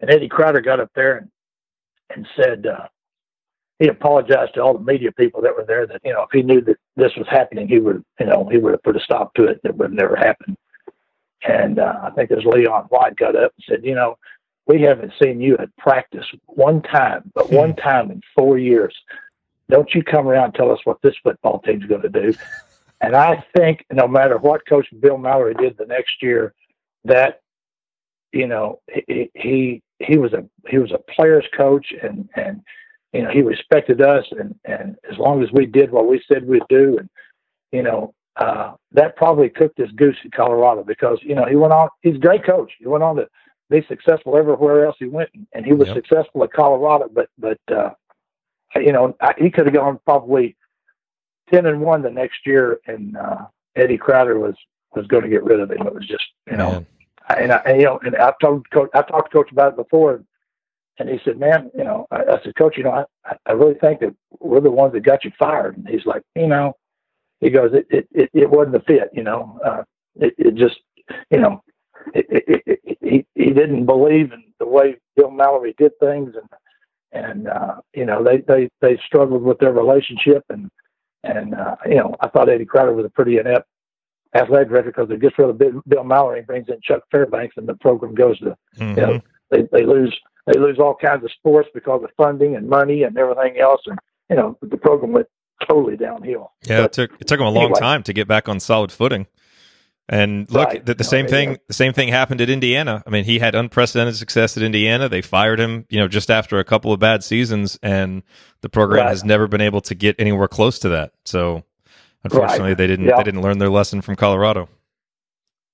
And Eddie Crowder got up there and, and said, uh, he apologized to all the media people that were there that, you know, if he knew that this was happening, he would, you know, he would have put a stop to it. It would have never happened. And uh, I think as Leon White got up and said, you know, we haven't seen you at practice one time, but one <laughs> time in four years. Don't you come around and tell us what this football team's going to do. And I think no matter what Coach Bill Mallory did the next year, that you know he, he he was a he was a player's coach and and you know he respected us and and as long as we did what we said we'd do and you know uh, that probably cooked his goose in Colorado because you know he went on he's a great coach he went on to be successful everywhere else he went and he was yep. successful at Colorado but but uh, you know I, he could have gone probably ten and one the next year and uh, Eddie Crowder was was going to get rid of him it was just you know. Man and I, and, you know, and I've told coach, I've talked to coach about it before, and he said, "Man, you know," I, I said, "Coach, you know, I, I really think that we're the ones that got you fired." And he's like, "You know," he goes, "It it it, it wasn't a fit, you know. Uh, it, it just, you know, it, it, it, he he didn't believe in the way Bill Mallory did things, and and uh, you know, they they they struggled with their relationship, and and uh, you know, I thought Eddie Crowder was a pretty inept athletic director because they gets rid of Bill Mallory and brings in Chuck Fairbanks, and the program goes to mm-hmm. you know they they lose they lose all kinds of sports because of funding and money and everything else, and you know the program went totally downhill. Yeah, but, it took it took them a long anyway. time to get back on solid footing. And look, right. the, the same thing. The same thing happened at Indiana. I mean, he had unprecedented success at Indiana. They fired him, you know, just after a couple of bad seasons, and the program right. has never been able to get anywhere close to that. So Unfortunately, right. they didn't. They didn't learn their lesson from Colorado.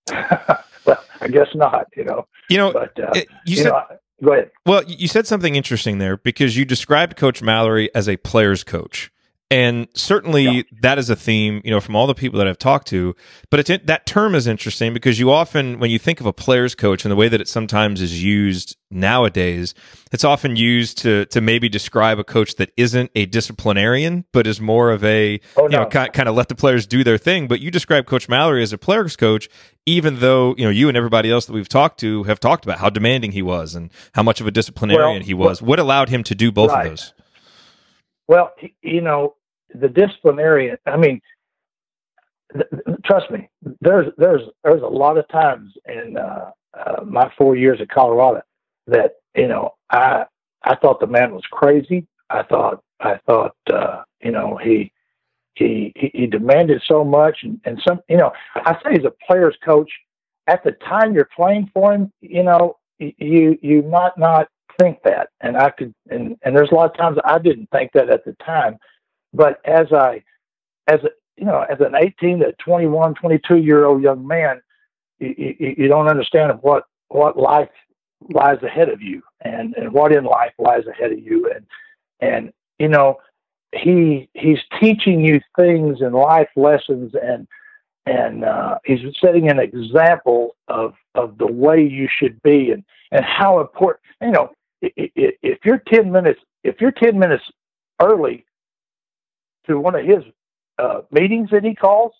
<laughs> well, I guess not. You know. You know. But uh, it, you, you, said. Know, go ahead. Well, you said something interesting there because you described Coach Mallory as a player's coach, And certainly yeah. that is a theme, you know, from all the people that I've talked to. But it's, that term is interesting because you often, when you think of a player's coach and the way that it sometimes is used nowadays, it's often used to to maybe describe a coach that isn't a disciplinarian, but is more of a oh, no. you know kind, kind of let the players do their thing. But you describe Coach Mallory as a player's coach, even though you know you and everybody else that we've talked to have talked about how demanding he was and how much of a disciplinarian well, he was. What allowed him to do both right. of those? Well, you know, the disciplinarian. I mean, th- trust me. There's there's there's a lot of times in uh, uh, my four years at Colorado that you know I I thought the man was crazy. I thought I thought uh, you know he he he demanded so much and, and some you know I say he's a player's coach. At the time you're playing for him, you know you you might not think that, and I could and and there's a lot of times I didn't think that at the time but as I, as a, you know, as an 18 to 21, 22 year old young man, you, you, you don't understand what what life lies ahead of you, and and what in life lies ahead of you, and and you know, he he's teaching you things and life lessons, and and uh, he's setting an example of of the way you should be, and and how important. You know, if you're 10 minutes if you're 10 minutes early to one of his uh, meetings that he calls,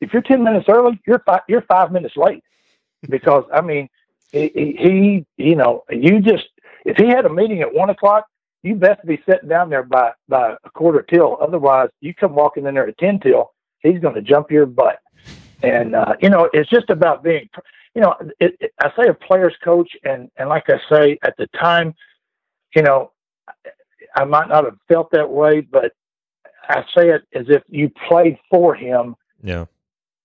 if you're 10 minutes early, you're five, you're five minutes late <laughs> because I mean, he, he, you know, you just, if he had a meeting at one o'clock, you best be sitting down there by, by a quarter till. Otherwise you come walking in there at 10 till, he's going to jump your butt. And, uh, you know, it's just about being, you know, it, it, I say a player's coach and, and like I say at the time, you know, I might not have felt that way, but I say it as if you played for him. Yeah.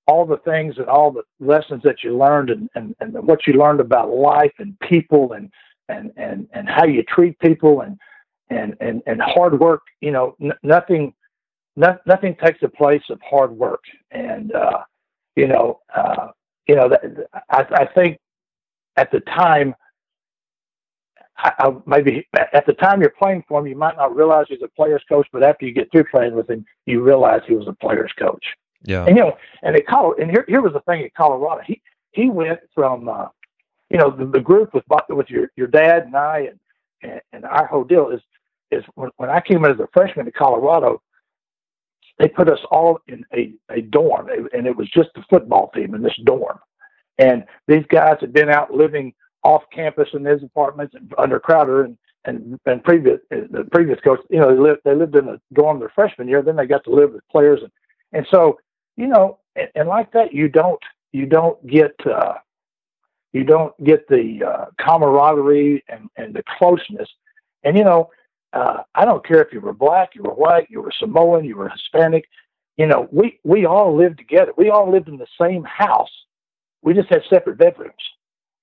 All the things and all the lessons that you learned and, and, and what you learned about life and people and, and, and, and how you treat people and, and, and, and hard work, you know, n- nothing, no, nothing takes the place of hard work. And, uh, you know, uh, you know, that, I, I think at the time, I, I, maybe at the time you're playing for him, you might not realize he's a player's coach, but after you get through playing with him, you realize he was a player's coach. Yeah. And you know, and at Colorado, and here here was the thing at Colorado. He he went from uh, you know the, the group with with your your dad and I and, and and our whole deal is is when, when I came in as a freshman to Colorado, they put us all in a, a dorm, and it was just the football team in this dorm. And these guys had been out living off campus in his apartments under Crowder and and and previous the previous coach, you know, they lived they lived in a dorm their freshman year. Then they got to live with players, and and so you know, and, and like that, you don't you don't get uh, you don't get the uh, camaraderie and and the closeness. And you know, uh, I don't care if you were black, you were white, you were Samoan, you were Hispanic. You know, we we all lived together. We all lived in the same house. We just had separate bedrooms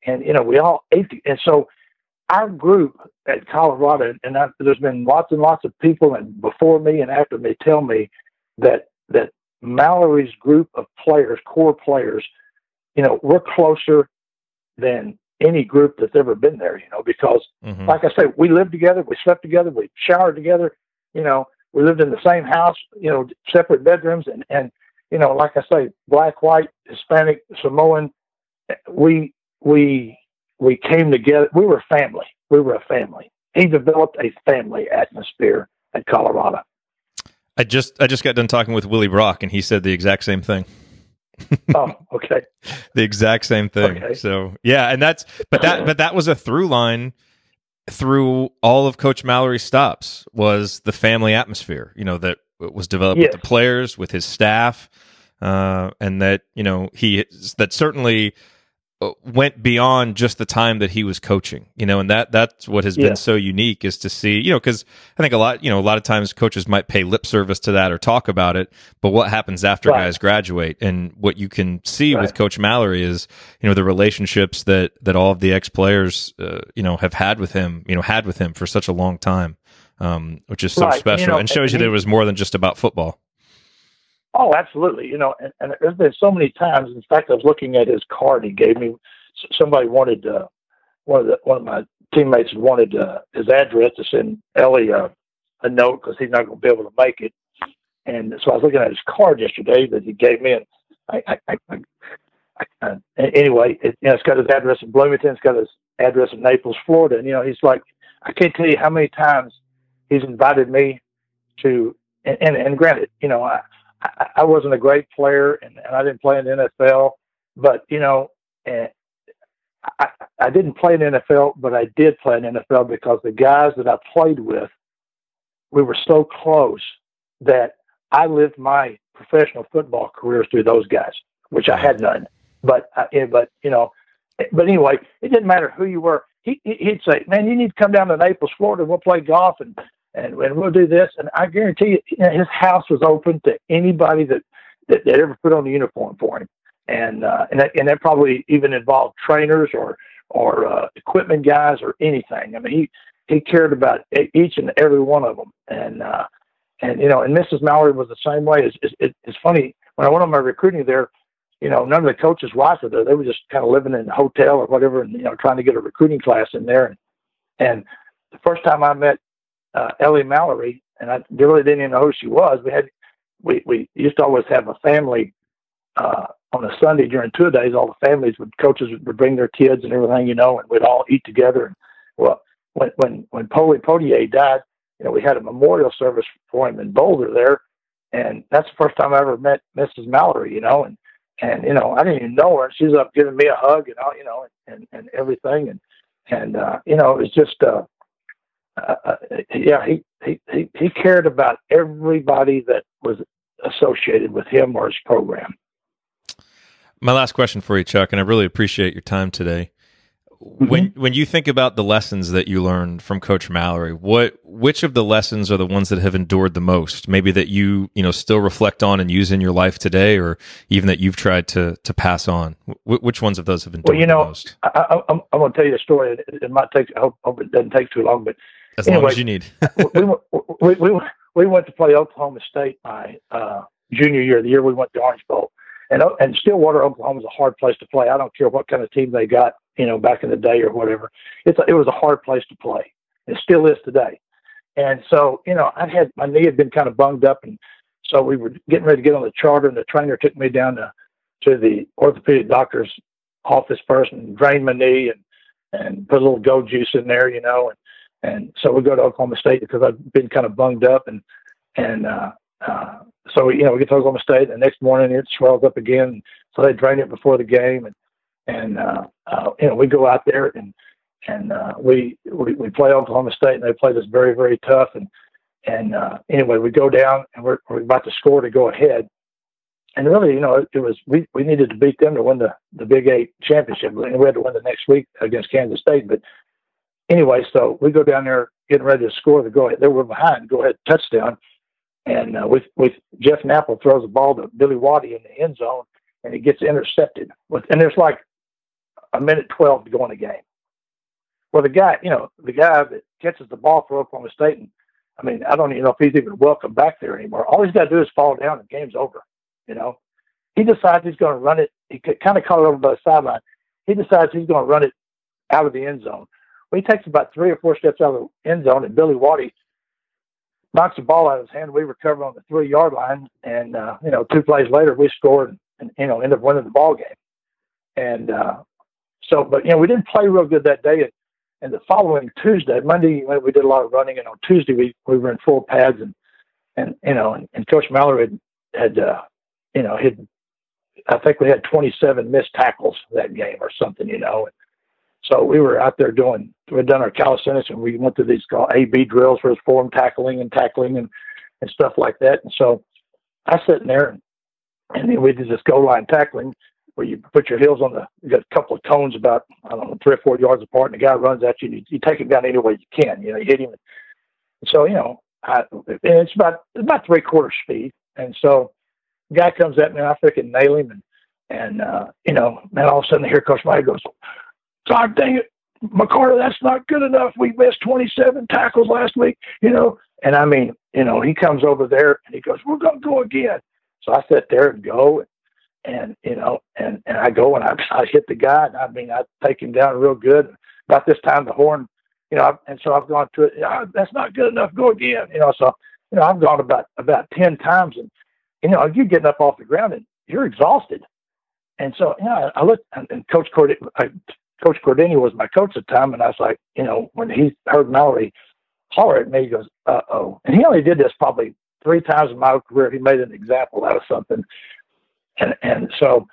and you know we all ate. And so our group at Colorado, and I, there's been lots and lots of people, and before me and after me, tell me that that Mallory's group of players, core players, you know, we're closer than any group that's ever been there. You know, because mm-hmm. like I say, we lived together, we slept together, we showered together. You know, we lived in the same house. You know, separate bedrooms, and and you know, like I say, black, white, Hispanic, Samoan. We we we came together. We were a family. We were a family. He developed a family atmosphere at Colorado. I just I just got done talking with Willie Brock, and he said the exact same thing. <laughs> oh, okay. the exact same thing. Okay. So yeah, and that's but that but that was a through line through all of Coach Mallory's stops was the family atmosphere. You know that was developed yes. with the players, with his staff, uh, and that you know he that certainly went beyond just the time that he was coaching, you know, and that that's what has yeah. been so unique is to see, you know, because I think a lot, you know, a lot of times coaches might pay lip service to that or talk about it, but what happens after right. guys graduate and what you can see right. with Coach Mallory is, you know, the relationships that that all of the ex players, uh, you know, have had with him, you know, had with him for such a long time, um, which is so right. special you know, and shows you that it was more than just about football. Oh, absolutely. You know, and, and there's been so many times. In fact, I was looking at his card he gave me. Somebody wanted uh, one of the one of my teammates wanted uh, his address to send Ellie uh, a note because he's not going to be able to make it. and so I was looking at his card yesterday that he gave me, and I, I, I, I, I uh, anyway, it, you know, it's got his address in Bloomington, it's got his address in Naples, Florida, and you know, he's like, I can't tell you how many times he's invited me to, and and, and granted, you know, I, I, I wasn't a great player, and, and I didn't play in the NFL, but you know, and I, I didn't play in the NFL, but I did play in the NFL because the guys that I played with, we were so close that I lived my professional football careers through those guys, which I had none. But uh, but you know, but anyway, it didn't matter who you were. He he'd say, "Man, you need to come down to Naples, Florida. We'll play golf and and, and we'll do this." And I guarantee you, you know, his house was open to anybody that, that that ever put on the uniform for him. And uh, and that, and that probably even involved trainers or or uh, equipment guys or anything. I mean, he he cared about each and every one of them. And uh, and you know, and Mrs. Mallory was the same way. It's, it's, it's funny when I went on my recruiting there. You know, none of the coaches' wives were there. They were just kind of living in a hotel or whatever, and you know, trying to get a recruiting class in there. And, and the first time I met uh, Ellie Mallory, and I really didn't even know who she was. We had we we used to always have a family uh, on a Sunday during two days. All the families would coaches would bring their kids and everything, you know, and we'd all eat together. And well, when when when Poli Poitier died, you know, we had a memorial service for him in Boulder there, and that's the first time I ever met Mrs. Mallory, you know, and and you know, I didn't even know her, and she's up giving me a hug and all, you know, and and everything, and and uh, you know, it was just uh, uh, yeah, he, he he he cared about everybody that was associated with him or his program. My last question for you, Chuck, and I really appreciate your time today. Mm-hmm. When when you think about the lessons that you learned from Coach Mallory, what which of the lessons are the ones that have endured the most? Maybe that you you know still reflect on and use in your life today, or even that you've tried to to pass on. W- which ones of those have endured well, you know, the most? I, am going to tell you a story. It, it might take. I hope, hope, it doesn't take too long, but as anyway, long as you need. <laughs> we, we, we we went to play Oklahoma State my uh, junior year, the year we went to Orange Bowl, and and Stillwater, Oklahoma is a hard place to play. I don't care what kind of team they got you know, back in the day or whatever. It's a, it was a hard place to play. It still is today. And so, you know, I had my knee had been kind of bunged up, and so we were getting ready to get on the charter, and the trainer took me down to to the orthopedic doctor's office first and drained my knee and and put a little goat juice in there, you know, and and so we go to Oklahoma State because I've been kind of bunged up and and uh, uh, so you know we get to Oklahoma State, and the next morning it swells up again. So they drain it before the game, and and uh, uh, you know we go out there and and uh, we, we we play Oklahoma State and they played us very very tough and and uh, anyway we go down and we're, we're about to score to go ahead and really you know it, it was we, we needed to beat them to win the the Big Eight championship and we had to win the next week against Kansas State but anyway so we go down there getting ready to score the go ahead they were behind go ahead touchdown and uh, with with Jeff Knapple throws the ball to Billy Waddy in the end zone and it gets intercepted with and there's like a minute 12 to go in the game. Well, the guy, you know, the guy that catches the ball for Oklahoma State, and I mean, I don't even know if he's even welcome back there anymore. All he's got to do is fall down and the game's over. You know, he decides he's going to run it. He kind of caught it over by the sideline. He decides he's going to run it out of the end zone. He takes about three or four steps out of the end zone, and Billy Waddy knocks the ball out of his hand. We recover on the three yard line, and uh, you know, two plays later, we scored and you know, end up winning the ball game. And uh, so, but you know, we didn't play real good that day. And, and the following Tuesday, Monday, we did a lot of running, and on Tuesday we we were in full pads, and and you know, and, and Coach Mallory had, had uh, you know, had I think we had 27 missed tackles that game or something, you know. And so we were out there doing, we had done our calisthenics and we went to these called AB drills for form tackling and tackling and, and stuff like that. And so I sat in there and, and then we did this goal line tackling where you put your heels on the, you got a couple of cones about, I don't know, three or four yards apart, and the guy runs at you, and you, you take him down any way you can. You know, you hit him. So, you know, I, and it's about about three quarter speed. And so the guy comes at me, and I freaking nail him. And, and uh, you know, man, all of a sudden, here Coach Mike goes, God dang it, McCarter, that's not good enough. We missed 27 tackles last week, you know. And I mean, you know, he comes over there and he goes, We're going to go again. So I sit there and go. And you know, and and I go and I <laughs> I hit the guy, and I mean I take him down real good. About this time, the horn, you know, and so I've gone to it. That's not good enough. Go again, you know. So you know, I've gone about about ten times, and you know, you're getting up off the ground and you're exhausted. And so, you know, I looked, and Coach Cord, Coach Cordini was my coach at the time, and I was like, you know, when he heard Mallory holler at me, he goes, "Uh oh," and he only did this probably three times in my career. He made an example out of something, and and so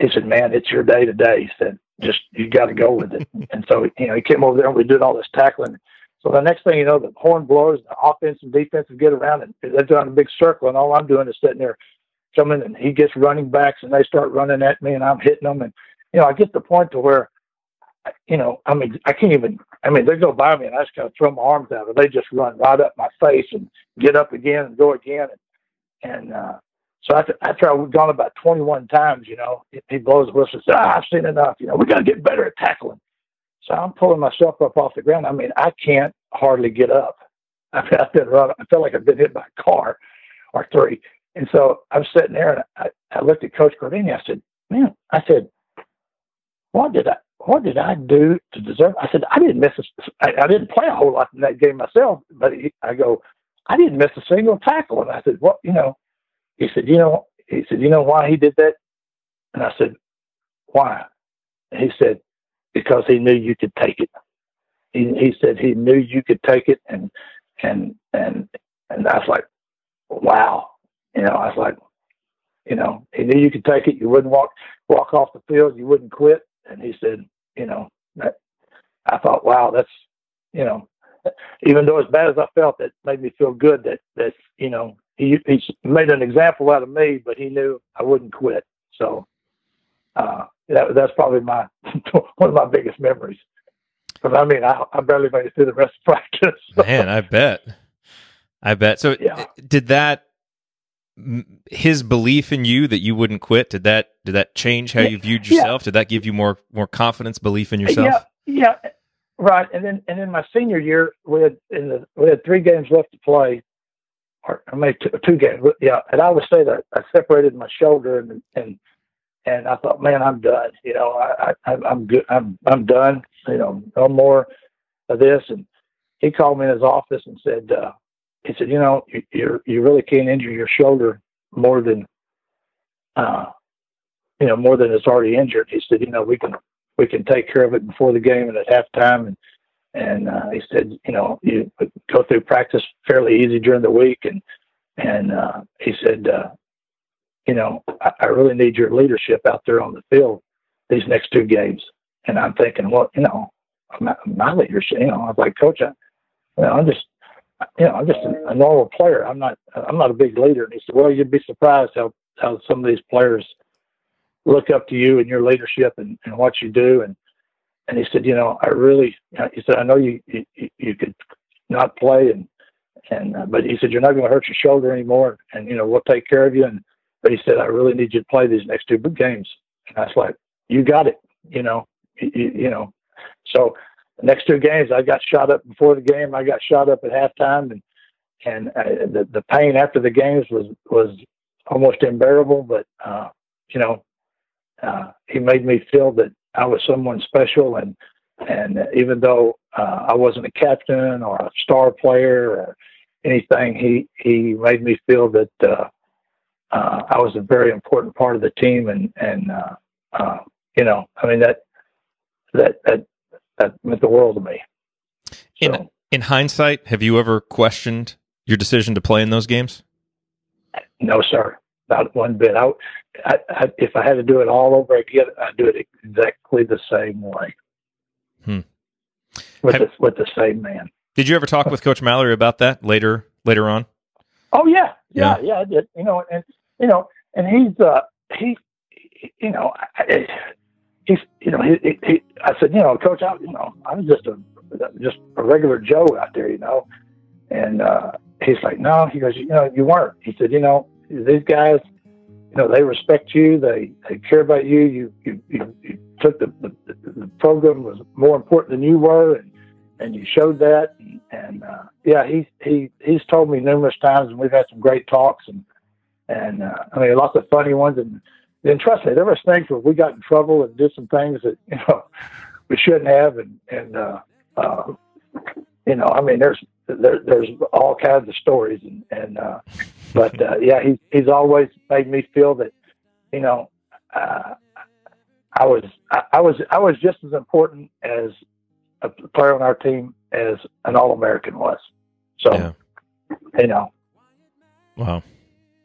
he said, "Man, it's your day today." He said, "Just you got to go with it." <laughs> and so, you know, he came over there and we did all this tackling. So the next thing you know, the horn blows, the offense and defense get around, and they're doing a big circle, and all I'm doing is sitting there, coming, and he gets running backs, and they start running at me, and I'm hitting them, and you know, I get the point to where, you know, I mean, I can't even. I mean, they go by me, and I just gotta throw my arms out, and they just run right up my face and get up again and go again, and, and uh, so after, after I've gone about 21 times, you know, he blows the whistle, says, ah, I've seen enough. You know, we got to get better at tackling. So I'm pulling myself up off the ground. I mean, I can't hardly get up. I mean, I've been run. I felt like I've been hit by a car or three. And so I'm sitting there and I, I looked at Coach Cordini. I said, man, I said, what did I, what did I do to deserve? I said, I didn't miss a, I, I didn't play a whole lot in that game myself, but he, I go, I didn't miss a single tackle. And I said, what, you know, he said, you know, he said, you know why he did that? And I said, why? And he said, because he knew you could take it. He, he said he knew you could take it, and and and and I was like, wow, you know, I was like, you know, he knew you could take it. You wouldn't walk walk off the field. You wouldn't quit. And he said, you know, I thought, wow, that's, you know, even though as bad as I felt, that made me feel good that that you know he he made an example out of me, but he knew I wouldn't quit. So uh, that, that's probably my <laughs> one of my biggest memories. Because I mean, I, I barely made it through the rest of <laughs> practice. Man, I bet. I bet. So, yeah. did that his belief in you that you wouldn't quit? Did that did that change how you viewed yourself? Yeah. Did that give you more more confidence, belief in yourself? Yeah, yeah, right. And then and then my senior year, we had in the we had three games left to play, or I made two, two games. Yeah, and I would say that I separated my shoulder and and and I thought, man, I'm done. You know, I, I I'm good. I'm I'm done. You know, no more of this. And he called me in his office and said, uh, he said, you know, you you really can't injure your shoulder more than, uh, you know, more than it's already injured. He said, you know, we can we can take care of it before the game and at halftime. And and uh, he said, you know, you go through practice fairly easy during the week. And and uh, he said, uh, you know, I, I really need your leadership out there on the field these next two games. And I'm thinking, well, you know, my, my leadership, you know, I was like, coach, I, you know, I'm just, you know, I'm just a, a normal player. I'm not, I'm not a big leader. And he said, well, you'd be surprised how, how some of these players look up to you and your leadership and, and what you do. And, and he said, you know, I really, he said, I know you, you, you could not play and, and, uh, but he said, you're not going to hurt your shoulder anymore. And, you know, we'll take care of you. And, but he said, I really need you to play these next two games. And I was like, you got it. You know, you, you know, so the next two games, I got shot up before the game. I got shot up at halftime, and and uh, the the pain after the games was was almost unbearable. But uh, you know, uh, he made me feel that I was someone special, and and even though uh, I wasn't a captain or a star player or anything, he he made me feel that uh, uh, I was a very important part of the team, and and uh, uh, you know, I mean that that that that meant the world to me. So, in in hindsight, have you ever questioned your decision to play in those games? No, sir, not one bit. I, I, I if I had to do it all over again, I'd do it exactly the same way. Hmm. With have, the, with the same man. Did you ever talk with Coach Mallory about that later later on? Oh yeah, yeah, yeah. I did. You know, and you know, and he's uh he, you know, he's you know he, he I said you know, Coach, I you know I was just a just a regular Joe out there, you know, and uh he's like, no, he goes, you know, you weren't. He said, you know, these guys, you know, they respect you, they they care about you. You you you, you took the, the the program was more important than you were, and and you showed that. And, and uh, yeah, he he he's told me numerous times, and we've had some great talks, and and uh, I mean lots of funny ones. And then trust me, there were things where we got in trouble and did some things that you know <laughs> we shouldn't have, and and uh, uh, you know, I mean, there's there, there's all kinds of stories, and, and uh, but uh, <laughs> yeah, he, he's always made me feel that you know uh, I was I, I was I was just as important as a player on our team as an All American was. So Yeah. you know, Wow.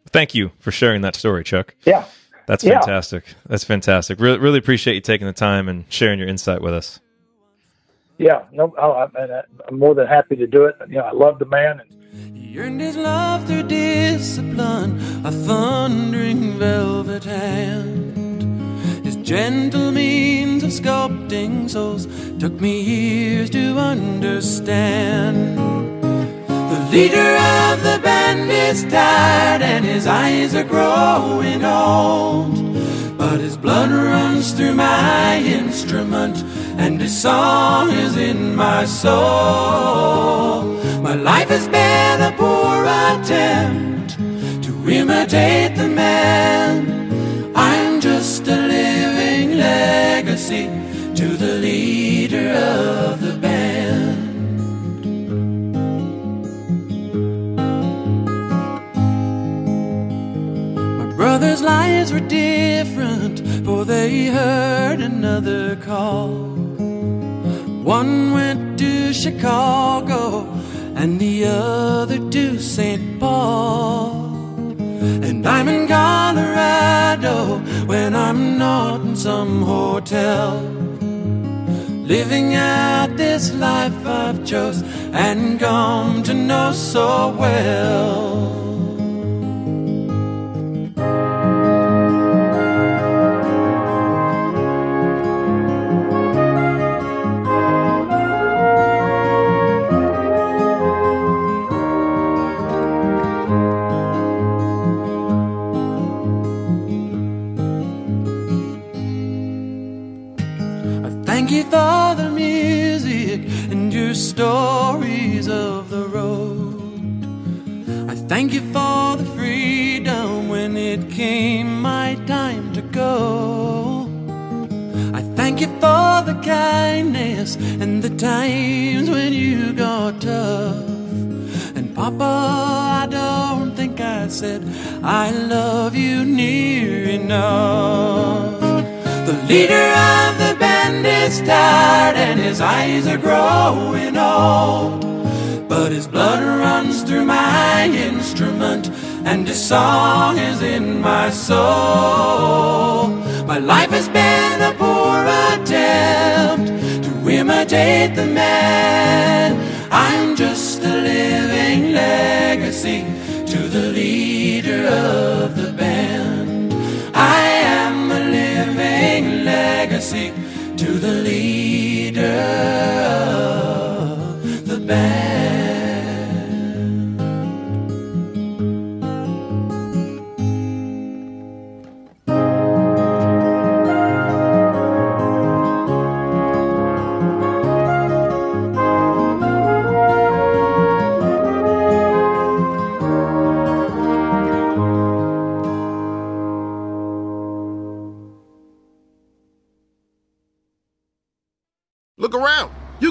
Thank you for sharing that story, Chuck. yeah, That's Yeah. fantastic. That's fantastic. Really, really appreciate you taking the time and sharing your insight with us. yeah. No, I, I, and I- I'm more than happy to do it. You know, I love the man, and He earned his love through discipline, a thundering velvet hand. His gentle means of sculpting souls took me years to understand. The leader of the band is tired and his eyes are growing old. But his blood runs through my instrument and his song is in my soul. My life has been a poor attempt to imitate the man. I'm just a living legacy to the leader of the band. Brother's lives were different, for they heard another call. One went to Chicago, and the other to St. Paul. And I'm in Colorado when I'm not in some hotel. Living out this life I've chose and come to know so well. For the music and your stories of the road. I thank you for the freedom when it came my time to go. I thank you for the kindness and the times when you got tough. And Papa, I don't think I said I love you near enough. Leader of the band is tired and his eyes are growing old. But his blood runs through my instrument and his song is in my soul. My life has been a poor attempt to imitate the man. I'm just a living legacy to the leader of the legacy to the leader of the band.